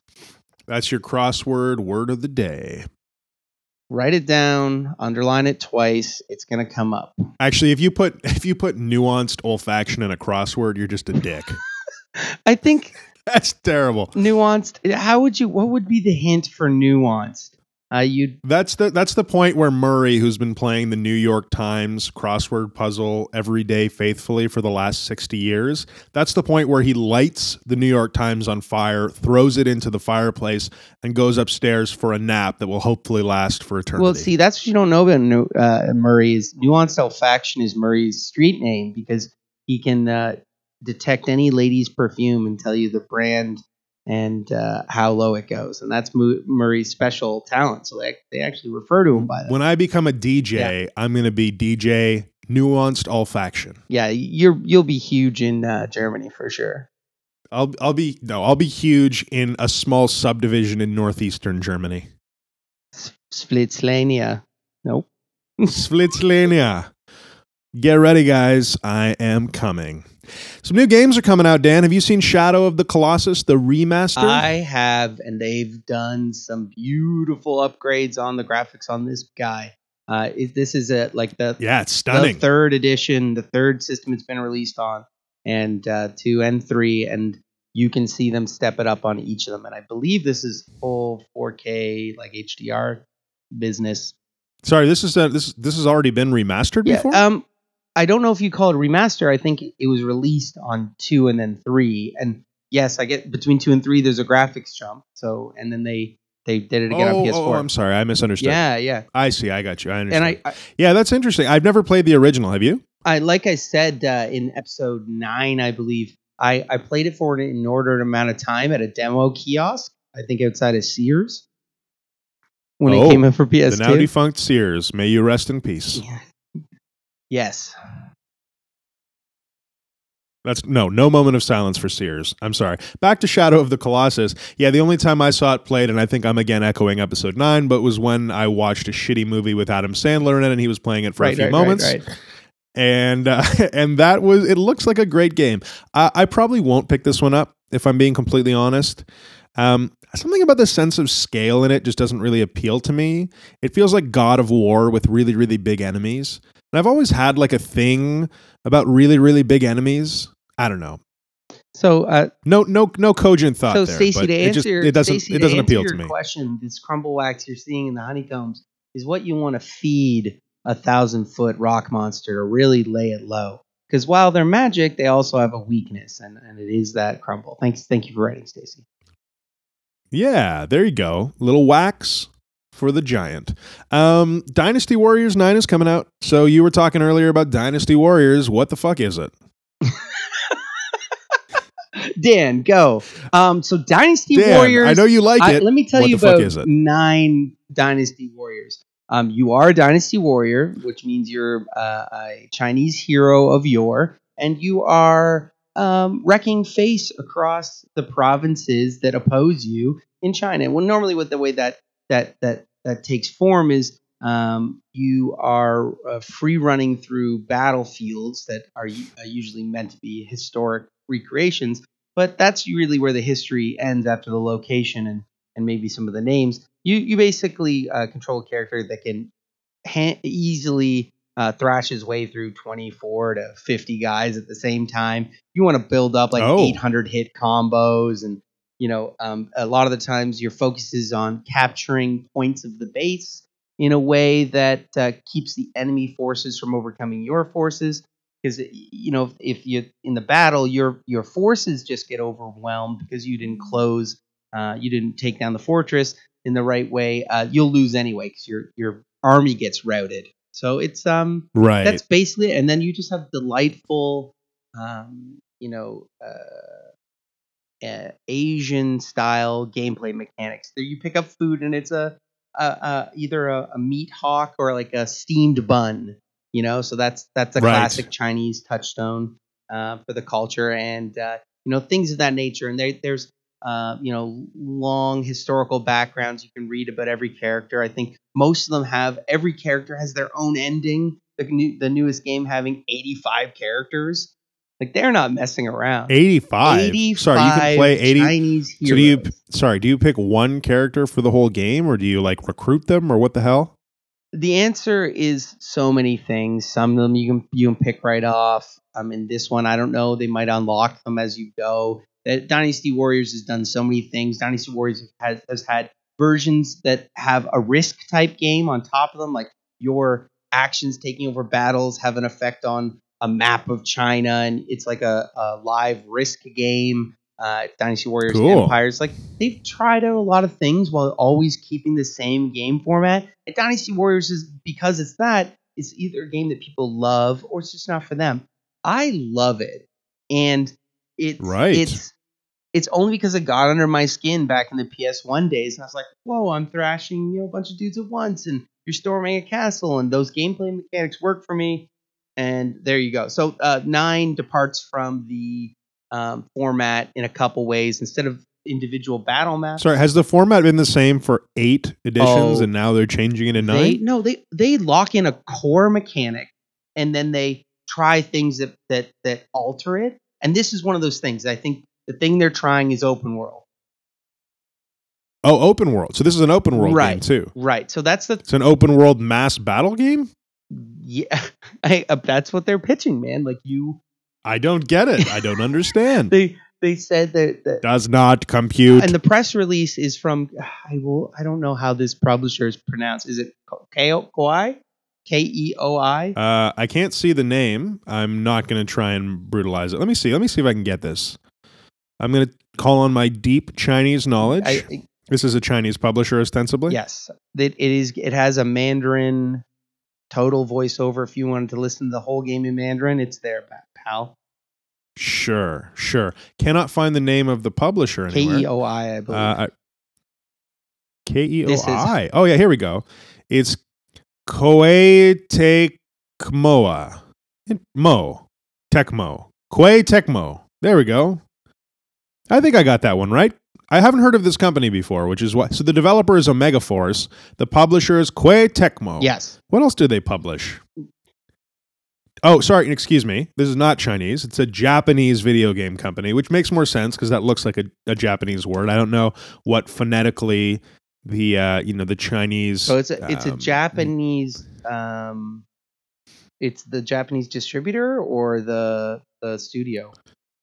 that's your crossword word of the day Write it down, underline it twice. It's gonna come up. actually if you put if you put nuanced olfaction in a crossword you're just a dick I think that's terrible nuanced. How would you? What would be the hint for nuanced? Uh, you That's the that's the point where Murray, who's been playing the New York Times crossword puzzle every day faithfully for the last sixty years, that's the point where he lights the New York Times on fire, throws it into the fireplace, and goes upstairs for a nap that will hopefully last for eternity. well see. That's what you don't know about uh, Murray is nuanced olfaction is Murray's street name because he can uh, detect any lady's perfume and tell you the brand and uh, how low it goes, and that's Murray's special talent. So they they actually refer to him by that. when I become a DJ, I'm going to be DJ nuanced olfaction. yeah, you're you'll be huge in uh, Germany for sure. I'll I'll be no, I'll be huge in a small subdivision in northeastern Germany. S- Splitslania. Nope. Splitzlania. Get ready, guys. I am coming. Some new games are coming out, Dan. Have you seen Shadow of the Colossus, the remaster? I have, and they've done some beautiful upgrades on the graphics on this guy. Uh, it, this is a like the, yeah, it's the stunning. third edition, the third system it's been released on, and uh, two and three, and you can see them step it up on each of them. And I believe this is full 4K like HDR business. Sorry, this is uh, this this has already been remastered before. Um, I don't know if you call it remaster. I think it was released on two and then three, and yes, I get between two and three. There's a graphics jump. So and then they they did it again oh, on PS4. oh, I'm sorry, I misunderstood. yeah, yeah. I see. I got you. I And. I, I yeah, that's interesting. I've never played the original. Have you? I like I said uh, in episode nine, I believe I I played it for an inordinate amount of time at a demo kiosk. I think outside of Sears when Oh, it came in for PS2. The now defunct Sears. May you rest in peace. Yes, That's no, no moment of silence for Sears. I'm sorry. Back to Shadow of the Colossus. Yeah, the only time I saw it played, and I think I'm again echoing episode nine, but was when I watched a shitty movie with Adam Sandler in it, and he was playing it for right, a few right, moments. right, and uh, and that was it looks like a great game I, I probably won't pick this one up if i'm being completely honest um, something about the sense of scale in it just doesn't really appeal to me it feels like god of war with really really big enemies and i've always had like a thing about really really big enemies i don't know So, uh, no no no cogent thought so there Stacy, to it answer just your, it doesn't Stacey, it doesn't appeal to me question, this crumble wax you're seeing in the honeycombs is what you want to feed a thousand foot rock monster to really lay it low. Because while they're magic, they also have a weakness, and, and it is that crumble. Thanks, thank you for writing, Stacy. Yeah, there you go. Little wax for the giant. Um, Dynasty Warriors 9 is coming out. So you were talking earlier about Dynasty Warriors. What the fuck is it? Dan, go. Um, so Dynasty Dan, Warriors. I know you like I- it. let me tell What you about is it? nine Dynasty Warriors. Um, you are a Dynasty Warrior, which means you're uh, a Chinese hero of yore, and you are um, wrecking face across the provinces that oppose you in China. Well, normally, with the way that that that that takes form is um, you are uh, free running through battlefields that are uh, usually meant to be historic recreations, but that's really where the history ends after the location and and maybe some of the names. You you basically uh, control a character that can ha- easily uh, thrash his way through 24 to 50 guys at the same time. You want to build up like Oh. 800 hit combos, and you know um, a lot of the times your focus is on capturing points of the base in a way that uh, keeps the enemy forces from overcoming your forces. Because you know if, if you in the battle your your forces just get overwhelmed because you didn't close uh, you didn't take down the fortress in the right way, uh, you'll lose anyway because your your army gets routed. So it's um Right. that's basically it. And then you just have delightful, um, you know, uh, uh, Asian style gameplay mechanics. There you pick up food and it's a, a, a either a, a meat hawk or like a steamed bun. You know, so that's that's a Right. classic Chinese touchstone uh, for the culture, and uh, you know things of that nature. And there, there's uh, you know long historical backgrounds you can read about every character. I think most of them have every character has their own ending. The new, the newest game having 85 characters, like they're not messing around. 85. 85 Sorry, you can play 80. Chinese heroes. So do you sorry, do you pick one character for the whole game or do you like recruit them or what the hell? the answer is so many things. Some of them you can you can pick right off. Um, in this one, I don't know. They might unlock them as you go. That Dynasty Warriors has done so many things. Dynasty Warriors has has had versions that have a risk type game on top of them, like your actions taking over battles have an effect on a map of China, and it's like a, a live risk game. Uh, Dynasty Warriors Cool. Empires, like they've tried out a lot of things while always keeping the same game format. And Dynasty Warriors is because it's that it's either a game that people love or it's just not for them. I love it, and it's Right. It's it's only because it got under my skin back in the PS1 days, and I was like, "Whoa, I'm thrashing you know a bunch of dudes at once, and you're storming a castle, and those gameplay mechanics work for me." And there you go. So uh, nine departs from the um, format in a couple ways. Instead of individual battle maps, Sorry, has the format been the same for 8 editions Oh. and now they're changing it to 9? They, no, they they lock in a core mechanic and then they try things that that that alter it. And this is one of those things. I think the thing they're trying is open world. oh, open world. So this is an open world game Right. too. Right. So that's the It's an open world mass battle game? Yeah. I, uh, that's what they're pitching, man. Like you, I don't get it. I don't understand. they they said that, that Does not compute. and the press release is from I will I don't know how this publisher is pronounced. Is it Koi? K E O I? Uh, I can't see the name. I'm not going to try and brutalize it. Let me see. Let me see if I can get this. I'm going to call on my deep Chinese knowledge. I, this is a Chinese publisher, ostensibly. yes, it, it is. It has a Mandarin total voiceover. If you wanted to listen to the whole game in Mandarin, it's there, pal. Sure, sure. Cannot find the name of the publisher K anywhere. E O I, I believe. Uh, I- K E O This is- Oh yeah, here we go. It's Koei Tecmoa. Mo. Tecmo. Koei Tecmo. There we go. I think I got that one right. I haven't heard of this company before, which is why. So the developer is Omega Force. The publisher is Koei Tecmo. yes, What else do they publish? Oh, sorry, excuse me. This is not Chinese. It's a Japanese video game company, which makes more sense because that looks like a, a Japanese word. I don't know what phonetically the uh, you know the Chinese. so it's a it's a um, Japanese. Um, it's the Japanese distributor or the the studio.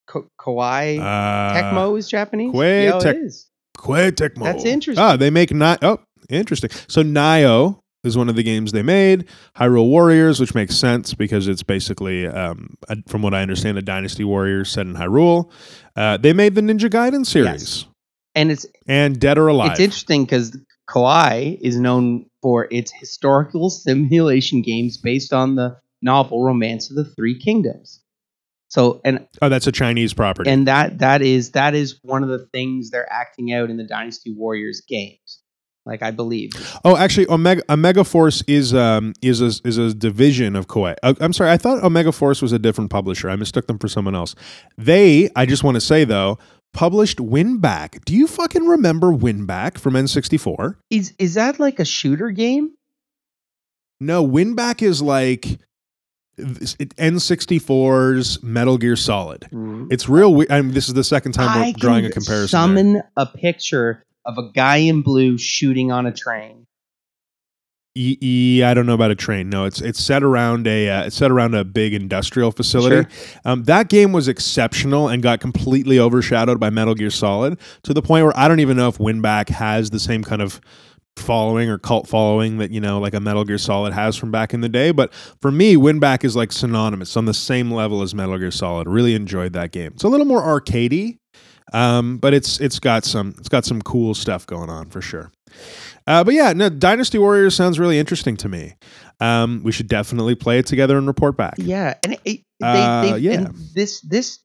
Ko- Kawaii uh, Tecmo is Japanese. Koei yeah, Tec- it is. Koei Tecmo. That's interesting. Ah, they make not. Oh, interesting. So Nioh is one of the games they made. Hyrule Warriors, which makes sense because it's basically, um, a, from what I understand, a Dynasty Warriors set in Hyrule. Uh, they made the Ninja Gaiden series And it's and Dead or Alive. It's interesting because Kawaii is known for its historical simulation games based on the novel Romance of the Three Kingdoms. So and oh, that's a Chinese property. and that that is that is one of the things they're acting out in the Dynasty Warriors games. Like I believe. Oh, actually, Omega Omega Force is um is a is a division of Koei. Uh, I'm sorry, I thought Omega Force was a different publisher. I mistook them for someone else. They, I just want to say though, published Winback. Do you fucking remember Winback from N64? Is is that like a shooter game? No, Winback is like it- N64's Metal Gear Solid. It's real. we- I mean, this is the second time we're drawing a comparison. there. Summon a picture of a guy in blue shooting on a train. E, e, I don't know about a train. No, it's it's set around a uh, it's set around a big industrial facility. Um, that game was exceptional and got completely overshadowed by Metal Gear Solid to the point where I don't even know if Winback has the same kind of following or cult following that you know like a Metal Gear Solid has from back in the day. But for me, Winback is like synonymous on the same level as Metal Gear Solid. Really enjoyed that game. It's a little more arcadey, um, but it's it's got some it's got some cool stuff going on for sure. Uh, but yeah, no, Dynasty Warriors sounds really interesting to me. Um, we should definitely play it together and report back. Yeah, and it, it- they, Uh, they, yeah. this this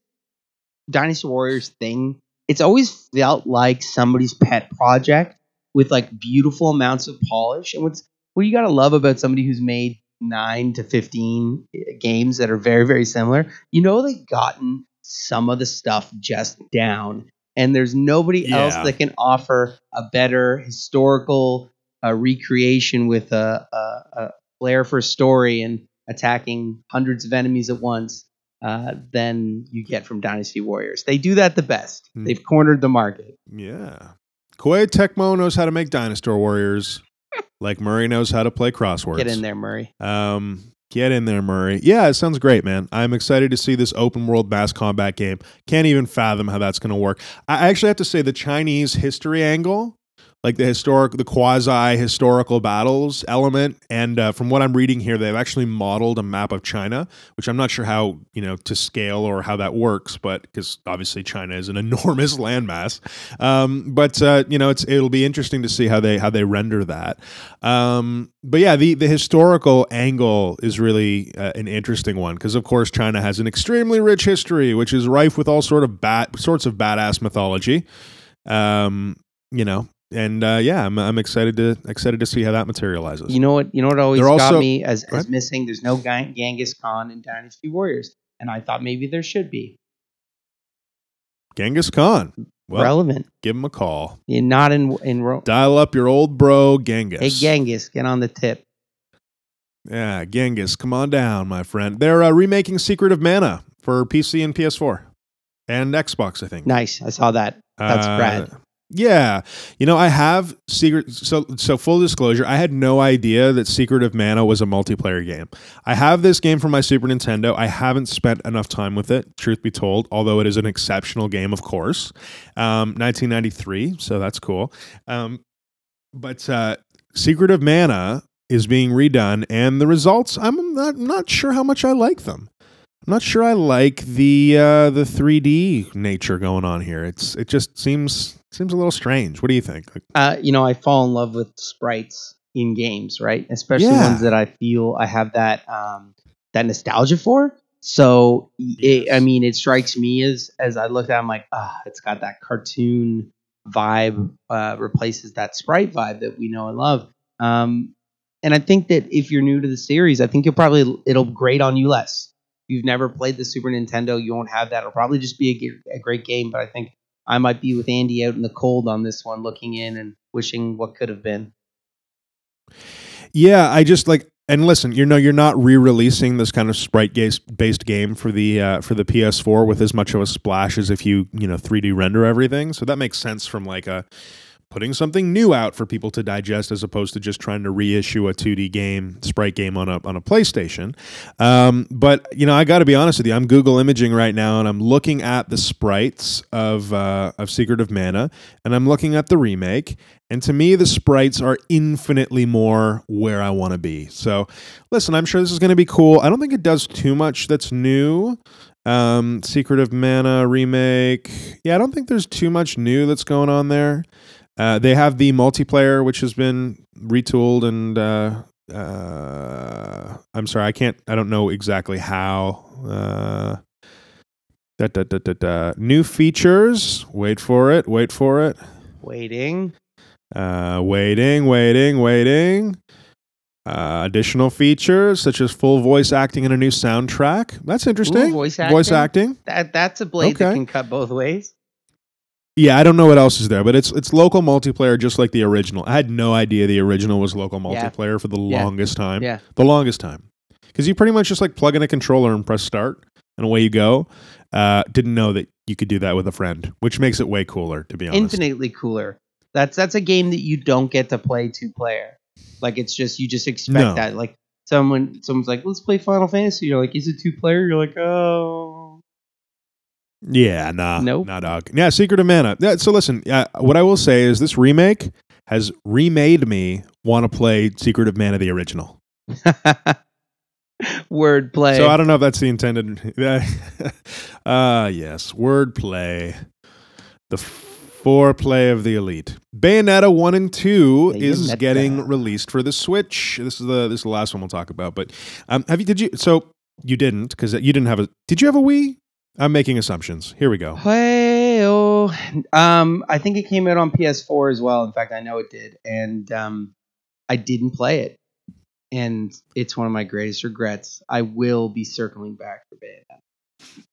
Dynasty Warriors thing, it's always felt like somebody's pet project with like beautiful amounts of polish. And what's what you got to love about somebody who's made nine to fifteen eh, games that are very very similar, you know they've gotten some of the stuff just down, and there's nobody else that can offer a better historical uh, recreation with a, a, a flair for story and attacking hundreds of enemies at once uh, than you get from Dynasty Warriors. They do that the best. Hmm. They've cornered the market. Yeah. Koei Tecmo knows how to make Dinosaur Warriors, like Murray knows how to play crosswords. Get in there, Murray. Um, get in there, Murray. Yeah, it sounds great, man. I'm excited to see this open world mass combat game. Can't even fathom how that's going to work. I actually have to say the Chinese history angle, like the historic, the quasi historical battles element, and uh, from what I'm reading here, they've actually modeled a map of China, which I'm not sure how you know to scale or how that works, but because obviously China is an enormous landmass. Um, but uh, you know, it's it'll be interesting to see how they how they render that. Um, but yeah, the the historical angle is really uh, an interesting one because of course China has an extremely rich history, which is rife with all sort of bat sorts of badass mythology. Um, you know, and uh, yeah, I'm, I'm excited to excited to see how that materializes. You know what? You know what always They're got also- me as, as missing. There's no Gang- Genghis Khan in Dynasty Warriors, and I thought maybe there should be Genghis Khan, well, relevant. give him a call. Yeah, not in in Rome. Dial up your old bro Genghis. Hey Genghis, get on the tip. Yeah, Genghis, come on down, my friend. They're uh, remaking Secret of Mana for PC and PS4 and Xbox, I think. Nice, I saw that. That's Uh, rad. Yeah, you know, I have Secret. So, so full disclosure, I had no idea that Secret of Mana was a multiplayer game. I have this game for my Super Nintendo. I haven't spent enough time with it, truth be told. Although it is an exceptional game, of course. Um, 1993, so that's cool. Um, but uh, Secret of Mana is being redone, and the results, I'm not not sure how much I like them. I'm not sure I like the uh, the 3D nature going on here. It's it just seems seems a little strange. What do you think? Like, Uh, you know, I fall in love with sprites in games, right? Especially Yeah. ones that I feel I have that um, that nostalgia for. So, it, I mean, it strikes me as as I look at, it, I'm like, ah, it's got that cartoon vibe. Uh, replaces that sprite vibe that we know and love. Um, and I think that if you're new to the series, I think you'll probably it'll grate on you less. If you've never played the Super Nintendo, you won't have that. It'll probably just be a, a great game. But I think I might be with Andy out in the cold on this one, looking in and wishing what could have been. yeah, I just like and listen, you know, you're not re-releasing this kind of sprite based game for the uh, for the PS4 with as much of a splash as if you you know 3D render everything. So that makes sense from like a putting something new out for people to digest as opposed to just trying to reissue a 2D game, sprite game on a on a PlayStation. Um, but you know, I got to be honest with you. I'm Google imaging right now, and I'm looking at the sprites of uh, of Secret of Mana, and I'm looking at the remake. And to me, the sprites are infinitely more where I want to be. So, listen, I'm sure this is going to be cool. I don't think it does too much that's new. Um, Secret of Mana remake. Yeah, I don't think there's too much new that's going on there. Uh, they have the multiplayer, which has been retooled, and uh, uh, I'm sorry, I can't, I don't know exactly how. Uh, da, da, da, da, da. New features. Wait for it. Wait for it. Waiting. Uh, waiting, waiting, waiting. Uh, additional features such as full voice acting and a new soundtrack. That's interesting. Ooh, voice acting. Voice acting. That that's a blade that can cut both ways. Yeah, I don't know what else is there, but it's it's local multiplayer just like the original. I had no idea the original was local Yeah. multiplayer for the Yeah. longest time. Yeah. The longest time. Because you pretty much just like plug in a controller and press start and away you go. Uh, didn't know that you could do that with a friend, which makes it way cooler, to be honest. Infinitely cooler. That's that's a game that you don't get to play two player. Like it's just you just expect No. that. Like someone someone's like, let's play Final Fantasy. You're like, is it two player? You're like, oh. Yeah, nah, Nope. nah, dog. Yeah, Secret of Mana. Yeah, so listen, uh, what I will say is this remake has remade me want to play Secret of Mana the original. Wordplay. So I don't know if that's the intended. uh yes, wordplay. The foreplay of the elite. Bayonetta one and two is getting released for the Switch. This is the this is the last one we'll talk about. But um, have you? Did you? So you didn't because you didn't have a. Did you have a Wii? I'm making assumptions. Here we go. Um, I think it came out on PS4 as well. In fact, I know it did, and um, I didn't play it, and it's one of my greatest regrets. I will be circling back for Bayonetta.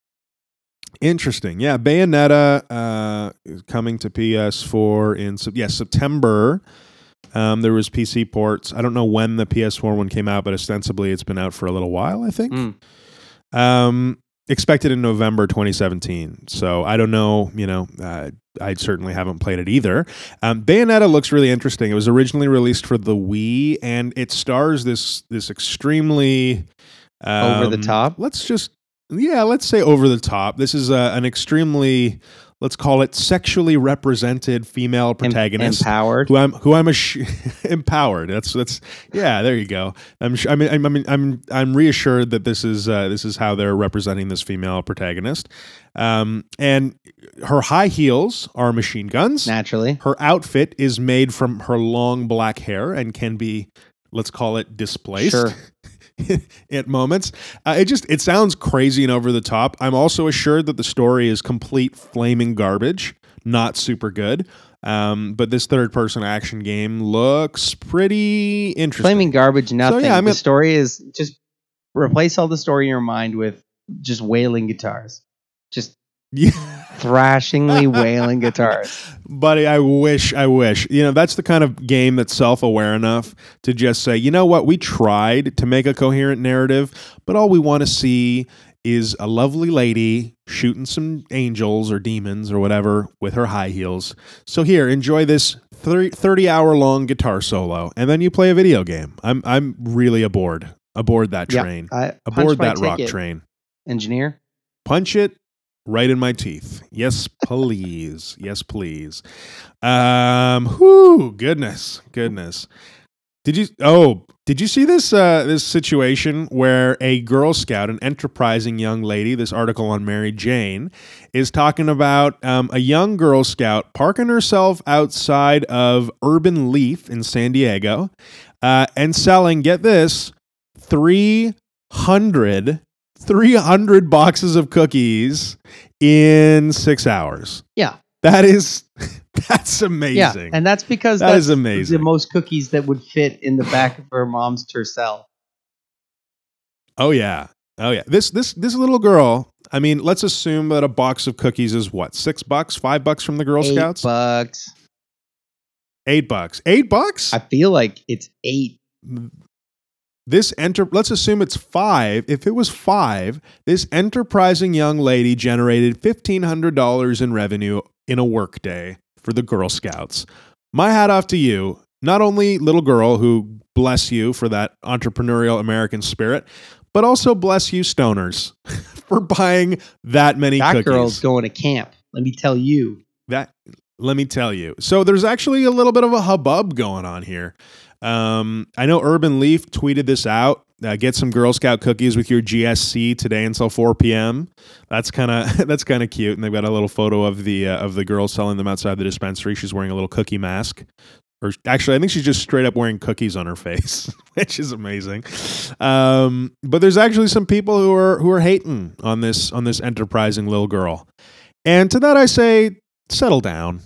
Interesting. Yeah, Bayonetta uh, is coming to PS4 in yeah September. Um, there was PC ports. I don't know when the PS4 one came out, but ostensibly it's been out for a little while. I think. Mm. Um, expected in November 2017. So I don't know. You know, uh, I certainly haven't played it either. Um, Bayonetta looks really interesting. It was originally released for the Wii, and it stars this this extremely Over the um, top? Let's just yeah, let's say over the top. This is uh, an extremely let's call it sexually represented female Em- protagonist empowered. who I'm who I'm ass- empowered. That's that's yeah. There you go. I'm sh- I mean I'm I'm I'm, I'm reassured that this is uh, this is how they're representing this female protagonist. Um, and her high heels are machine guns. Naturally, Her outfit is made from her long black hair and can be let's call it displaced. Sure. at moments. Uh, it just it sounds crazy and over the top. I'm also assured that the story is complete flaming garbage, not super good. Um, but this third person action game looks pretty interesting. flaming garbage. Nothing. yeah, I mean- the story is just replace all the story in your mind with just wailing guitars, just. Thrashingly wailing guitars. Buddy, I wish, I wish. You know, that's the kind of game that's self aware enough to just say, you know what, we tried to make a coherent narrative, but all we want to see is a lovely lady shooting some angels or demons or whatever with her high heels. So here, enjoy this 30 hour long guitar solo, and then you play a video game. I'm, I'm really aboard, aboard that Yeah, train, I aboard that rock train. Engineer. Punch it right in my teeth. Yes, please. yes, please. Um, whoo, goodness, goodness. Did you? Oh, did you see this uh, this situation where a Girl Scout, an enterprising young lady, this article on Merry Jane, is talking about um, a young Girl Scout parking herself outside of Urban Leaf in San Diego uh, and selling. Get this, 300, 300 boxes of cookies in six hours. Yeah. That is that's amazing. Yeah, and that's because That that's is amazing. the most cookies that would fit in the back of her mom's Tercel. oh yeah. Oh yeah. This this this little girl, I mean, let's assume that a box of cookies is what? 6 bucks, 5 bucks from the Girl Eight Scouts? bucks. 8 bucks. 8 bucks? I feel like it's eight. This enter let's assume it's 5. If it was 5, this enterprising young lady generated $1500 in revenue in a workday for the Girl Scouts. My hat off to you. Not only little girl who bless you for that entrepreneurial American spirit, but also bless you stoners for buying that many That cookies. girl's going to camp. Let me tell you. That let me tell you. So there's actually a little bit of a hubbub going on here. Um, I know Urban Leaf tweeted this out. Uh, get some Girl Scout cookies with your GSC today until 4 p.m. That's kind of that's kind of cute, and they've got a little photo of the uh, of the girl selling them outside the dispensary. She's wearing a little cookie mask, or actually, I think she's just straight up wearing cookies on her face, which is amazing. Um, but there's actually some people who are who are hating on this on this enterprising little girl, and to that I say, settle down,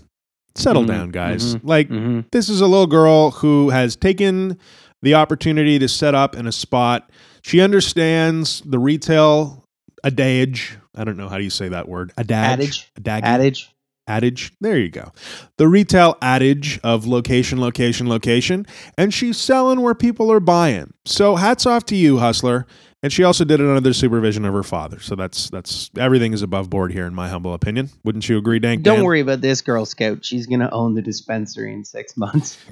settle Mhm, down, guys. mhm, Like Mm-hmm. this is a little girl who has taken the opportunity to set up in a spot. She understands the retail adage. I don't know how do you say that word. Adage. Adage. Adage. Adage. There you go. The retail adage of location, location, location. And she's selling where people are buying. So hats off to you, hustler. And she also did it under the supervision of her father. So that's that's everything is above board here, in my humble opinion. Wouldn't you agree, Dank? Don't Dan? worry about this Girl Scout. She's going to own the dispensary in six months.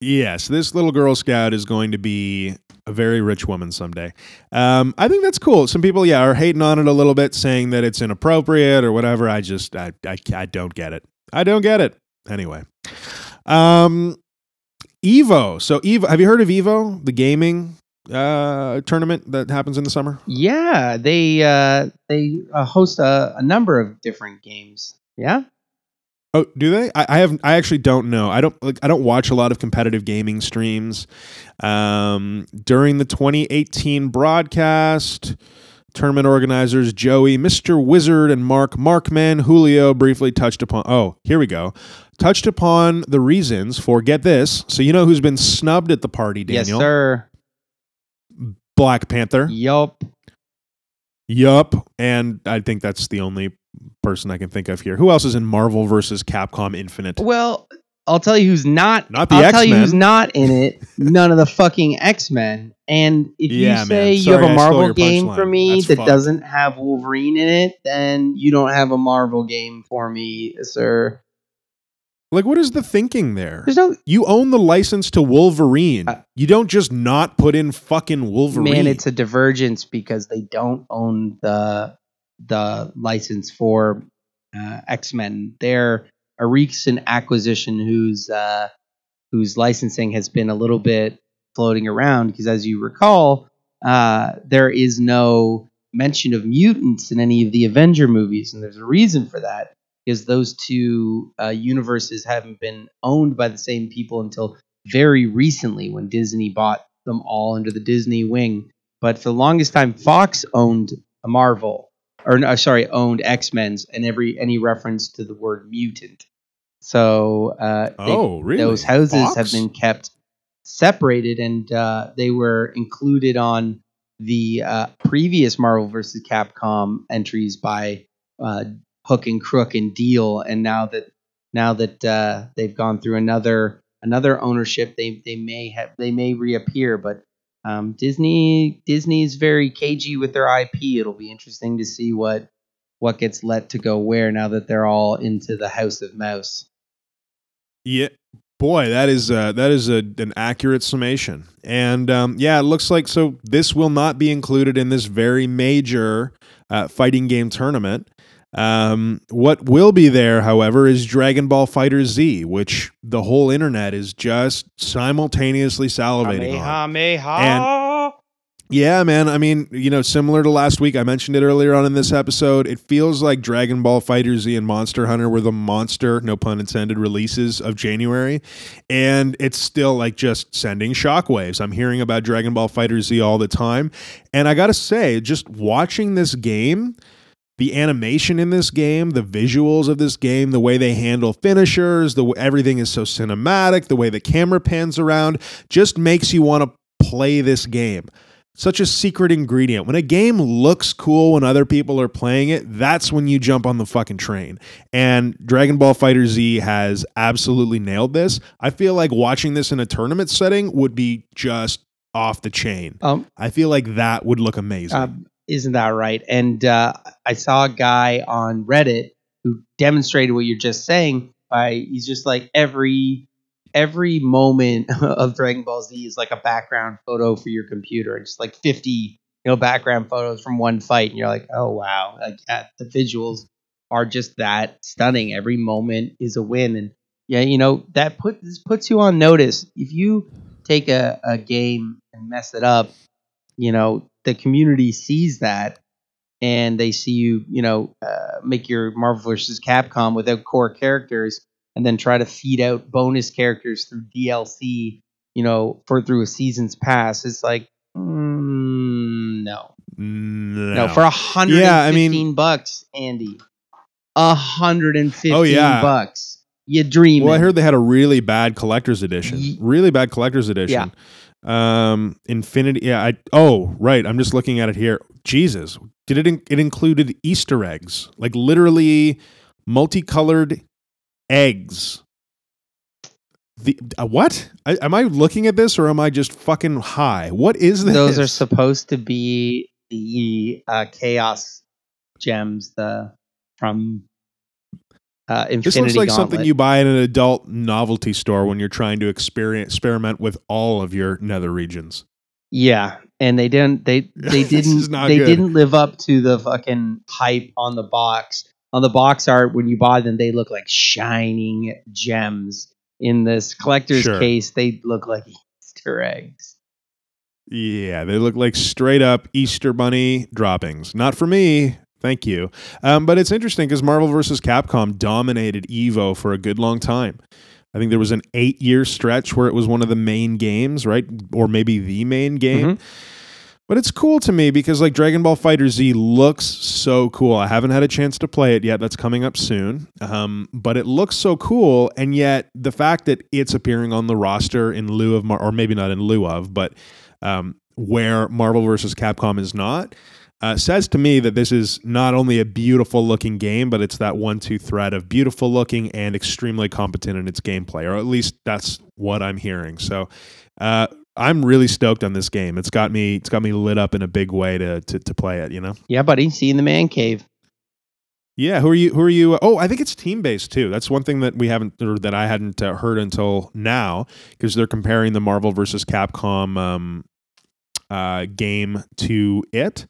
Yes, this little Girl Scout is going to be a very rich woman someday. Um, I think that's cool. Some people, yeah, are hating on it a little bit, saying that it's inappropriate or whatever. I just, I, I, I don't get it. I don't get it. Anyway, um, Evo. So Evo, have you heard of Evo, the gaming uh, tournament that happens in the summer? Yeah, they uh, they uh, host a, a number of different games. Yeah, Oh, do they? I, I have. I actually don't know. I don't. Like, I don't watch a lot of competitive gaming streams. Um, during the 2018 broadcast, tournament organizers Joey, Mr. Wizard, and Mark Markman Julio briefly touched upon. Oh, here we go. Touched upon the reasons for get this. So you know who's been snubbed at the party, Daniel. yes, sir. Black Panther. Yup. Yup. And I think that's the only person I can think of here. Who else is in Marvel versus Capcom Infinite? Well, I'll tell you who's not. Not the I'll tell you who's not in it. None of the fucking X Men. And if Yeah, you man. say you Sorry, have a Marvel game for me That's that fucked. doesn't have Wolverine in it, then you don't have a Marvel game for me, sir. Like, what is the thinking there? There's no You own the license to Wolverine. Uh, you don't just not put in fucking Wolverine. man. It's a divergence because they don't own the the license for uh, X Men. They're a recent acquisition whose uh, whose licensing has been a little bit floating around because, as you recall, uh, there is no mention of mutants in any of the Avenger movies, and there's a reason for that. Because those two uh, universes haven't been owned by the same people until very recently, when Disney bought them all under the Disney wing. But for the longest time, Fox owned a Marvel, or no, sorry, owned X Men's, and every any reference to the word mutant. So uh, they- oh, really? those houses Fox? have been kept separated, and uh, they were included on the uh, previous Marvel versus Capcom entries by uh, Hook and Crook and Deal, and now that now that uh, they've gone through another another ownership, they they may have they may reappear, but. Um, Disney Disney's very cagey with their IP. It'll be interesting to see what what gets let to go where now that they're all into the House of Mouse. Yeah, boy, that is uh, that is a, an accurate summation. And um, yeah, it looks like so. This will not be included in this very major uh, fighting game tournament. Um, what will be there, however, is Dragon Ball FighterZ, which the whole internet is just simultaneously salivating on. Kamehameha. Yeah, man. I mean, you know, similar to last week, I mentioned it earlier on in this episode. It feels like Dragon Ball FighterZ and Monster Hunter were the monster, no pun intended, releases of January. And it's still like just sending shockwaves. I'm hearing about Dragon Ball FighterZ all the time. And I got to say, just watching this game, the animation in this game, the visuals of this game, the way they handle finishers, the everything is so cinematic, the way the camera pans around just makes you want to play this game such a secret ingredient. When a game looks cool when other people are playing it, that's when you jump on the fucking train. And Dragon Ball FighterZ has absolutely nailed this. I feel like watching this in a tournament setting would be just off the chain. Um, I feel like that would look amazing. Um, isn't that right? And uh, I saw a guy on Reddit who demonstrated what you're just saying. By he's just like every every moment of Dragon Ball Z is like a background photo for your computer. It's like 50 you know background photos from one fight, and you're like, oh wow, like uh, the visuals are just that stunning. Every moment is a win, and yeah, you know that put this puts you on notice. If you take a, a game and mess it up, you know the community sees that and they see you, you know, uh, make your Marvel versus Capcom without core characters, and then try to feed out bonus characters through DLC, you know, for through a season's pass. It's like, mm, no, no. no, for a hundred Yeah, I mean- bucks, Andy, a hundred and fifteen Oh, yeah. bucks. You dream. Well, I heard they had a really bad collector's edition. Ye- Really bad collector's edition. Um, Infinity. Yeah. I. Oh, right. I'm just looking at it here. Jesus, did it? In, it included Easter eggs, like literally multicolored eggs. The uh, what? I, am I looking at this or am I just fucking high? What is this? those are supposed to be the uh, chaos gems, the from uh, This looks like something you buy in an adult novelty store when you're trying to experiment with all of your nether regions. Yeah, and they didn't. They they didn't. They good. didn't live up to the fucking hype on the box. On the box art, when you buy them, they look like shining gems. In this collector's Sure. case, they look like Easter eggs. Yeah, they look like straight up Easter Bunny droppings. Not for me. Thank you. Um, but it's interesting because Marvel vs. Capcom dominated Evo for a good long time. I think there was an eight year stretch where it was one of the main games, right? Or maybe the main game. But it's cool to me because like Dragon Ball FighterZ looks so cool. I haven't had a chance to play it yet. That's coming up soon. Um, but it looks so cool, and yet the fact that it's appearing on the roster in lieu of, Mar- or maybe not in lieu of, but um, where Marvel vs. Capcom is not, uh, says to me that this is not only a beautiful looking game, but it's that one-two thread of beautiful looking and extremely competent in its gameplay, or at least that's what I'm hearing. So. Uh, I'm really stoked on this game. It's got me. It's got me lit up in a big way to to, to play it. You know. Yeah, buddy. See you in the man cave. Yeah. Who are you? Who are you? Oh, I think it's team based too. That's one thing that we haven't or that I hadn't uh, heard until now because they're comparing the Marvel versus Capcom um, uh, game to it.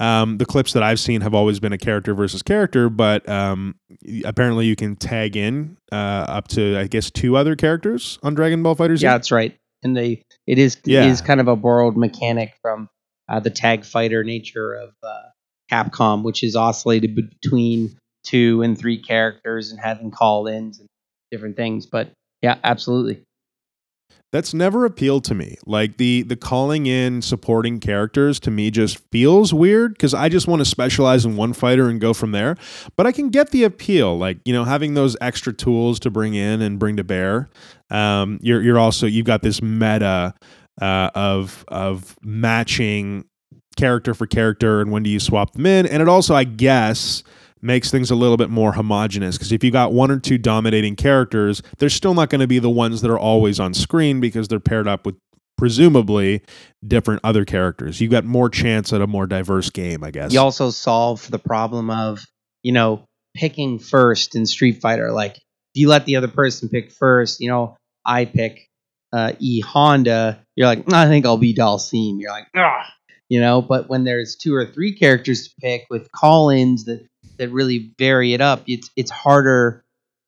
Um, the clips that I've seen have always been a character versus character, but um, apparently you can tag in uh, up to I guess two other characters on Dragon Ball FighterZ. Yeah, that's right. And they it is Yeah. it is kind of a borrowed mechanic from uh, the tag fighter nature of uh, Capcom, which is oscillated between two and three characters and having call-ins and different things. But yeah, absolutely. That's never appealed to me. Like the the calling in supporting characters to me just feels weird because I just want to specialize in one fighter and go from there. But I can get the appeal, like you know, having those extra tools to bring in and bring to bear. Um, you're you're also you've got this meta uh, of of matching character for character and when do you swap them in, and it also I guess makes things a little bit more homogenous because if you got one or two dominating characters, they're still not going to be the ones that are always on screen because they're paired up with presumably different other characters. You got more chance at a more diverse game, I guess. You also solve the problem of you know picking first in Street Fighter. Like if you let the other person pick first, you know I pick uh, E Honda. You're like, I think I'll be Dhalsim. You're like, ah, you know. But when there's two or three characters to pick with call-ins that that really vary it up, it's it's harder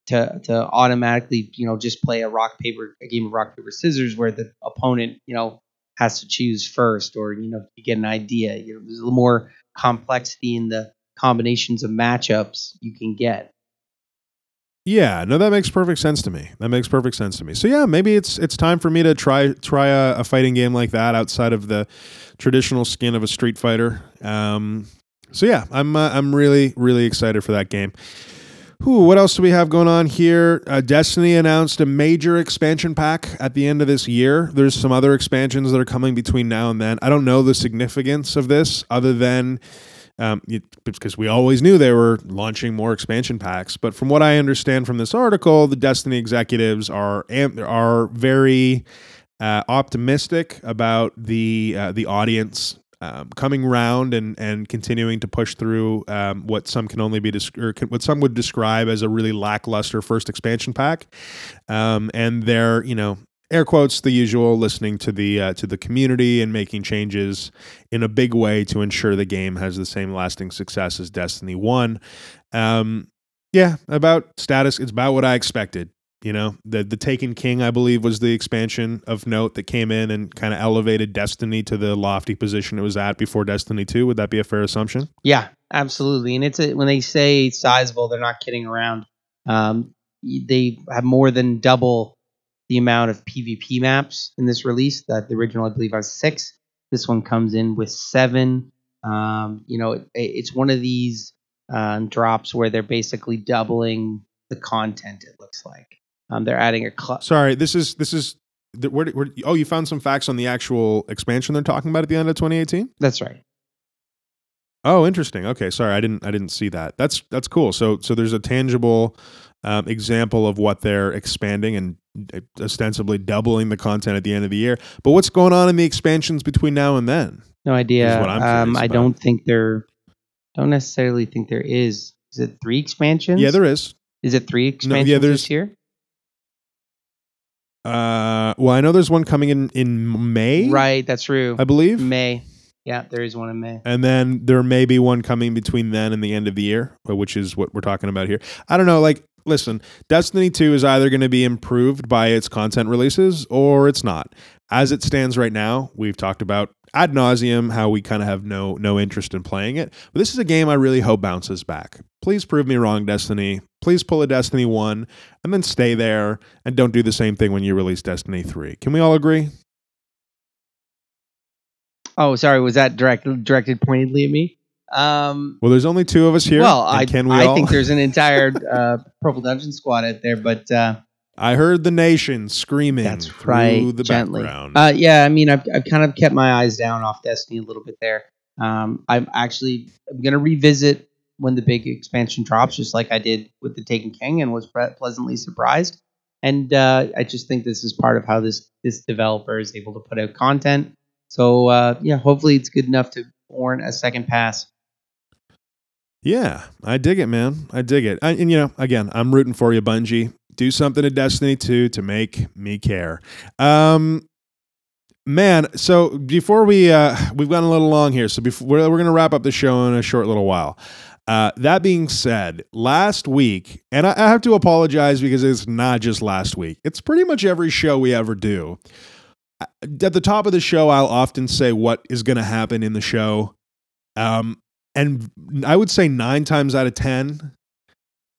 to to automatically you know just play a rock paper a game of rock paper scissors where the opponent you know has to choose first or you know you get an idea. You know, there's a little more complexity in the combinations of matchups you can get. Yeah, no, that makes perfect sense to me. That makes perfect sense to me. So yeah, maybe it's it's time for me to try try a, a fighting game like that outside of the traditional skin of a Street Fighter. Um, so yeah, I'm uh, I'm really really excited for that game. Who? What else do we have going on here? Uh, Destiny announced a major expansion pack at the end of this year. There's some other expansions that are coming between now and then. I don't know the significance of this other than um, because we always knew they were launching more expansion packs. But from what I understand from this article, the Destiny executives are are very uh, optimistic about the uh, the audience um, coming round and and continuing to push through um, what some can only be or can, what some would describe as a really lackluster first expansion pack, um, and they're you know air quotes the usual listening to the uh, to the community and making changes in a big way to ensure the game has the same lasting success as Destiny 1 um, yeah about status it's about what I expected you know the the Taken King I believe was the expansion of note that came in and kind of elevated Destiny to the lofty position it was at before Destiny 2 would that be a fair assumption yeah absolutely and it's a, when they say sizable they're not kidding around um, they have more than double the amount of PvP maps in this release. That the original, I believe, has six. This one comes in with seven. Um, you know, it, it's one of these um, drops where they're basically doubling the content. It looks like um, they're adding a. Cl- Sorry, this is this is. Where, where, oh, you found some facts on the actual expansion they're talking about at the end of 2018. That's right. Oh, interesting. Okay, sorry, I didn't I didn't see that. That's that's cool. So so there's a tangible um, example of what they're expanding and uh, ostensibly doubling the content at the end of the year. But what's going on in the expansions between now and then? No idea. Um, I don't think there. Don't necessarily think there is. Is it three expansions? Yeah, there is. Is it three expansions no, yeah, there's, this year? Uh, well, I know there's one coming in in May. Right, that's true. I believe May. Yeah, there is one in May. And then there may be one coming between then and the end of the year, which is what we're talking about here. I don't know. Like, listen, Destiny 2 is either going to be improved by its content releases or it's not. As it stands right now, we've talked about ad nauseum how we kind of have no no interest in playing it. But this is a game I really hope bounces back. Please prove me wrong, Destiny. Please pull a Destiny 1 and then stay there and don't do the same thing when you release Destiny 3. Can we all agree? Oh, sorry, was that directed directed pointedly at me? Um, well, there's only two of us here. Well, I, can we I all? think there's an entire uh, Purple Dungeon squad out there, but uh, I heard the nation screaming. That's through right, the gently. background. Uh, yeah, I mean, I've, I've kind of kept my eyes down off Destiny a little bit there. Um, I'm actually I'm gonna revisit when the big expansion drops, just like I did with the Taken King, and was pleasantly surprised. And uh, I just think this is part of how this this developer is able to put out content. So uh, yeah, hopefully it's good enough to warrant a second pass. Yeah, I dig it, man. I dig it. I, and you know, again, I'm rooting for you, Bungie. Do something to Destiny 2 to make me care. Um, man, so before we uh, we've gone a little long here, so before we're, we're going to wrap up the show in a short little while. Uh, that being said, last week, and I, I have to apologize because it's not just last week. It's pretty much every show we ever do. Uh, at the top of the show, I'll often say what is going to happen in the show. Um, and I would say nine times out of 10,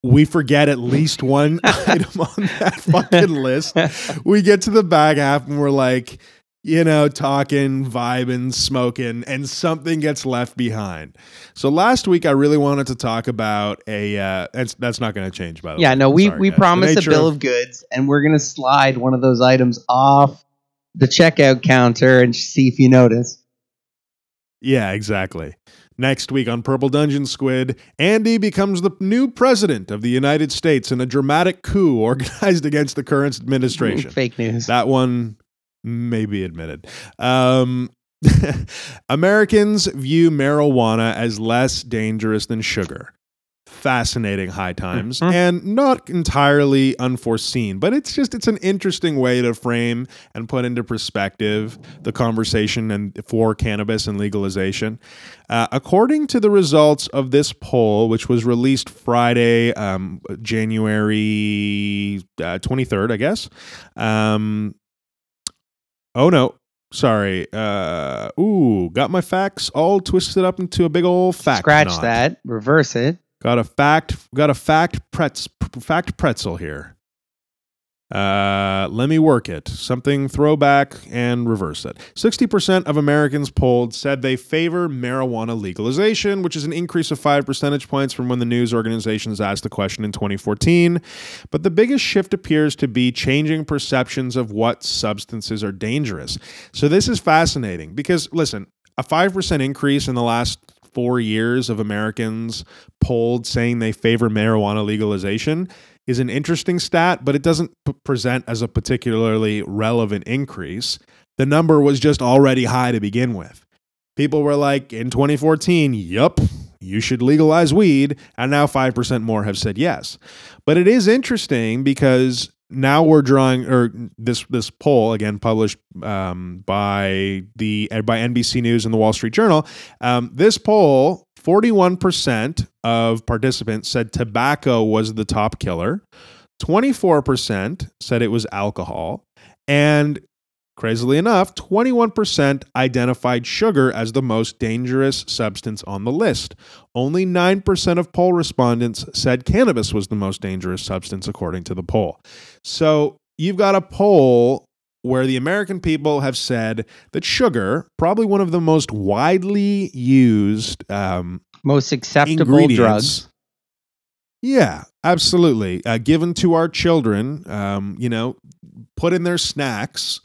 we forget at least one item on that fucking list. We get to the back half and we're like, you know, talking, vibing, smoking, and something gets left behind. So last week, I really wanted to talk about a. Uh, that's that's not going to change, by the yeah, way. Yeah, no, we Sorry, we guys. promised a bill of, of goods, and we're going to slide one of those items off the checkout counter and see if you notice. Yeah, exactly. Next week on Purple Dungeon Squid, Andy becomes the new president of the United States in a dramatic coup organized against the current administration. Fake news. That one may be admitted. Um, Americans view marijuana as less dangerous than sugar. fascinating high times Mhm. and not entirely unforeseen but it's just it's an interesting way to frame and put into perspective the conversation and for cannabis and legalization uh, according to the results of this poll which was released friday um, january uh, 23rd i guess um, oh no sorry uh, ooh got my facts all twisted up into a big old fact Scratch knot. that. Reverse it. Got a fact. Got a fact. Pretz, fact pretzel here. Uh, let me work it. Something throwback and reverse it. Sixty percent of Americans polled said they favor marijuana legalization, which is an increase of five percentage points from when the news organizations asked the question in 2014. But the biggest shift appears to be changing perceptions of what substances are dangerous. So this is fascinating because listen, a five percent increase in the last four years of Americans polled saying they favor marijuana legalization is an interesting stat, but it doesn't p- present as a particularly relevant increase. The number was just already high to begin with. People were like, in 2014, yup, you should legalize weed. And now 5% more have said yes. But it is interesting because now we're drawing, or this this poll again published um, by the by NBC News and the Wall Street Journal. Um, this poll, forty one percent of participants said tobacco was the top killer. Twenty four percent said it was alcohol, and crazily enough, twenty one percent identified sugar as the most dangerous substance on the list. Only 9% of poll respondents said cannabis was the most dangerous substance, according to the poll. So you've got a poll where the American people have said that sugar, probably one of the most widely used um, Most acceptable drugs. Yeah, absolutely. Uh, given to our children, um, you know, put in their snacks,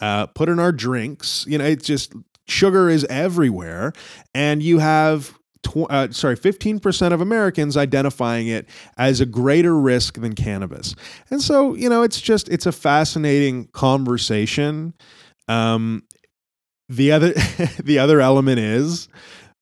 uh, put in our drinks. You know, it's just sugar is everywhere, and you have. Tw- uh, sorry, 15% of Americans identifying it as a greater risk than cannabis. And so, you know, it's just, it's a fascinating conversation. Um, the other, the other element is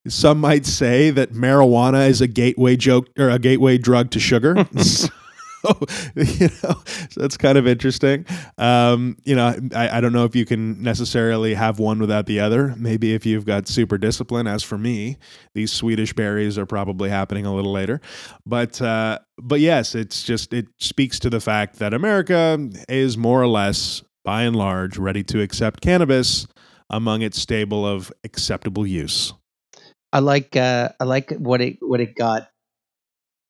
some might say that marijuana is a gateway joke or a gateway drug to sugar. so, you know, so that's kind of interesting. Um, you know, I, I don't know if you can necessarily have one without the other. Maybe if you've got super discipline. As for me, these Swedish berries are probably happening a little later. But uh, but yes, it's just it speaks to the fact that America is more or less, by and large, ready to accept cannabis among its stable of acceptable use. I like uh I like what it what it got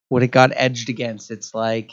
what it got edged against. It's like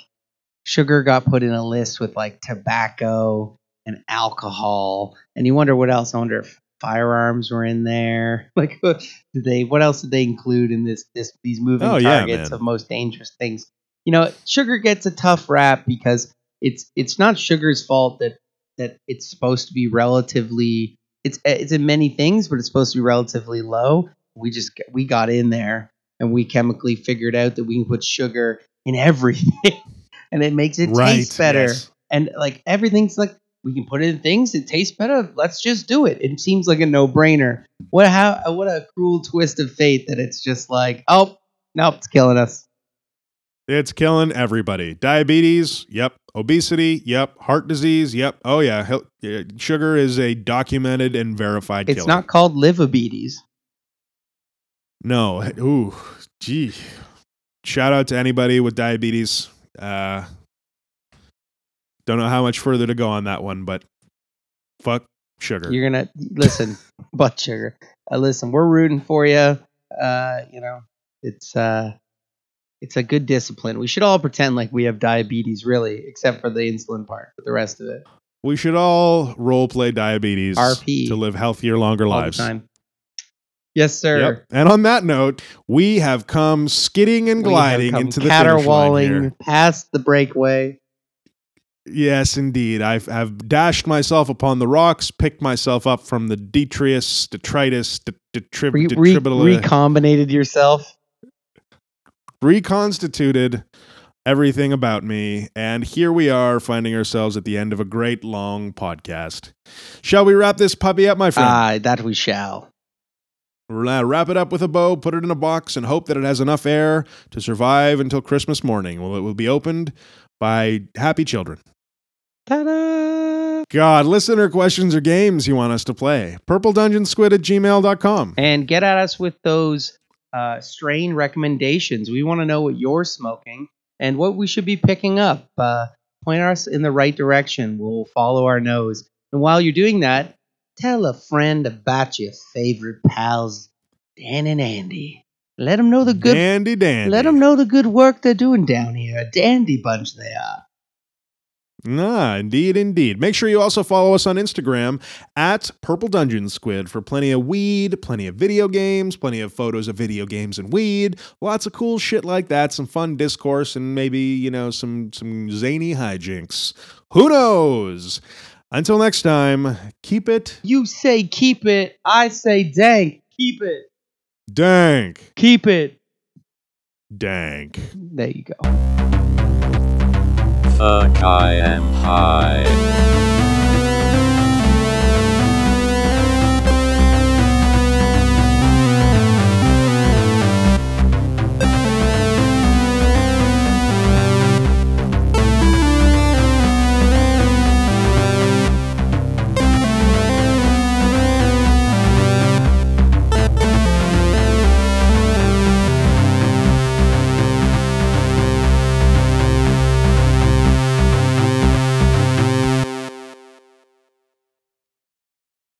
sugar got put in a list with like tobacco and alcohol, and you wonder what else. I wonder if firearms were in there. Like, what did they? What else did they include in this? This these moving Oh, yeah, targets man. of most dangerous things. You know, sugar gets a tough rap because it's it's not sugar's fault that that it's supposed to be relatively. It's it's in many things, but it's supposed to be relatively low. We just we got in there and we chemically figured out that we can put sugar in everything, and it makes it taste better yes. and like everything's like we can put it in things it tastes better let's just do it it seems like a no-brainer what how what a cruel twist of fate that it's just like oh nope it's killing us It's killing everybody. Diabetes, yep. Obesity, yep. Heart disease, yep. Oh yeah, uh, sugar is a documented and verified killer. it's killer. not called livabetes No. Ooh, gee. Shout out to anybody with diabetes. Uh, don't know how much further to go on that one, but fuck sugar. you're gonna listen butt sugar uh, listen we're rooting for you uh you know it's uh it's a good discipline we should all pretend like we have diabetes really except for the insulin part but the rest of it we should all role play diabetes RP. to live healthier, longer all lives. the time yes sir Yep. And on that note, we have come skidding and gliding into the finish line caterwauling past the breakaway. Yes, indeed. I've, I've dashed myself upon the rocks, picked myself up from the detritus, detritus, det- detrib- Re- re- recombinated yourself. reconstituted everything about me, and here we are finding ourselves at the end of a great long podcast. Shall we wrap this puppy up, my friend? Ah, that we shall. Ra- Wrap it up with a bow, put it in a box, and hope that it has enough air to survive until Christmas morning. Well, it will be opened by happy children. Ta-da! God, listener questions or games you want us to play. PurpleDungeonSquid at gmail.com. And get at us with those uh, strain recommendations. We want to know what you're smoking and what we should be picking up. Uh, point us in the right direction. We'll follow our nose. And while you're doing that, tell a friend about your favorite pals, Dan and Andy. Let them know the good. Dandy dandy. Let them know the good work they're doing down here. A dandy bunch they are. Ah, indeed, indeed. Make sure you also follow us on Instagram at Purple Dungeon Squid for plenty of weed, plenty of video games, plenty of photos of video games and weed, lots of cool shit like that, some fun discourse, and maybe, you know, some some zany hijinks. Who knows? Until next time, keep it You say keep it. I say dank. Keep it. dank. Keep it. Dank. There you go. Fuck I am high.